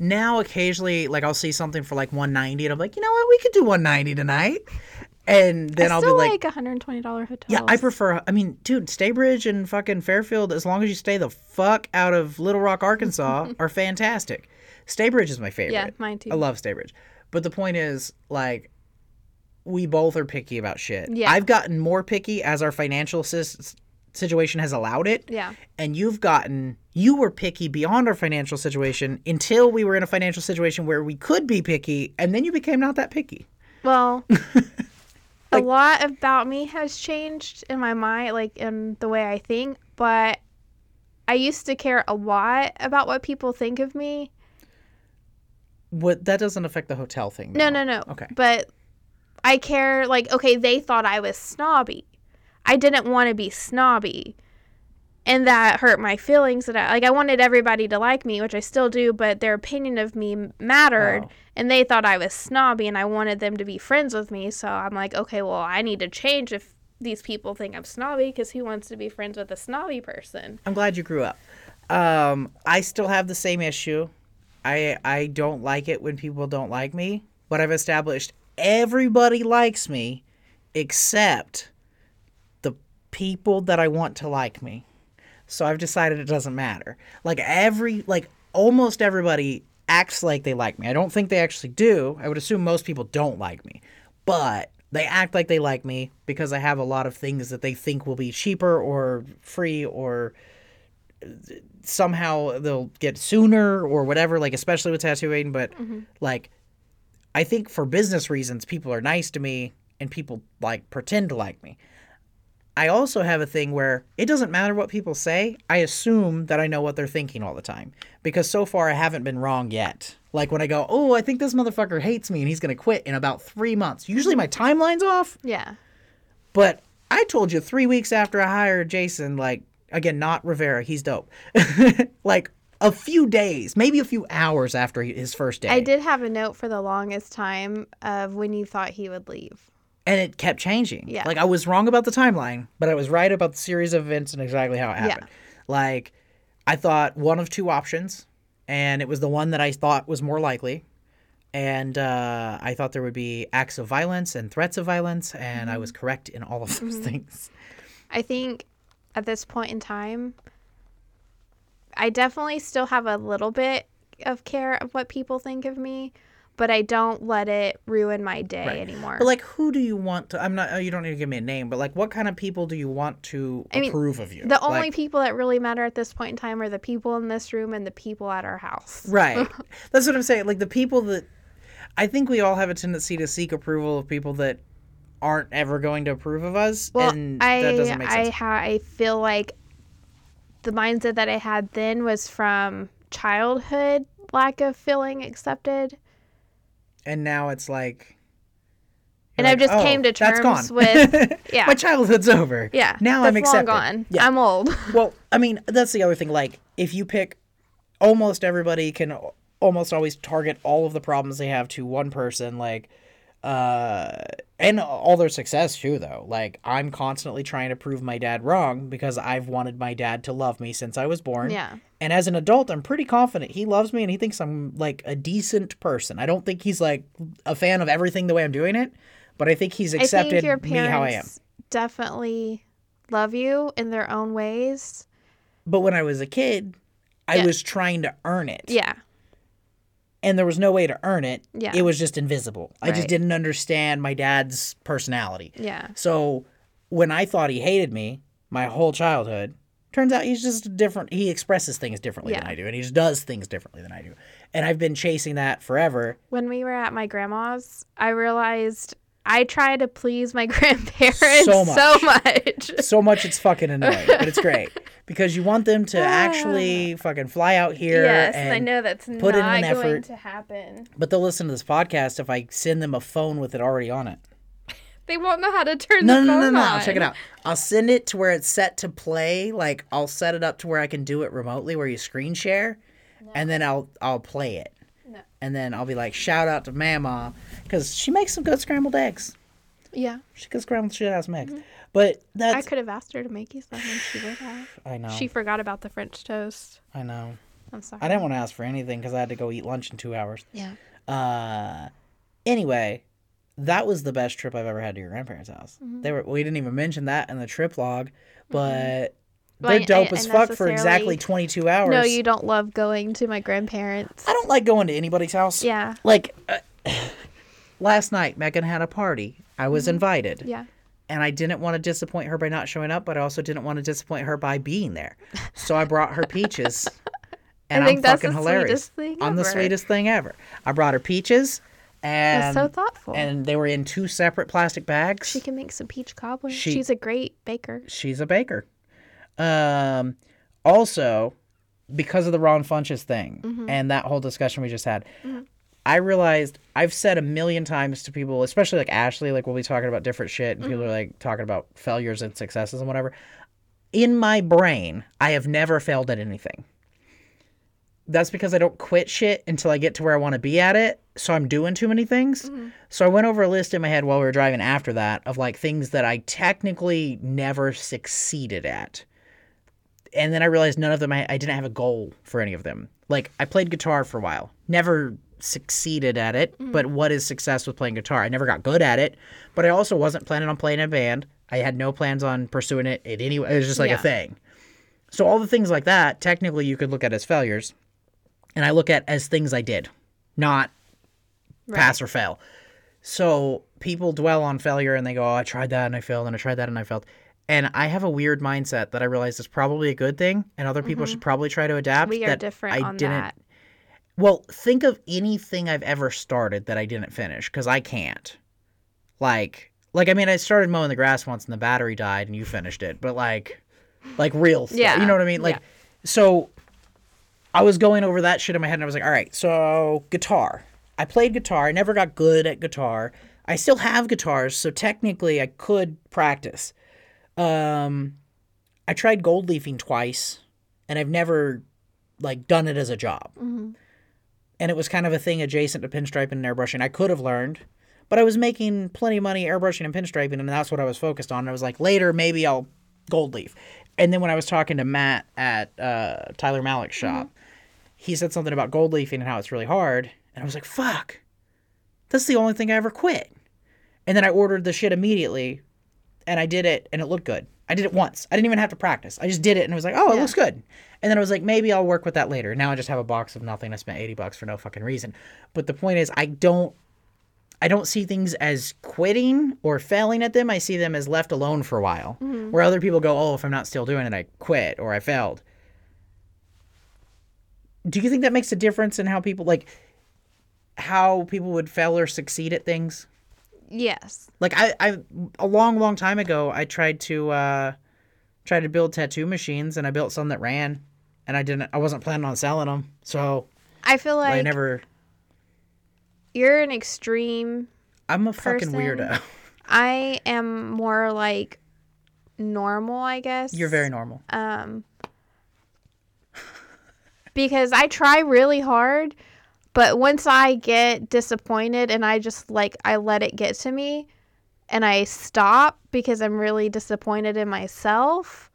Now occasionally, like I'll see something for like 190, and I'm like, you know what, we could do 190 tonight, and then I I'll be like, like, $120 hotels. yeah, I prefer. I mean, dude, Staybridge and fucking Fairfield, as long as you stay the fuck out of Little Rock, Arkansas, *laughs* are fantastic. Staybridge is my favorite. Yeah, mine too. I love Staybridge. But the point is, like, we both are picky about shit. Yeah. I've gotten more picky as our financial situation has allowed it. Yeah. And you've gotten, you were picky beyond our financial situation until we were in a financial situation where we could be picky, and then you became not that picky. Well, *laughs* a lot about me has changed in my mind, like in the way I think, but I used to care a lot about what people think of me. What that doesn't affect the hotel thing. No, no, no. Okay. But I care, like, okay, they thought I was snobby. I didn't want to be snobby. And that hurt my feelings. That I, like, I wanted everybody to like me, which I still do, but their opinion of me mattered. Oh. And they thought I was snobby, and I wanted them to be friends with me. So I'm like, okay, well, I need to change if these people think I'm snobby, because who wants to be friends with a snobby person? I'm glad you grew up. Um, I still have the same issue. I I don't like it when people don't like me, but I've established everybody likes me except the people that I want to like me. So I've decided it doesn't matter. Like every like almost everybody acts like they like me. I don't think they actually do. I would assume most people don't like me. But they act like they like me because I have a lot of things that they think will be cheaper or free or uh, somehow they'll get sooner or whatever like especially with tattooing but mm-hmm. like i think for business reasons people are nice to me and people like pretend to like me i also have a thing where it doesn't matter what people say i assume that i know what they're thinking all the time because so far i haven't been wrong yet like when i go oh i think this motherfucker hates me and he's going to quit in about three months usually my timeline's off Yeah. but I told you three weeks after I hired Jason, like, again, not Rivera, he's dope. *laughs* like, a few days, maybe a few hours after his first day. I did have a note for the longest time of when you thought he would leave. And it kept changing. Yeah. Like I was wrong about the timeline, but I was right about the series of events and exactly how it happened. Yeah. Like I thought one of two options, and it was the one that I thought was more likely. And uh, I thought there would be acts of violence and threats of violence, and I was correct in all of those things. I think at this point in time, I definitely still have a little bit of care of what people think of me, but I don't let it ruin my day Right. anymore. But like, who do you want to? I'm not. uh, You don't need to give me a name, but like, what kind of people do you want to I mean, approve of you? the only Like- people that really matter at this point in time are the people in this room and the people at our house. Right. *laughs* That's what I'm saying. Like the people that I think we all have a tendency to seek approval of people that aren't ever going to approve of us, Well, and I that doesn't make I sense. ha- I feel like the mindset that I had then was from childhood lack of feeling accepted. And now it's like. And you're I just "Oh, came to that's terms gone. with- *laughs* yeah. My childhood's over. Yeah. Now that's I'm accepted. Long gone. Yeah. I'm old. *laughs* well, I mean, that's the other thing. Like, if you pick, almost everybody can almost always target all of the problems they have to one person. Like, uh, and all their success too. Though, like, I'm constantly trying to prove my dad wrong because I've wanted my dad to love me since I was born. Yeah. And as an adult, I'm pretty confident he loves me and he thinks I'm like a decent person. I don't think he's like a fan of everything the way I'm doing it, but I think he's accepted think your me how I am. parents definitely love you in their own ways. But when I was a kid, I Yeah. was trying to earn it. Yeah. And there was no way to earn it. Yeah. It was just invisible. Right. I just didn't understand my dad's personality. Yeah. So when I thought he hated me my whole childhood, turns out he's just different. He expresses things differently than I do, and he just does things differently than I do. And I've been chasing that forever. When we were at my grandma's, I realized I try to please my *laughs* grandparents So much. so much. So much it's fucking annoying, but it's great *laughs* because you want them to ah. actually fucking fly out here. yes, and I know that's put in not an going to happen. But they'll listen to this podcast if I send them a phone with it already on it. *laughs* They won't know how to turn No, the no, no, phone no, on. no. Check it out. I'll send it to where it's set to play. Like I'll set it up to where I can do it remotely, where you screen share, and then I'll I'll play it. And then I'll be like, shout out to Mama, because she makes some good scrambled eggs. Yeah, She could scramble shit out some eggs. But Mm-hmm. I that's could have asked her to make you some, and she would have. *sighs* I, know. She forgot about the French toast. I know. I'm sorry. I didn't want to ask for anything because I had to go eat lunch in two hours. Yeah. Uh, anyway, that was the best trip I've ever had to your grandparents' house. Mm-hmm. They were. We didn't even mention that in the trip log, but Well, they're I- dope I- as fuck for exactly twenty two hours. No, you don't love going to my grandparents. I don't like going to anybody's house. Yeah. Like uh, *sighs* last night, Megan had a party. I was invited, Yeah. and I didn't want to disappoint her by not showing up, but I also didn't want to disappoint her by being there. So I brought her peaches. *laughs* And think I'm that's fucking the hilarious. sweetest thing I'm the sweetest thing ever. I brought her peaches, and That's so thoughtful. and they were in two separate plastic bags. she can make some peach cobbler. She- She's a great baker. She's a baker. Um, also, because of the Ron Funches thing Mm-hmm. and that whole discussion we just had, I realized I've said a million times to people, especially like Ashley, like we'll be talking about different shit and Mm-hmm. people are like talking about failures and successes and whatever. In my brain, I have never failed at anything. That's because I don't quit shit until I get to where I want to be at it. So I'm doing too many things. Mm-hmm. So I went over a list in my head while we were driving after that of like things that I technically never succeeded at. And then I realized none of them, I, I didn't have a goal for any of them. Like I played guitar for a while, never succeeded at it. Mm. But what is success with playing guitar? I never got good at it, but I also wasn't planning on playing in a band. I had no plans on pursuing it in any way. It was just like Yeah. a thing. So all the things like that, technically you could look at as failures. And I look at as things I did, not pass or fail. So people dwell on failure and they go, oh, I tried that and I failed and I tried that and I failed. And I have a weird mindset that I realize is probably a good thing and other people should probably try to adapt. Mm-hmm. We are that different I on didn't, that. Well, think of anything I've ever started that I didn't finish because I can't. Like, like I mean, I started mowing the grass once and the battery died and you finished it, but like, like real stuff. Yeah, You know what I mean? Like, yeah. so I was going over that shit in my head and I was like, all right, so guitar. I played guitar. I never got good at guitar. I still have guitars, so technically I could practice. Um, I tried gold leafing twice, and I've never like done it as a job. And it was kind of a thing adjacent to pinstriping and airbrushing. I could have learned, But I was making plenty of money airbrushing and pinstriping, and that's what I was focused on. And I was like, later maybe I'll gold leaf. And then when I was talking to Matt at uh, Tyler Malick's shop, he said something about gold leafing and how it's really hard, and I was like, fuck, that's the only thing I ever quit. And then I ordered the shit immediately, and I did it, and it looked good. I did it once. I didn't even have to practice. I just did it, and it was like, oh, it Yeah. looks good. And then I was like, maybe I'll work with that later. Now I just have a box of nothing. I spent eighty bucks for no fucking reason. But the point is, I don't, I don't see things as quitting or failing at them. I see them as left alone for a while. Mm-hmm. Where other people go, oh, if I'm not still doing it, I quit or I failed. Do you think that makes a difference in how people like how people would fail or succeed at things? Yes. like I, I a long long time ago i tried to uh try to build tattoo machines and i built some that ran and i didn't i wasn't planning on selling them so I feel like i never you're an extreme. i'm a fucking weirdo *laughs* I am more like normal, I guess. you're very normal um because I try really hard, but once I get disappointed and I just like I let it get to me and I stop because I'm really disappointed in myself,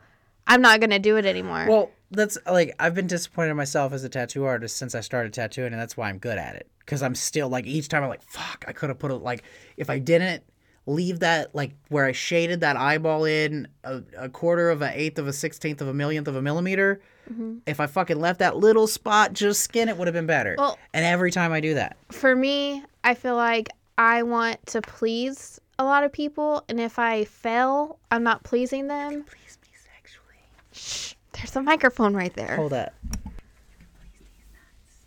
I'm not going to do it anymore. well that's like i've been disappointed in myself as a tattoo artist since i started tattooing and that's why i'm good at it because i'm still like each time i'm like fuck i could have put it like if i didn't leave that like where i shaded that eyeball in a, a quarter of an eighth of a sixteenth of a millionth of a millimeter if i fucking left that little spot just skin it would have been better Well- and every time i do that For me, I feel like I want to please a lot of people and if I fail, I'm not pleasing them. please me sexually Shh, there's a microphone right there. hold up.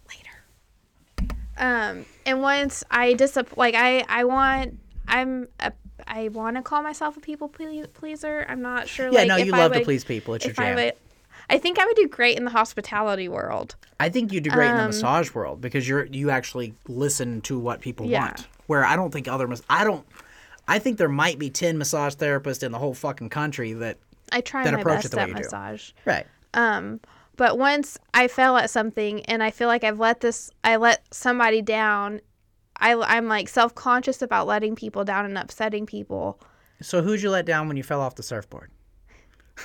Later. um and once i disapp- like i i want i'm a i want to call myself a people ple- pleaser i'm not sure yeah like no you I love to please people it's your if i jam would i think i would do great in the hospitality world I think you do great in the Um, massage world because you're you actually listen to what people Yeah. want. Where I don't think other mas- I don't I think there might be 10 massage therapists in the whole fucking country that i try That my approach it best the way at you do. massage right. um but once i fail at something and i feel like i've let this i let somebody down I, i'm like self-conscious about letting people down and upsetting people So who'd you let down when you fell off the surfboard?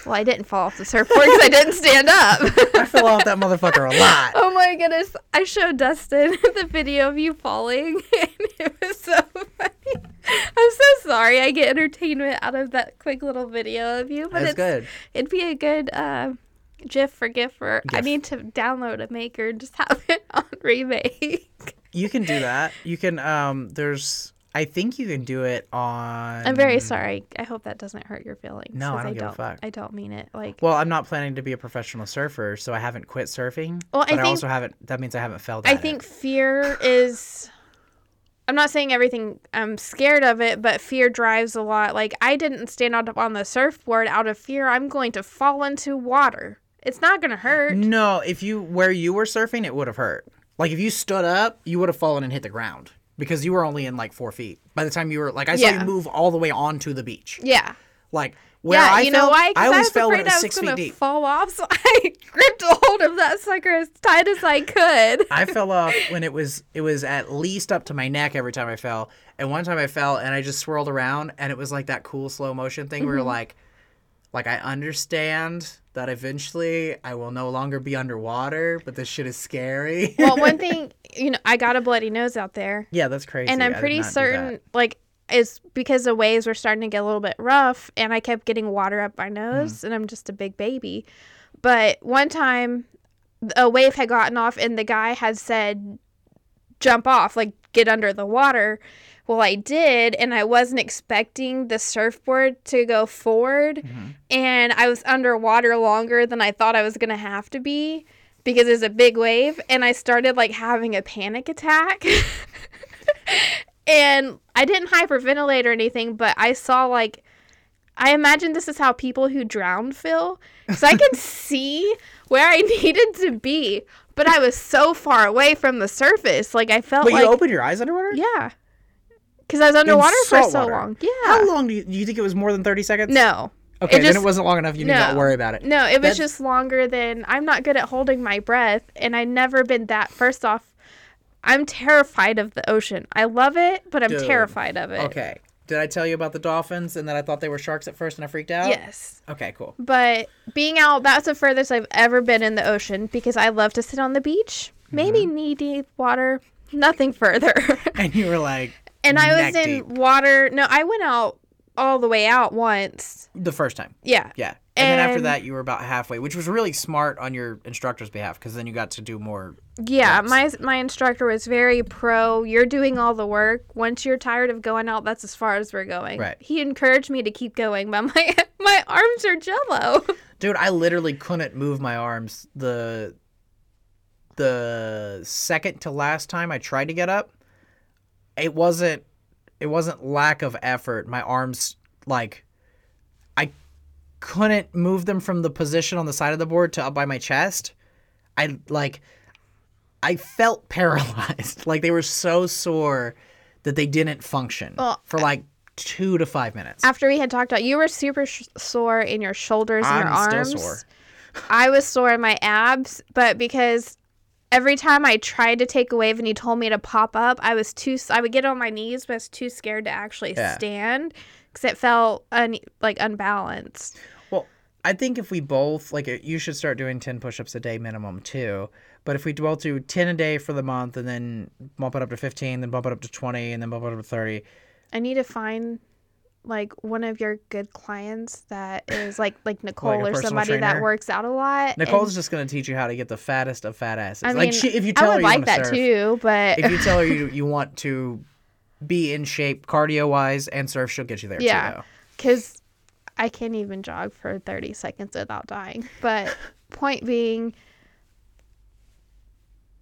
Well i didn't fall off the surfboard because i didn't stand up *laughs* I fell off that motherfucker a lot. Oh my goodness. I showed Dustin *laughs* the video of you falling *laughs* and it was so funny. I'm so sorry. I get entertainment out of that quick little video of you, but That's it's good. it'd be a good uh GIF for GIF or I need to download a maker and just have it on remake. You can do that. You can um there's I think you can do it on I'm very sorry. I hope that doesn't hurt your feelings. No, I don't give a fuck. I don't mean it like Well, I'm not planning to be a professional surfer, so I haven't quit surfing. Well, I but I, think- also haven't that means I haven't fell down. I at it. think fear is. I'm not saying everything. I'm scared of it, but fear drives a lot. Like I didn't stand up on the surfboard out of fear. I'm going to fall into water. It's not gonna hurt. No, if you where you were surfing, it would have hurt. Like if you stood up, you would have fallen and hit the ground because you were only in like four feet. By the time you were like, I saw Yeah. you move all the way onto the beach. Yeah. Like where yeah. I you fell, know why? I always was fell when it was I was six feet deep. fall off, so *laughs* I gripped a hold of that sucker as tight as I could. *laughs* I fell off when it was it was at least up to my neck every time I fell. And one time I fell and I just swirled around and it was like that cool slow motion thing where Mm-hmm. like like I understand that eventually I will no longer be underwater, but this shit is scary. well, one *laughs* thing, you know, I got a bloody nose out there. yeah, that's crazy. and I'm pretty not do that. certain, like, it's because the waves were starting to get a little bit rough, and I kept getting water up my Mm. nose, and I'm just a big baby. But one time, a wave had gotten off, and the guy had said, "Jump off, like get under the water." Well, I did, and I wasn't expecting the surfboard to go forward, Mm-hmm. and I was underwater longer than I thought I was gonna have to be because it's a big wave, and I started like having a panic attack. *laughs* and I didn't hyperventilate or anything, but I saw like I imagine this is how people who drown feel. Because I could *laughs* see where I *laughs* needed to be, but I was so far away from the surface. Like I felt Wait, like you opened your eyes underwater? yeah, because I was underwater for so water? long. Yeah. How long do you, do you think it was more than 30 seconds? No. Okay, It then it wasn't long enough. You need not worry about it. No, it was That's- just longer than I'm not good at holding my breath, and I never been that. First off, I'm terrified of the ocean. I love it, but I'm Dude. terrified of it. Okay. Did I tell you about the dolphins and that I thought they were sharks at first and I freaked out? Yes. Okay, cool. But being out, that's the furthest I've ever been in the ocean because I love to sit on the beach, maybe Mm-hmm. knee deep water, nothing further. *laughs* And you were like, and I was in deep water. No, I went out all the way out once. the first time. Yeah. Yeah. And, then after that, you were about halfway, which was really smart on your instructor's behalf because then you got to do more. Yeah, my my instructor was very pro. You're doing all the work. Once you're tired of going out, that's as far as we're going. Right. He encouraged me to keep going, but my *laughs* my arms are jello. Dude, I literally couldn't move my arms the the second to last time I tried to get up. It wasn't it wasn't lack of effort. My arms like I couldn't move them from the position on the side of the board to up by my chest. I like I felt *laughs* paralyzed. like they were so sore that they didn't function Well, for like 2 to 5 minutes. After we had talked about, you were super sh- sore in your shoulders and your I'm still arms. sore. I was sore in my abs, but because every time I tried to take a wave and he told me to pop up, I was too. I would get on my knees, but I was too scared to actually Yeah. stand because it felt un- like unbalanced. Well, I think if we both like, uh, you should start doing ten push-ups a day minimum too. But if we both do ten a day for the month, and then bump it up to fifteen, then bump it up to twenty, and then bump it up to thirty. I need to find like one of your good clients that is like like Nicole or personal somebody that works out a lot. Nicole's and- just gonna teach you how to get the fattest of fat asses. I mean, like she, if you tell I her would you like that surf, too, but if you tell her you *laughs* you want to be in shape cardio wise and surf, she'll get you there Yeah. because I can't even jog for 30 seconds without dying. But *laughs* point being,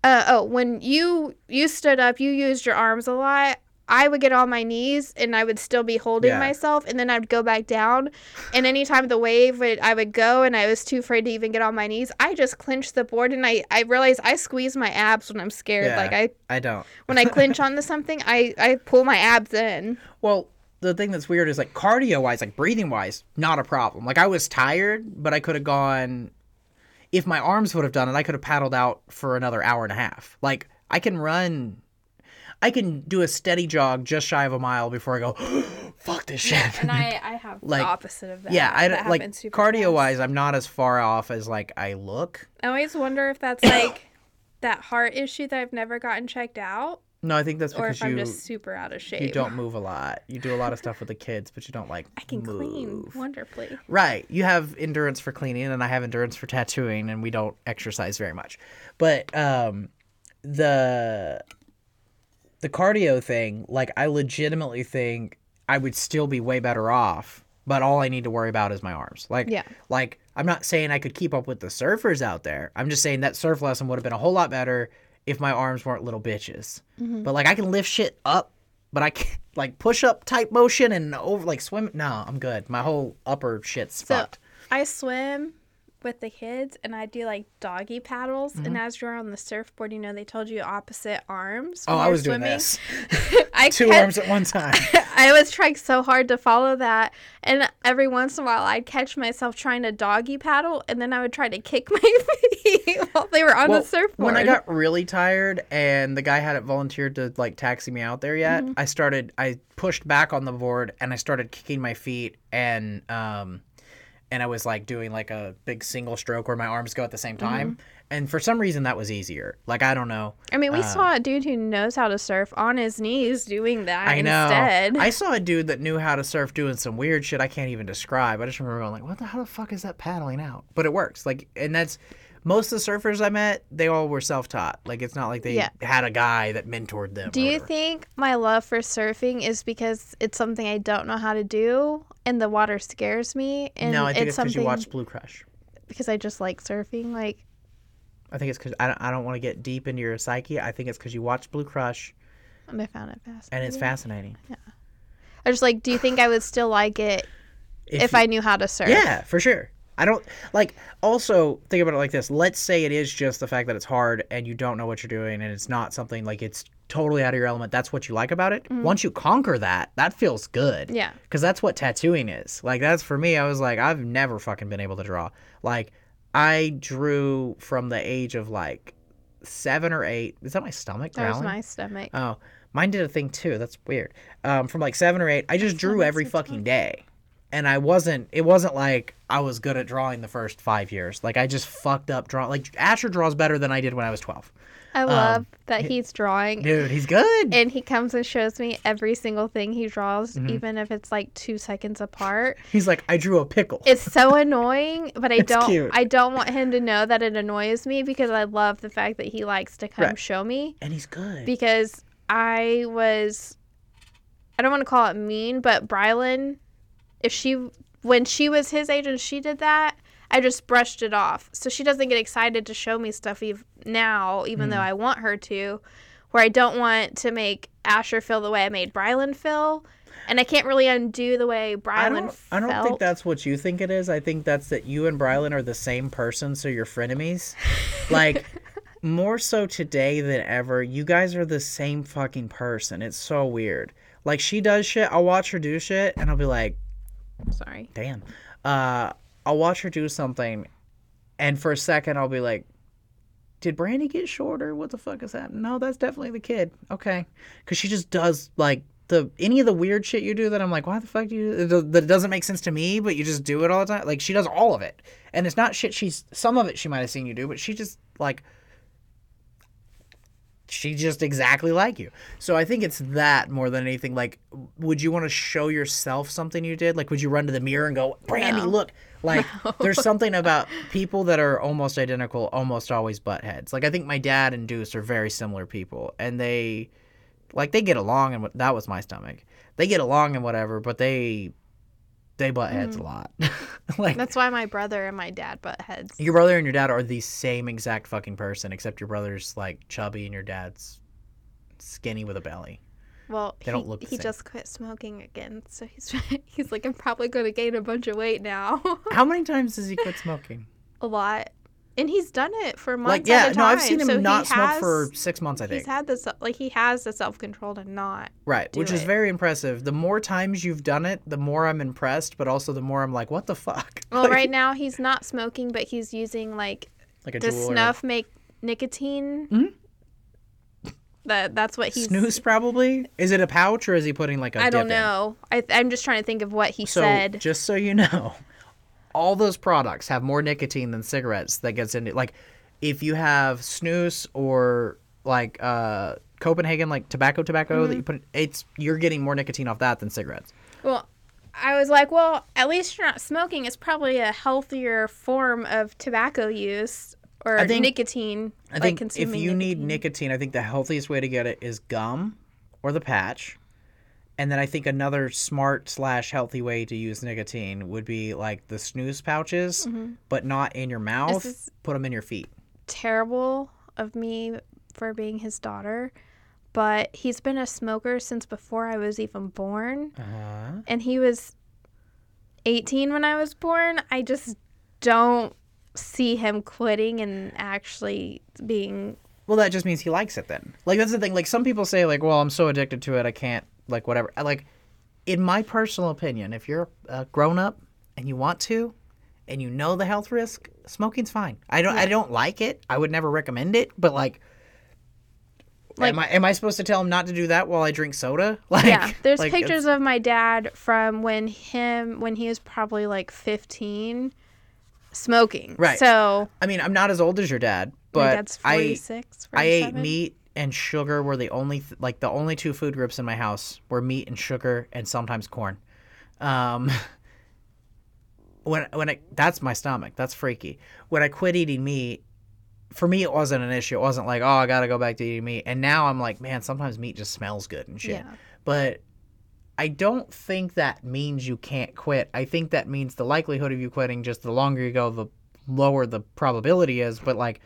uh, oh, when you you stood up, you used your arms a lot. I would get on my knees and I would still be holding Yeah. myself, and then I'd go back down. And anytime the wave would, I would go, and I was too afraid to even get on my knees. I just clinched the board, and I I realized I squeeze my abs when I'm scared. Yeah. Like I I don't. when I clinch *laughs* onto something, I I pull my abs in. Well, the thing that's weird is like cardio wise, like breathing wise, not a problem. Like I was tired, but I could have gone. If my arms would have done it, I could have paddled out for another hour and a half. Like I can run. I can do a steady jog just shy of a mile before I go, *gasps* fuck this shit. And I *laughs* I have Like, the opposite of that. yeah, I That like cardio wise, I'm not as far off as like I look. I always wonder if that's *coughs* like that heart issue that I've never gotten checked out, No, I think that's or because if I'm just super out of shape. you don't move a lot. You do a lot of stuff with the kids, but you don't like I can clean wonderfully. Right. You have endurance for cleaning and I have endurance for tattooing and we don't exercise very much. But um the the cardio thing, like I legitimately think I would still be way better off, but all I need to worry about is my arms. Like Yeah. like I'm not saying I could keep up with the surfers out there. I'm just saying that surf lesson would have been a whole lot better if my arms weren't little bitches. Mm-hmm. But like I can lift shit up, but I can't like push up type motion and over like swim. No, I'm good. My whole upper shit's So fucked. I swim with the kids and I do like doggy paddles. Mm-hmm. And as you're on the surfboard, you know they told you opposite arms. Oh, I was doing this. *laughs* I *laughs* Two kept- arms at one time. *laughs* I was trying so hard to follow that, and every once in a while I'd catch myself trying to doggy paddle, and then I would try to kick my feet while they were on Well, the surfboard. when I got really tired and the guy hadn't volunteered to like taxi me out there yet, Mm-hmm. I started I pushed back on the board and I started kicking my feet and um and I was like doing like a big single stroke where my arms go at the same time. Mm-hmm. And for some reason that was easier. Like I don't know. I mean, we uh, saw a dude who knows how to surf on his knees doing that I know. instead. I saw a dude that knew how to surf doing some weird shit I can't even describe. I just remember going like, "What the how the fuck is that paddling out?" But it works. Like, and that's most of the surfers I met. They all were self-taught. Like, it's not like they Yeah. had a guy that mentored them. do you think my love for surfing is because it's something I don't know how to do and the water scares me? And no, I think it's because something you watched Blue Crush. because I just like surfing. Like, I think it's because I don't, I don't want to get deep into your psyche. I think it's because you watched Blue Crush and I found it fascinating. and it's fascinating. Yeah. I just like, do you think I would still like it if, you- I knew how to surf? Yeah, for sure. I don't like. Also, think about it like this. Let's say it is just the fact that it's hard and you don't know what you're doing, and it's not something like it's totally out of your element. That's what you like about it. Once you conquer that, that feels good. Mm-hmm. Yeah. Because that's what tattooing is. Like that's for me. I was like, I've never fucking been able to draw. Like I drew from the age of like seven or eight. Is that my stomach That growling? my stomach. Oh, mine did a thing too. That's weird. Um, from like seven or eight, I just drew every fucking day, and I wasn't. It wasn't like I was good at drawing the first five years. Like I just fucked up drawing. Like Asher draws better than I did when I was twelve. I love that he's drawing. um, Dude, he's good. And he comes and shows me every single thing he draws, Mm-hmm. even if it's like two seconds apart. *laughs* He's like, I drew a pickle. It's so annoying, but I *laughs* It's don't cute. I don't want him to know that it annoys me because I love the fact that he likes to come Right. show me and he's good. because I was I don't want to call it mean, but Brylan if she when she was his age and she did that, I just brushed it off. So she doesn't get excited to show me stuff ev- now, even though Mm. I want her to. Where I don't want to make Asher feel the way I made Brylan feel, and I can't really undo the way Brylan I don't, I don't think that's what you think it is. I think that's that you and Brylan are the same person, so you're frenemies. Like, *laughs* more so today than ever, you guys are the same fucking person. It's so weird. Like, she does shit, I'll watch her do shit, and I'll be like, Sorry. damn. Uh, I'll watch her do something, and for a second, I'll be like, did Brandy get shorter? What the fuck is that? No, that's definitely the kid. Okay, because she just does like the any of the weird shit you do that I'm like, why the fuck do you? That doesn't make sense to me, but you just do it all the time. Like she does all of it, and it's not shit. She's some of it she might have seen you do, but she just like she just exactly like you. So I think it's that more than anything. Like, would you want to show yourself something you did? Like, would you run to the mirror and go, Brandy, No. look? Like, *laughs* there's something about people that are almost identical, almost always butt heads. Like, I think my dad and Deuce are very similar people, and they, like, they get along, and that was my stomach. They get along and whatever, but they, they butt heads a mm. lot. *laughs* like, That's why my brother and my dad butt heads. your brother and your dad are the same exact fucking person, except your brother's like chubby and your dad's skinny with a belly. Well, They he, don't look he same. just quit smoking again, so he's *laughs* he's like, I'm probably gonna gain a bunch of weight now, How *laughs* many times does he quit smoking? a lot, and he's done it for months like, yeah, no, time. I've seen him so not smoke has- for six months. I think He's had this like he has the self control to not. right, which is very impressive. The more times you've done it, the more I'm impressed, but also the more I'm like, what the fuck? *laughs* Well, Like- right now he's not smoking, but he's using like like a the snuff make nicotine. Mhm. That that's what he's. snus, probably. Is it a pouch or is he putting like a? I don't dip in? know. I, I'm just trying to think of what he So said. just so you know, all those products have more nicotine than cigarettes that gets into like if you have snus or like uh Copenhagen like tobacco tobacco Mm-hmm. that you put it's you're getting more nicotine off that than cigarettes. Well, I was like, well, at least you're not smoking. It's probably a healthier form of tobacco use or I think- nicotine. I like think if you need nicotine. nicotine, I think the healthiest way to get it is gum or the patch. And then I think another smart slash healthy way to use nicotine would be like the snus pouches, but not in your mouth. Mm-hmm. Put them in your feet. terrible of me for being his daughter, but he's been a smoker since before I was even born, Uh-huh. and he was 18 when I was born. I just don't see him quitting and actually being Well, that just means he likes it then. Like that's the thing. Like some people say, like, well, I'm so addicted to it, I can't, like, whatever. Like, in my personal opinion, if you're a grown up and you want to, and you know the health risk, smoking's fine. I don't, I don't like it. I would never recommend it. But like, Like- am I am I supposed to tell him not to do that while I drink soda? *laughs* Like, yeah there's like, pictures of my dad from when him when he was probably like 15 smoking Right. so I mean, I'm not as old as your dad, my but dad's I 46 I ate meat and sugar were the only th- like the only two food groups in my house were meat and sugar and sometimes corn. Um *laughs* when when I that's my stomach. That's freaky. When I quit eating meat, for me it wasn't an issue. It wasn't like, "Oh, I got to go back to eating meat." And now I'm like, "Man, sometimes meat just smells good and shit." Yeah. But I don't think that means you can't quit. I think that means the likelihood of you quitting just the longer you go the lower the probability is, but like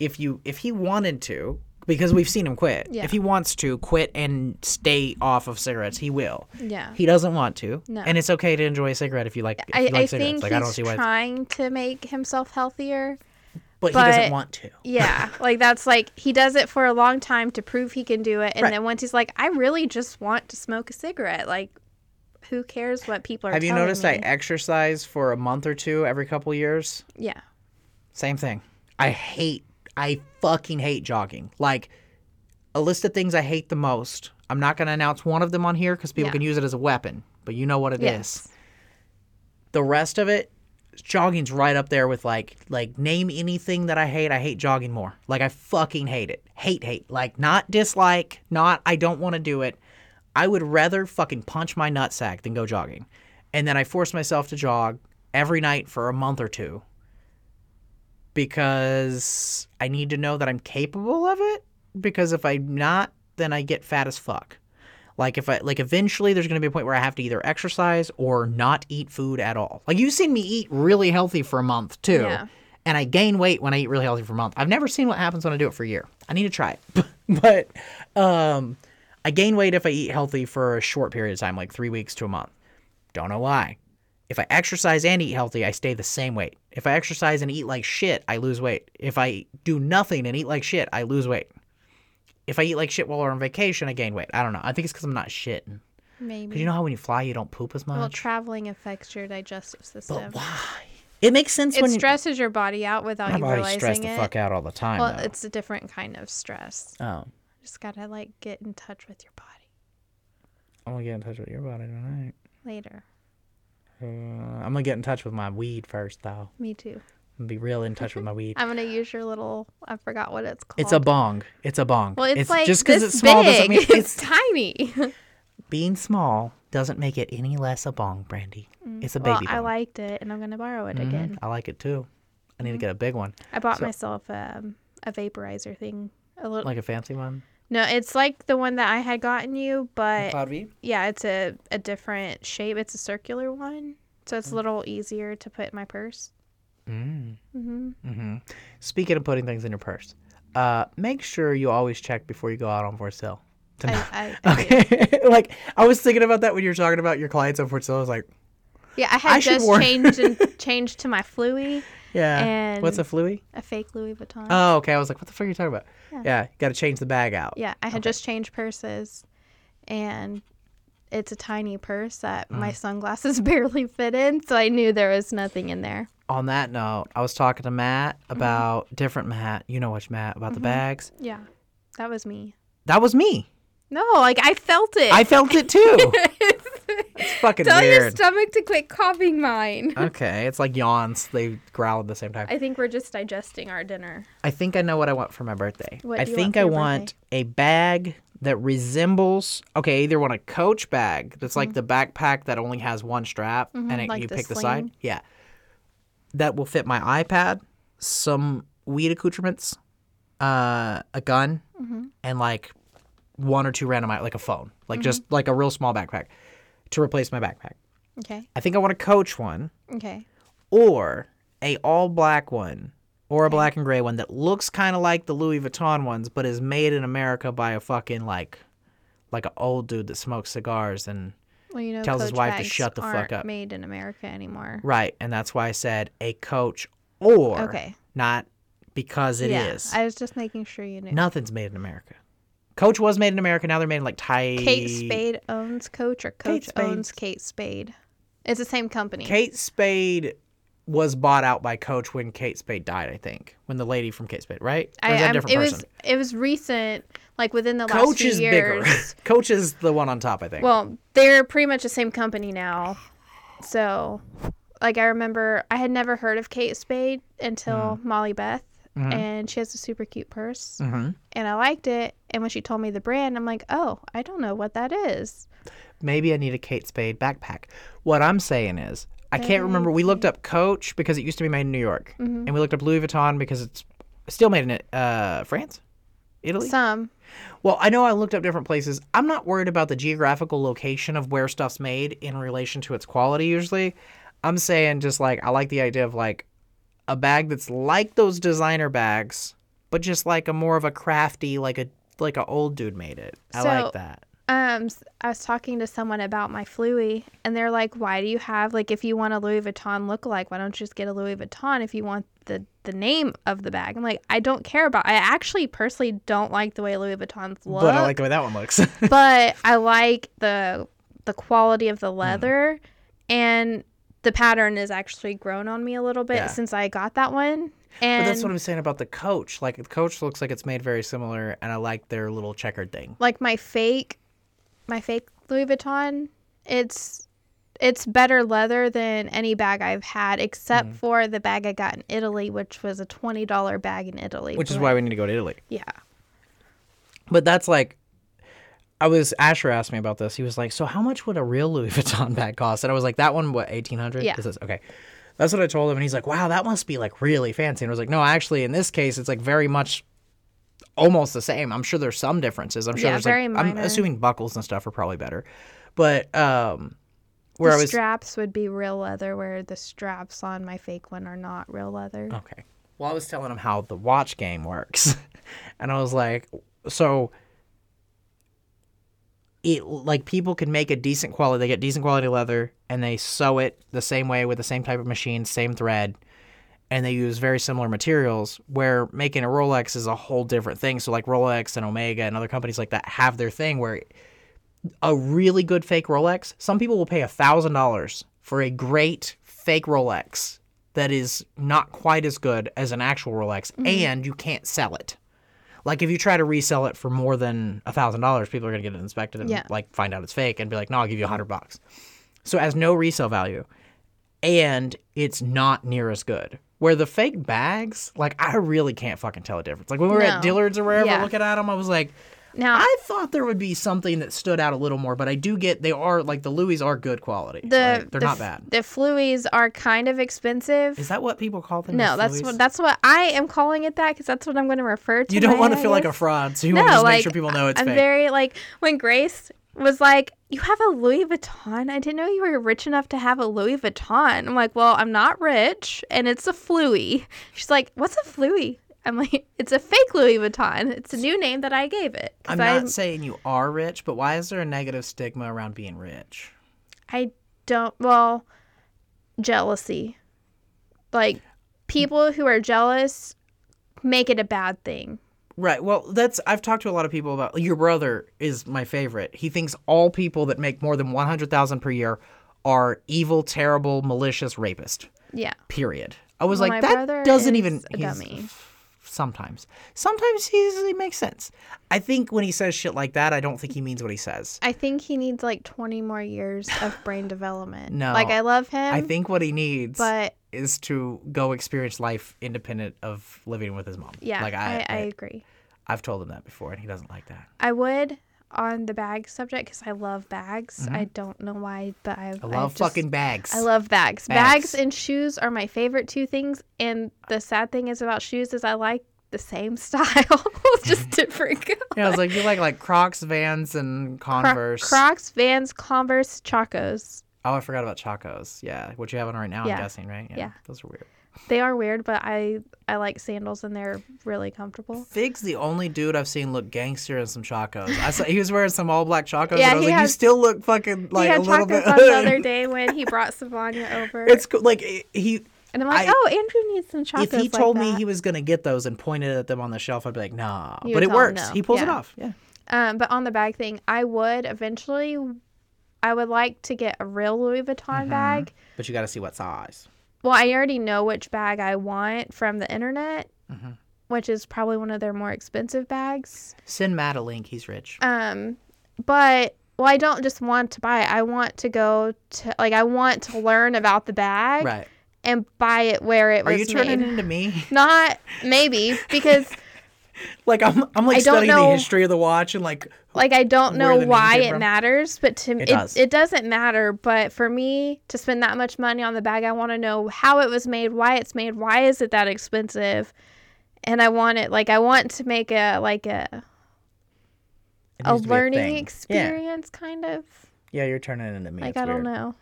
if you if he wanted to because we've seen him quit. Yeah. If he wants to quit and stay off of cigarettes, he will. yeah He doesn't want to, No. and it's okay to enjoy a cigarette if you like. If I, you like I cigarettes. think like he's I don't see why, trying to make himself healthier. but he doesn't want to. Yeah, *laughs* like that's like he does it for a long time to prove he can do it, and Right. then once he's like, I really just want to smoke a cigarette. Like, who cares what people are? Have you noticed me? I exercise for a month or two every couple years? Yeah, Same thing. I hate I fucking hate jogging. Like a list of things I hate the most. I'm not going to announce one of them on here because people Yeah. can use it as a weapon, but you know what it is. Yes. The rest of it, jogging's right up there with like like name anything that I hate. I hate jogging more. Like I fucking hate it. Hate hate. Like not dislike, not I don't want to do it. I would rather fucking punch my nutsack than go jogging. And then I force myself to jog every night for a month or two because I need to know that I'm capable of it. Because if I'm not, then I get fat as fuck. Like if I like eventually there's gonna be a point where I have to either exercise or not eat food at all. Like you've seen me eat really healthy for a month too. Yeah. And I gain weight when I eat really healthy for a month. I've never seen what happens when I do it for a year. I need to try it. *laughs* but um I gain weight if I eat healthy for a short period of time, like three weeks to a month. Don't know why. If I exercise and eat healthy, I stay the same weight. If I exercise and eat like shit, I lose weight. If I do nothing and eat like shit, I lose weight. If I eat like shit while we're on vacation, I gain weight. I don't know. I think it's because I'm not shitting. Maybe. Because you know how when you fly, you don't poop as much? well, traveling affects your digestive system. but why? It makes sense It when it stresses your body out without my you body's realizing stressed the it. fuck out all the time. well, though. it's a different kind of stress. oh, Just gotta like get in touch with your body I'm gonna get in touch with your body tonight. later. Uh, I'm gonna get in touch with my weed first, though. Me too. I'm gonna be real in touch with my weed. *laughs* I'm gonna use your little. I forgot what it's called. It's a bong. It's a bong. Well, it's, like just because it's small doesn't mean *laughs* it's it's tiny. being small doesn't make it any less a bong, Brandy. It's a well, baby I bong. liked it, and I'm gonna borrow it Mhm. again. I like it too. I need to get a big one, I bought So- myself um, a vaporizer thing. A little. like a fancy one. No, it's like the one that I had gotten you, but yeah, it's a, a different shape. It's a circular one, so Mm. it's a little easier to put in my purse. Mm. hmm hmm Speaking of putting things in your purse, uh, make sure you always check before you go out on Fort Sill. I, I, *laughs* I. Okay, *laughs* like I was thinking about that when you were talking about your clients on Fort Sill. I was like, Yeah, I had I just changed and *laughs* changed to my Fluey, yeah, And- what's a fluey? a fake Louis Vuitton. Oh, okay. I was like, what the fuck are you talking about? Yeah. Yeah, got to change the bag out. Yeah, I had Okay. just changed purses, and it's a tiny purse that Mm. my sunglasses *laughs* barely fit in, so I knew there was nothing in there. On that note, I was talking to Matt Mm-hmm. about different Matt. You know which Matt about the bags. Yeah, that was me. That was me. No, like I felt it. I felt it too. *laughs* it's fucking Tell your stomach to quit coughing mine. *laughs* okay, it's like yawns. They growl at the same time. I think we're just digesting our dinner. I think I know what I want for my birthday. What I do you want think for I your want a bag that resembles. Okay, I either want a Coach bag that's like the backpack that only has one strap and it, Mm-hmm. like you the pick the side. sling. Yeah, that will fit my iPad, some weed accoutrements, uh, a gun, Mm-hmm. and like one or two random i- like a phone, like mm-hmm. just like a real small backpack to replace my backpack. Okay. I think I want a Coach one Okay. or a all black one or a black and gray one that looks kind of like the Louis Vuitton ones but is made in America by a fucking like like an old dude that smokes cigars and Well, you know, Tells his Coach wife to shut the fuck up. Made in America anymore. right and that's why I said a coach or Okay. not because it is. yeah, I was just making sure you knew. Nothing's made in America. Coach was made in America. Now they're made in like Thai. Kate Spade owns Coach, or Coach Spade. owns Kate Spade. It's the same company. Kate Spade was bought out by Coach when Kate Spade died. I think when the lady from Kate Spade, right? Or I, that a different it person? was it was recent, like within the last Coach few is years. bigger. *laughs* Coach is the one on top, I think. Well, they're pretty much the same company now. So, like, I remember I had never heard of Kate Spade until hmm. Molly Beth, and she has a super cute purse, hmm and I liked it. And when she told me the brand, I'm like, oh, I don't know what that is. Maybe I need a Kate Spade backpack. What I'm saying is, I can't remember. We looked up Coach because it used to be made in New York, Mm-hmm. and we looked up Louis Vuitton because it's still made in uh, France, Italy. Some, Well, I know I looked up different places. I'm not worried about the geographical location of where stuff's made in relation to its quality usually. I'm saying just like I like the idea of like a bag that's like those designer bags, but just like a more of a crafty like a like a old dude made it. I So- like that. um, I was talking to someone about my Fluey, and they're like, why do you have like if you want a Louis Vuitton lookalike, why don't you just get a Louis Vuitton if you want the the name of the bag? I'm like, I don't care about. I actually personally don't like the way Louis Vuittons look. But I like the way that one looks. *laughs* but I like the the quality of the Hmm. leather and the pattern is actually grown on me a little bit Yeah. since I got that one And but that's what I'm saying about the coach. Like the coach looks like it's made very similar, and I like their little checkered thing. like my fake my fake Louis Vuitton, it's it's better leather than any bag I've had except Mm. for the bag I got in Italy, which was a twenty dollar bag in Italy. Which is why we need to go to Italy. yeah. But that's like, I was Asher asked me about this. He was like, "So how much would a real Louis *laughs* Vuitton bag cost?" And I was like, "That one, what, eighteen hundred? Yeah. Is this okay?" That's what I told him, and he's like, "Wow, that must be like really fancy." And I was like, "No, actually, in this case, it's like very much." Almost the same. I'm sure there's some differences. I'm sure Yeah, there's very like I'm assuming buckles and stuff are probably better. But um where the I was straps would be real leather, where the straps on my fake one are not real leather. Okay. Well, I was telling him how the watch game works. *laughs* and I was like, so it like people can make a decent quality, they get decent quality leather and they sew it the same way with the same type of machine, same thread, and they use very similar materials where making a Rolex is a whole different thing. So like Rolex and Omega and other companies like that have their thing where a really good fake Rolex, some people will pay a thousand dollars for a great fake Rolex that is not quite as good as an actual Rolex, mm-hmm. and you can't sell it. Like if you try to resell it for more than a thousand dollars, people are gonna get it inspected and Yeah. like find out it's fake and be like, "No, I'll give you a hundred bucks." So it has no resale value, and it's not near as good. Where the fake bags, like I really can't fucking tell a difference. Like when we were at Dillard's or wherever Yeah. looking at them, I was like, Now I thought there would be something that stood out a little more, but I do get they are like the Louis are good quality. the right? they're the not bad. The Fluies are kind of expensive. Is that what people call them? no, is that's Louis? what that's what I am calling it that because that's what I'm going to refer to. you don't want to feel like a fraud, so you no, want to just like make sure people know it's I'm fake. very like when Grace was like, "You have a Louis Vuitton? I didn't know you were rich enough to have a Louis Vuitton." I'm like, "Well, I'm not rich, and it's a Fluie." She's like, "What's a Fluie?" I'm like, *laughs* "It's a fake Louis Vuitton. It's a new name that I gave it. I'm not saying you are rich, but why is there a negative stigma around being rich? I don't. Well, jealousy. Like people who are jealous make it a bad thing. Right. Well, that's I've talked to a lot of people about. Your brother is my favorite. He thinks all people that make more than one hundred thousand per year are evil, terrible, malicious rapist. Yeah. Period. I was Well, like, that doesn't even. he's- dummy. Sometimes, sometimes he makes sense. I think when he says shit like that, I don't think he means what he says. I think he needs like 20 more years of *sighs* brain development. No. Like I love him. I think what he needs but is to go experience life independent of living with his mom. yeah, like I, I, I, agree. I have told him that before, and he doesn't like that. I would on the bag subject because I love bags. I don't know why, but I, Mm-hmm. I love just- fucking bags. I love bags. Bags. bags. and shoes are my favorite two things. And the sad thing is about shoes is I like the same *laughs* style, *laughs* just *laughs* different. Yeah, I was like, you like like Crocs, Vans, and Cro- Converse. Crocs, Vans, Converse, Chacos. Oh, I forgot about Chacos. Yeah, what you have on right now, Yeah. I'm guessing, right? Yeah. those are weird. They are weird, but I I like sandals and they're really comfortable. Fig's the only dude I've seen look gangster in some Chacos. I saw he was wearing some all black Chacos, Yeah, and I was he like, you still look fucking like he had a little Chacos bit. on the other day *laughs* when he brought Savanya over. it's cool. like he. and I'm like, I- oh, Andrew needs some Chacos. If he like told me he was gonna get those and pointed at them on the shelf, I'd be like, nah. You but it works. no. He pulls it off. Yeah. Um, but on the bag thing, I would eventually, I would like to get a real Louis Vuitton Mm-hmm. bag. But you got to see what size. Well, I already know which bag I want from the internet, Mm-hmm. which is probably one of their more expensive bags. Send Matt a link. He's rich. Um, but well, I don't just want to buy it. I want to go to like I want to learn about the bag Right. and buy it where it Are was you turning made. into me? *laughs* Not maybe because *laughs* like I'm, I'm like I studying the history of the watch and like like I don't know why it from? matters, but to me, It it, does. it doesn't matter. But for me to spend that much money on the bag, I want to know how it was made, why it's made, why is it that expensive, and I want it like I want to make a like a it a needs to be learning. Yeah. experience kind of. Yeah, you're turning into me. Like It's I don't know.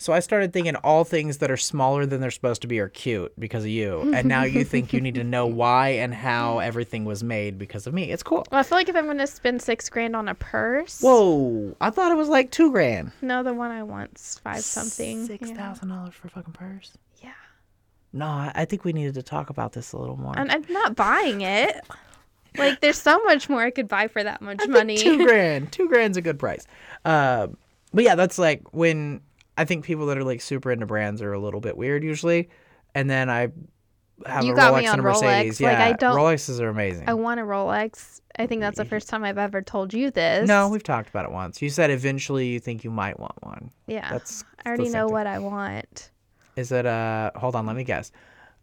So I started thinking all things that are smaller than they're supposed to be are cute because of you, and now you think you need to know *laughs* why and how everything was made because of me. It's cool. Well, I feel like if I'm gonna spend six grand on a purse, Whoa! I thought it was like two grand. no, the one I want's five something. Six yeah. thousand dollars for a fucking purse. Yeah, No, I I think we needed to talk about this a little more. and I'm not buying it. Like, there's so much more I could buy for that much money. two *laughs* grand. Two grand's a good price. Uh, but yeah, that's like when I think people that are like super into brands are a little bit weird usually, and then I have You a got Rolex me and a on Rolex. Mercedes. Like, Yeah, I don't- Rolexes are amazing. I want a Rolex. I think that's the first time I've ever told you this. no, we've talked about it once. You said eventually you think you might want one. yeah, That's I already know thing. what I want. Is it uh hold on, let me guess.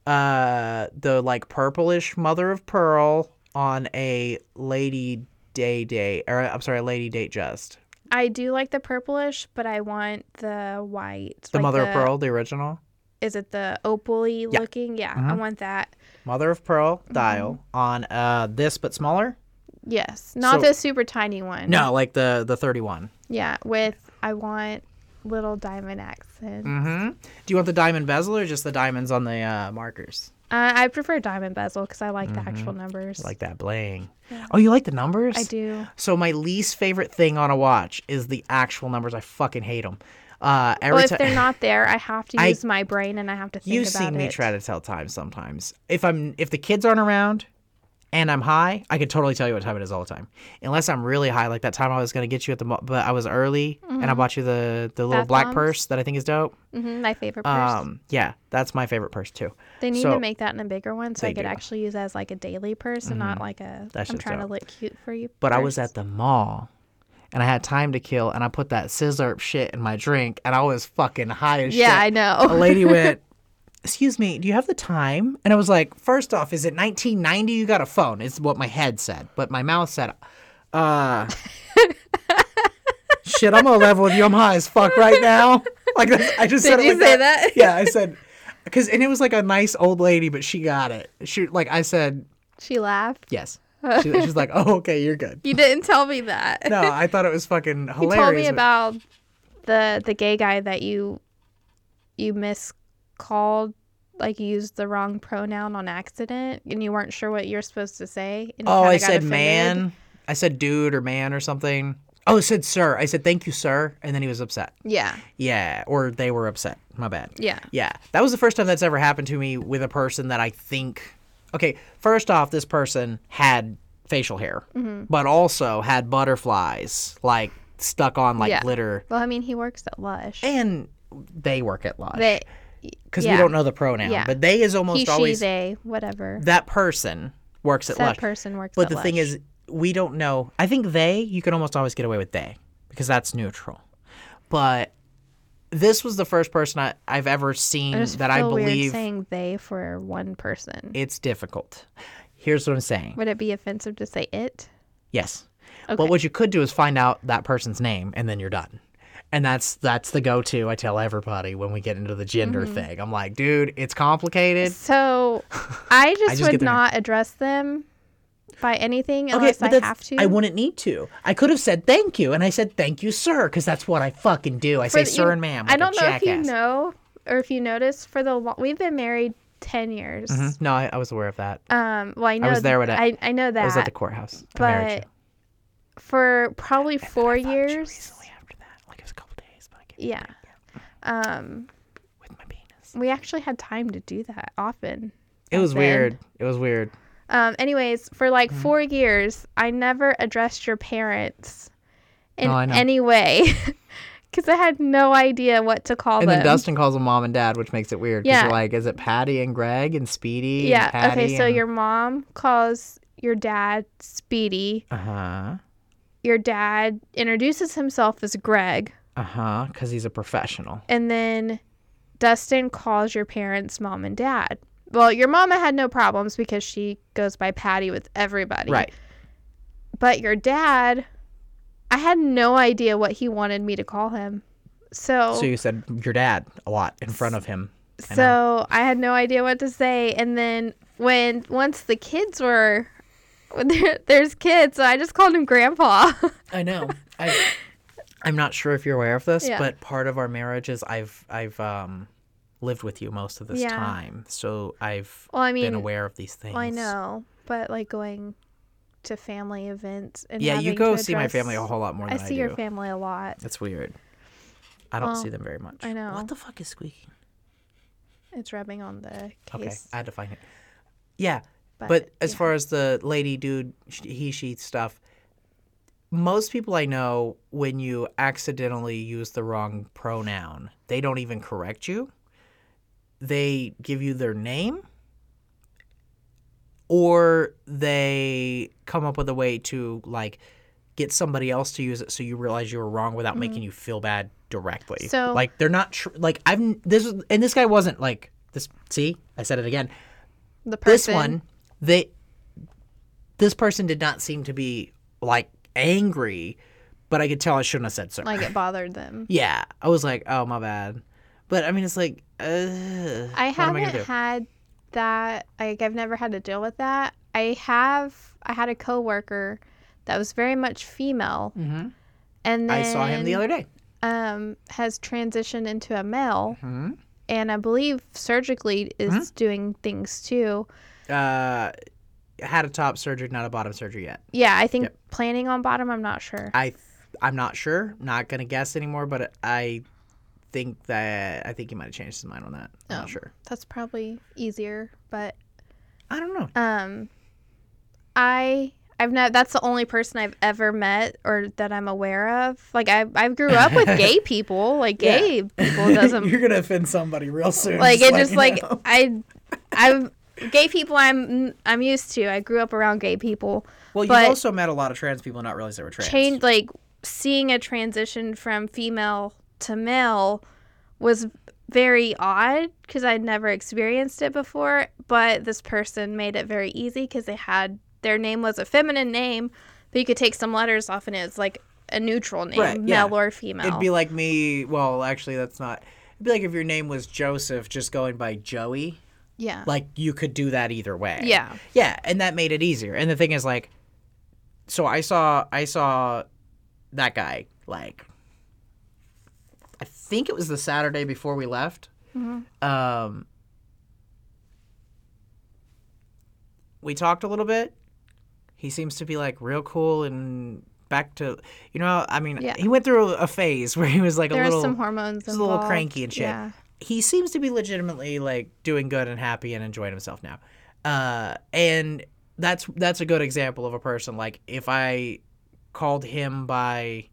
Uh the like purplish mother of pearl on a lady day day or I'm sorry, a Lady-Datejust. I do like the purplish, but I want the white. The like mother of pearl, the original. Is it the opally Yeah. looking? Yeah, I Mhm. want that. Mother of pearl Mm-hmm. dial on uh this but smaller? Yes, not So- the super tiny one. No, like the the 31. Yeah, with I want little diamond accents. Mhm. Do you want the diamond bezel or just the diamonds on the uh markers? Uh, I prefer diamond bezel because I like the actual numbers. Mm-hmm. Like that bling. Oh, you like the numbers? I do. So my least favorite thing on a watch is the actual numbers. I fucking hate them. Uh, every Well, if they're not *laughs* there, I have to I- use my brain and I have to think You've seen me try to tell time sometimes. If I'm if the kids aren't around and I'm high, I can totally tell you what time it is all the time. Unless I'm really high, like that time I was gonna get you at the mo- but I was early and I bought you the the little Bath black bombs? purse that I think is dope. hmm my favorite purse. Um, yeah, that's my favorite purse too. they need so- to make that in a bigger one so I could do. Mm-hmm. actually use it as like a daily purse and not like a. That I'm trying to look cute for you. But I was at the mall and I had time to kill and I put that scissor shit in my drink and I was fucking high as shit. Yeah, I know. A lady went, Excuse me, do you have the time? And I was like, First off, is it 1990? You got a phone. It's what my head said. But my mouth said, Uh, *laughs* shit, I'm gonna level with you. I'm high as fuck right now. Like, I just said Did it you like say that? Yeah, I said, because, and it was like a nice old lady, but she got it. She, like, I said, she laughed. Yes. She, she's like, Oh, okay, you're good. You didn't tell me that. No, I thought it was fucking hilarious. you told me about the the gay guy that you you miscalled like you used the wrong pronoun on accident and you weren't sure what you're supposed to say and Oh, I said offended. man. I said dude or man or something. Oh, I said sir. I said thank you, sir, and then he was upset. yeah Yeah, or they were upset. My bad. yeah Yeah, that was the first time that's ever happened to me with a person that I think. Okay, first off, this person had facial hair, Mm-hmm. but also had butterflies like stuck on like Yeah. glitter, well i mean he works at lush and they work at Lush they because yeah. we don't know the pronoun. Yeah. But they is almost he she always they whatever that person works at that Lush. person works. But the thing is, we don't know. I think they, you can almost always get away with they because that's neutral. But this was the first person I, I've ever seen I that I believe saying they for one person it's difficult. Here's what I'm saying. would it be offensive to say it Yes. Okay. But what you could do is find out that person's name and then you're done. And that's that's the go-to I tell everybody when we get into the gender Mm-hmm. thing. I'm like, dude, it's complicated. so i *laughs* just, just would the name. not address them by anything unless i have to I wouldn't need to. I could have said thank you, and I said thank you, sir, because that's what I fucking do. I say the- sir you- and ma'am. I like a don't know if you know or if you noticed for the lo- we've been married ten years. Mhm. No, I, I was aware of that. Um, well, I know I was there th- when I I know that, I was at the courthouse. But for probably four I years. Recently after that, like it was a couple days, but I can't Yeah. Um, with my penis. we actually had time to do that often. It was weird. It was weird. Um, anyways, for like Mm-hmm. four years, I never addressed your parents in Oh, any way *laughs* because I had no idea what to call And them. And then Dustin calls them mom and dad, which makes it weird. Yeah. like, is it Patty and Greg and Speedy? and yeah. Patty Okay. So and... your mom calls your dad Speedy. Uh huh. Your dad introduces himself as Greg, Uh huh. Because he's a professional. and then Dustin calls your parents mom and dad. Well, your mama had no problems because she goes by Patty with everybody. Right. But your dad, I had no idea what he wanted me to call him. So, So you said your dad a lot in front of him. I know. so I had no idea what to say. And then when once the kids were, *laughs* there, there's kids, so I just called him Grandpa. *laughs* I know. I, I'm not sure if you're aware of this, Yeah. but part of our marriage is I've I've um lived with you most of this Yeah. time, so I've well, I mean, been aware of these things. well, I know, but like going to family events and Yeah, you go to see my family a whole lot more I than I, see your family a lot. That's weird. I don't Well, see them very much. I know. What the fuck is squeaking? It's rubbing on the case. Okay, I had to find it. Yeah, But, but, as yeah. far as the lady, dude, he, she stuff, most people I know, when you accidentally use the wrong pronoun, they don't even correct you. They give you their name, or they come up with a way to like get somebody else to use it so you realize you were wrong without making you feel bad directly. Mm-hmm. So- like they're not tr- like I've this was and this guy wasn't like this. See, I said it again. The person. This one, they this person did not seem to be like angry, but I could tell I shouldn't have said so. Like it bothered them. *laughs* yeah, I was like, oh my bad. But I mean, it's like, uh, I haven't do? had that. Like I've never had to deal with that. I have. I had a coworker that was very much female, Mhm. and then I saw him the other day. um has transitioned into a male, hmm and I believe surgically is Mm-hmm. doing things too. Uh, had a top surgery, not a bottom surgery yet. Yeah, I think Yep. planning on bottom. I'm not sure. I, I'm not sure. Not gonna guess anymore, but I think that I think he might have changed his mind on that. I'm Oh. not sure. That's probably easier, but I don't know. um, I I've not. That's the only person I've ever met or that I'm aware of. Like I I grew up with gay *laughs* people. Like Yeah. gay people doesn't *laughs* You're gonna offend somebody real soon. like it just you like know. I I'm gay people I'm I'm used to. I grew up around gay people. Well, you've also met a lot of trans people and not realize they were trans. Change like seeing a transition from female to male was very odd because I'd never experienced it before. But this person made it very easy because they had their name was a feminine name, but you could take some letters off and it's like a neutral name, Right, yeah. male or female. It'd be like me. Well, actually, that's not. It'd be like if your name was Joseph, just going by Joey. Yeah, Like you could do that either way. yeah, Yeah, and that made it easier. And the thing is, like, so I saw I saw that guy like I think it was the Saturday before we left. Um, we talked a little bit. He seems to be like real cool and back to you know. I mean, Yeah. he went through a phase *laughs* where he was like a little some hormones. a little cranky and shit. Yeah. He seems to be legitimately like doing good and happy and enjoying himself now. Uh, and that's that's a good example of a person like if I called him by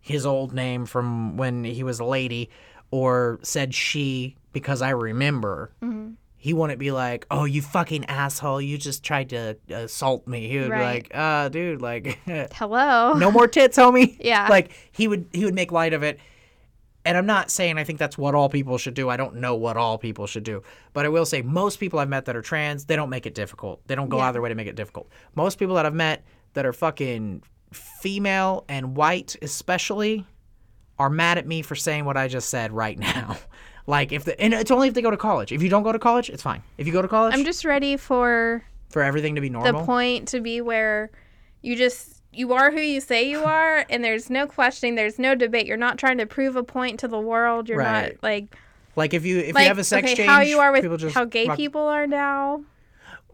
his old name from when he was a lady or said she because I remember Mm-hmm. he wouldn't be like, "Oh, you fucking asshole! You just tried to assault me." He would Right. be like, "Uh, dude, like, *laughs* Hello. no more tits, homie." *laughs* Yeah. Like he would he would make light of it. And I'm not saying I think that's what all people should do. I don't know what all people should do. But I will say most people I've met that are trans, they don't make it difficult. They don't go Yeah. out of their way to make it difficult. Most people that I've met that are fucking female and white especially are mad at me for saying what I just said right *laughs* now. like if the and it's only if they go to college. If you don't go to college, it's fine. If you go to college, I'm just ready for for everything to be normal. the point to be where you just you are who you say you are and there's no questioning there's no debate you're not trying to prove a point to the world you're Right. not like like if you if like you have a sex okay change, how you are with people just how gay rock- people are now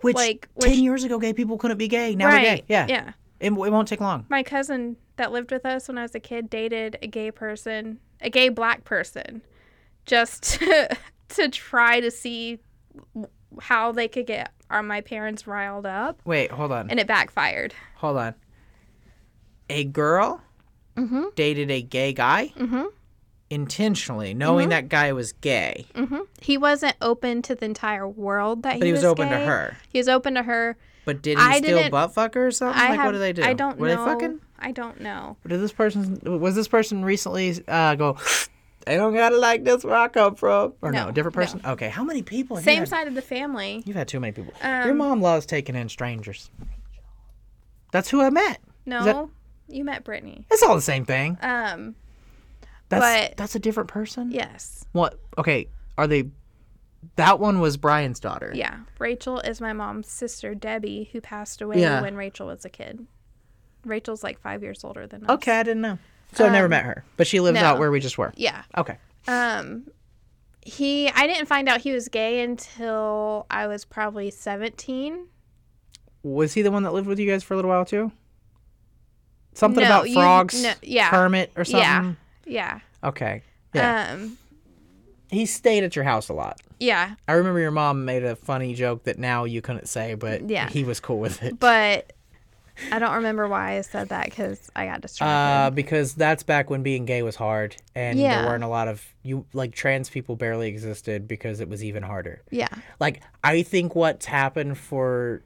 which, like, ten which- years ago gay people couldn't be gay. Now they're right gay. Yeah. yeah It, it won't take long. my cousin that lived with us when i was a kid dated a gay person a gay black person just *laughs* to, to try to see how they could get are my parents riled up Wait, hold on. and it backfired Hold on. A girl mm-hmm dated a gay guy mm-hmm intentionally, knowing that guy was gay, hmm He wasn't open to the entire world that he, was. but he was, open to her. He was open to her. But did he I still butt fuck her or something? I like, have, what do they do? I don't Were know. they fucking? I don't know. Did this person was this person recently uh, go? They don't gotta like this where I come from, or no, No, different no. person. Okay, how many people? Same had? side of the family. You've had too many people. Your Um, mom loves taking in strangers. That's who I met. No, you met Brittany. It's all the same thing. Um, That's but- that's a different person. yes, What? Okay, are they? That one was Brian's daughter. yeah. Rachel is my mom's sister, Debbie, who passed away Yeah. when Rachel was a kid. Rachel's like five years older than us. Okay, I didn't know. So I never Um, met her, but she lives no. out where we just were. Yeah. Okay. Um, he. I didn't find out he was gay until I was probably seventeen. Was he the one that lived with you guys for a little while too? Something No, about you- frogs, no, yeah. Kermit or something. Yeah. Yeah. Okay. Yeah. Um. he stayed at your house a lot. Yeah. I remember your mom made a funny joke that now you couldn't say, but Yeah. he was cool with it. But I don't remember why I said that because I got distracted. Uh, because that's back when being gay was hard, and Yeah. there weren't a lot of you like trans people barely existed because it was even harder. yeah. Like I think what's happened for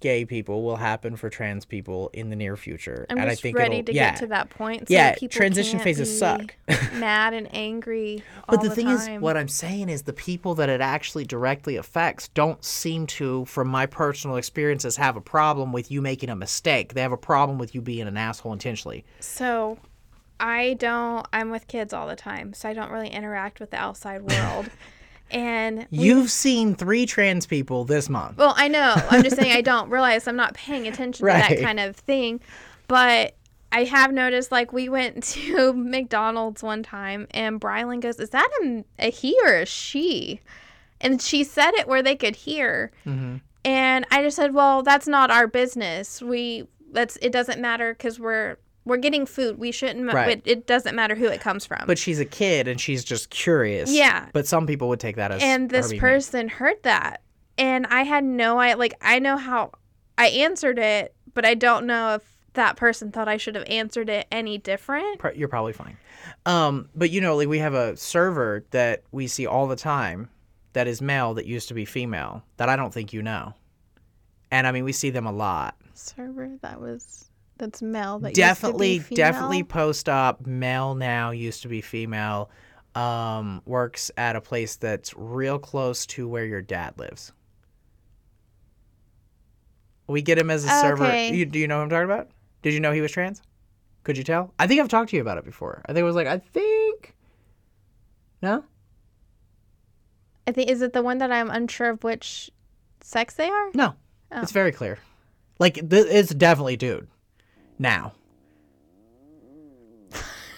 gay people will happen for trans people in the near future. I'm and just I think ready it'll- to yeah. get to that point. So Yeah, people transition can't phases be suck. *laughs* mad and angry. But all the thing is, what I'm saying is the people that it actually directly affects don't seem to, from my personal experiences, have a problem with you making a mistake. They have a problem with you being an asshole intentionally. So I don't I'm with kids all the time, so I don't really interact with the outside world. *laughs* and You've seen three trans people this month. well, I know. I'm just saying I *laughs* don't realize I'm not paying attention to that kind of thing. But I have noticed like we went *laughs* to McDonald's one time and Brylan goes, Is that a, a he or a she? And she said it where they could hear. Mm-hmm. And I just said, "Well, that's not our business. We that's it doesn't matter because we're we're getting food. We shouldn't. ma- Right. It, it doesn't matter who it comes from." But she's a kid and she's just curious. Yeah. But some people would take that as. and this being mean. person heard that, and I had no I like I know how I answered it, but I don't know if that person thought I should have answered it any different. You're probably fine. Um, but you know, like we have a server that we see all the time that is male that used to be female that I don't think you know. And I mean, we see them a lot. Server that was that's male. That definitely, used to be definitely post op male now used to be female. Um, works at a place that's real close to where your dad lives. We get him as a server. You, do you know who I'm talking about? Did you know he was trans? Could you tell? I think I've talked to you about it before. I think it was like I think. No. I think is it the one that I'm unsure of which sex they are. No, Oh. it's very clear. Like th- it's definitely dude. Now.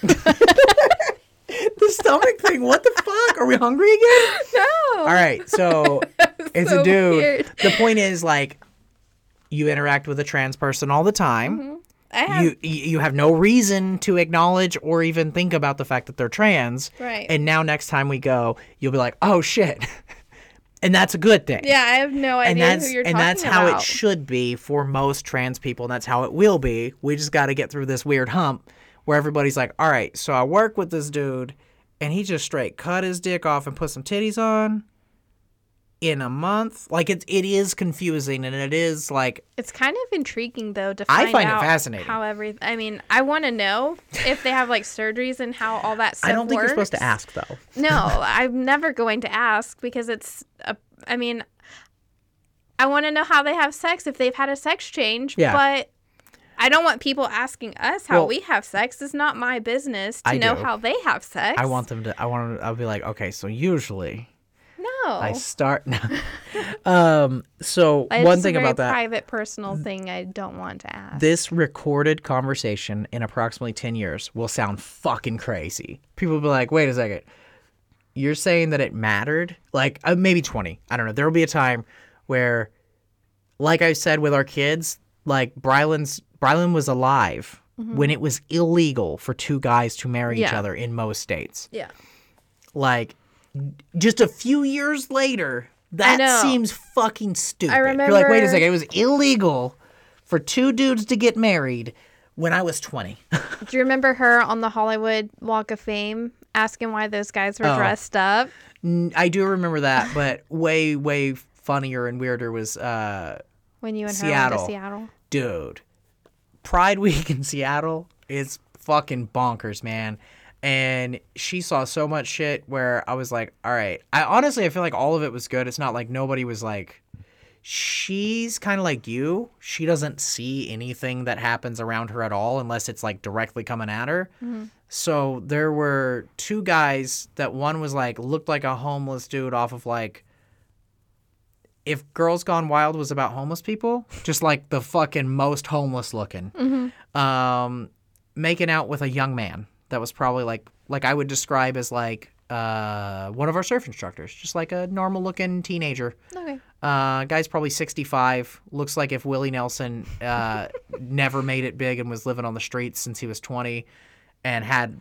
the stomach thing. What the fuck? Are we hungry again? *laughs* No. All right, so *laughs* it's so a dude. weird. The point is like you interact with a trans person all the time. Mm-hmm. I have You you you have no reason to acknowledge or even think about the fact that they're trans. Right. And now next time we go, you'll be like, "Oh shit." *laughs* and that's a good thing Yeah, I have no and idea that's who you're talking about. and that's how about. it should be for most trans people and that's how it will be we just got to get through this weird hump where everybody's like all right so i work with this dude and he just straight cut his dick off and put some titties on in a month like it, it is confusing and it is like It's kind of intriguing though to I find, find it fascinating. how every. I mean, I want to know if they have like surgeries and how all that stuff i don't think you're supposed to ask though No, *laughs* I'm never going to ask because it's. A, I mean, I want to know how they have sex if they've had a sex change. Yeah. But I don't want people asking us how Well, we have sex. It's not my business to I know do. how they have sex. i want them to i want to i'll be like okay so usually no. i start *laughs* um so one thing about that private, personal thing. I don't want to ask. this recorded conversation in approximately 10 years will sound fucking crazy. People will be like, wait a second. You're saying that it mattered? Like, uh, maybe 20. I don't know. There will be a time where, like I said with our kids, like Brylan's, Brylan was alive when it was illegal for two guys to marry each other in most states. yeah. Like, just a few years later, that seems fucking stupid. I remember... You're like, wait a second, it was illegal for two dudes to get married when I was 20. *laughs* Do you remember her on the Hollywood Walk of Fame asking why those guys were Oh. dressed up? I do remember that, but way, way funnier and weirder was, uh, When you and her went to Seattle. dude, Pride Week in Seattle is fucking bonkers, man. And she saw so much shit where I was like, all right. I honestly, I feel like all of it was good. It's not like nobody was like, she's kind of like you. She doesn't see anything that happens around her at all unless it's like directly coming at her. So there were two guys that one was like, looked like a homeless dude off of like, if Girls Gone Wild was about homeless people, just like the fucking most homeless looking, um, making out with a young man that was probably like like I would describe as like uh, one of our surf instructors, just like a normal looking teenager. Okay. Uh, guy's probably 65. Looks like if Willie Nelson uh, *laughs* never made it big and was living on the streets since he was 20 and had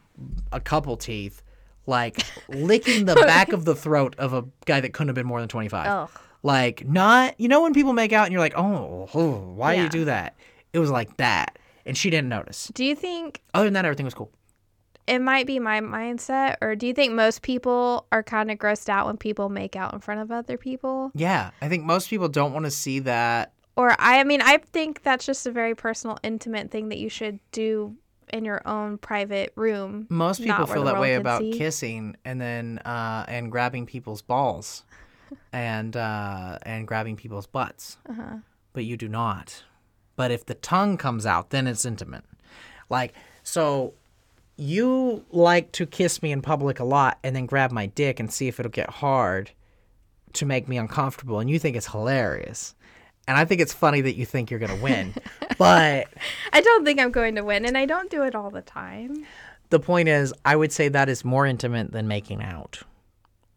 a couple teeth, like licking the *laughs* back of the throat of a guy that couldn't have been more than 25. Ugh. Like, not, you know, when people make out and you're like, oh, oh, why do you do that? It was like that. And she didn't notice. Do you think Other than that, everything was cool. It might be my mindset, or do you think most people are kind of grossed out when people make out in front of other people? Yeah. I think most people don't want to see that Or I, I mean, I think that's just a very personal, intimate thing that you should do in your own private room. Most people feel that way about see. kissing and then uh, and grabbing people's balls *laughs* and uh, and grabbing people's butts. Uh-huh. But you do not. But if the tongue comes out, then it's intimate. Like so you like to kiss me in public a lot and then grab my dick and see if it'll get hard to make me uncomfortable and you think it's hilarious. And I think it's funny that you think you're going to win. *laughs* but I don't think I'm going to win, and I don't do it all the time. the point is, I would say that is more intimate than making out.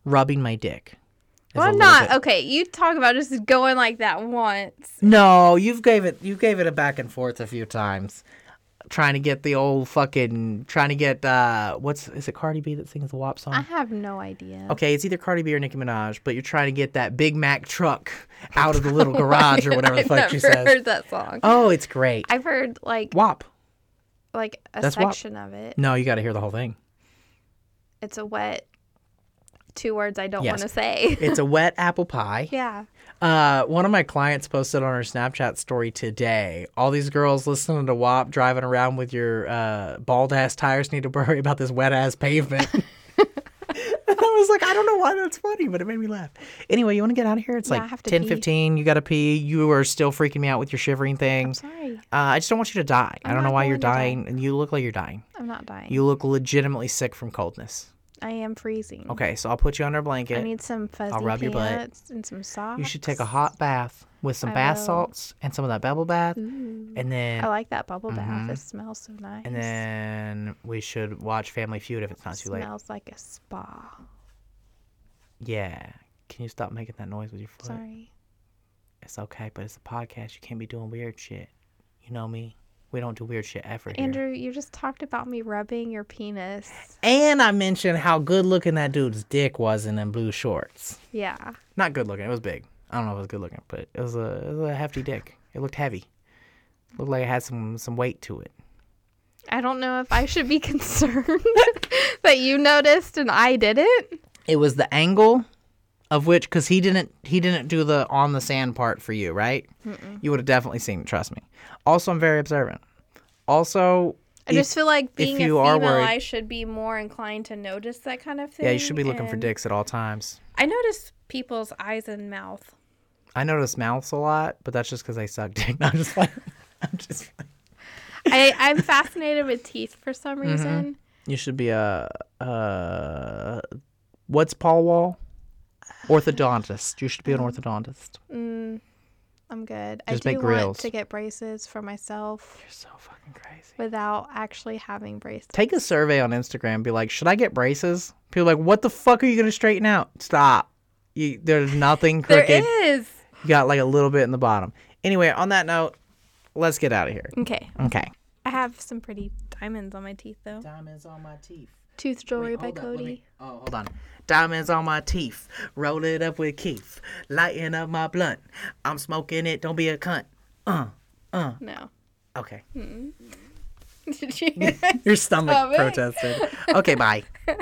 Rubbing my dick. Well, I'm not bit- okay. You talk about just going like that once. No, you've gave it you gave it a back and forth a few times. Trying to get the old fucking trying to get uh what's is it Cardi B that sings the WAP song? I have no idea. Okay, it's either Cardi B or Nicki Minaj, but you're trying to get that Big Mac truck out of the little garage or whatever the *laughs* fuck she says. heard that song. Oh, it's great. I've heard like WAP. like a That's section of it. No, you got to hear the whole thing. It's a wet two words I don't Yes. want to say. *laughs* It's a wet apple pie. yeah. Uh, one of my clients posted on her Snapchat story today. All these girls listening to WAP driving around with your uh, bald ass tires need to worry about this wet ass pavement. And *laughs* I was like, I don't know why that's funny, but it made me laugh. Anyway, you want to get out of here? It's Yeah, like have 10 pee. 15. You got to pee. You are still freaking me out with your shivering thing. Sorry. Uh, I just don't want you to die. I I'm don't know why you're die. dying. And you look like you're dying. I'm not dying. You look legitimately sick from coldness. I am freezing. Okay, so I'll put you under a blanket. I need some fuzzy rub your butt. pants and some socks. You should take a hot bath with some I bath will. salts and some of that bubble bath. Ooh. And then I like that bubble bath. Mhm. It smells so nice. And then we should watch Family Feud if it's not too late. It smells like a spa. Yeah. Can you stop making that noise with your foot? Sorry. It's okay, but it's a podcast. You can't be doing weird shit. You know me. We don't do weird shit ever here. Andrew, you just talked about me rubbing your penis. And I mentioned how good looking that dude's dick was in them blue shorts. Yeah. Not good looking. It was big. I don't know if it was good looking, but it was a it was a hefty dick. It looked heavy. Looked like it had some some weight to it. I don't know if I should be *laughs* concerned *laughs* that you noticed and I didn't. It was the angle of which because he didn't he didn't do the on the sand part for you, right? You would have definitely seen it. Trust me. Also, I'm very observant. Also, I if- just feel like being a female, worried- I should be more inclined to notice that kind of thing. yeah, you should be looking for dicks at all times. I notice people's eyes and mouth. I notice mouths a lot, but that's just because I suck *laughs* dick. No, I'm just like, *laughs* I'm just. I, I'm fascinated with teeth for some Mm-hmm. reason. You should be a uh, what's Paul Wall? Orthodontist. You should be an orthodontist. Mm, I'm good. Just I make do want to get braces for myself You're so fucking crazy. without actually having braces. Take a survey on Instagram. Be like, should I get braces? People are like, what the fuck are you gonna straighten out? Stop. You, there's nothing *laughs* crooked. is. You got like a little bit in the bottom. Anyway, on that note, let's get out of here. Okay. Okay. I have some pretty diamonds on my teeth though. Diamonds on my teeth. Tooth jewelry Wait, by up, Cody. oh, hold on. Diamonds on my teeth. Roll it up with Keith. Lighting up my blunt. I'm smoking it. Don't be a cunt. Uh. Uh. No. Okay. *laughs* Did you? *laughs* Your stomach protested. Okay, bye. *laughs*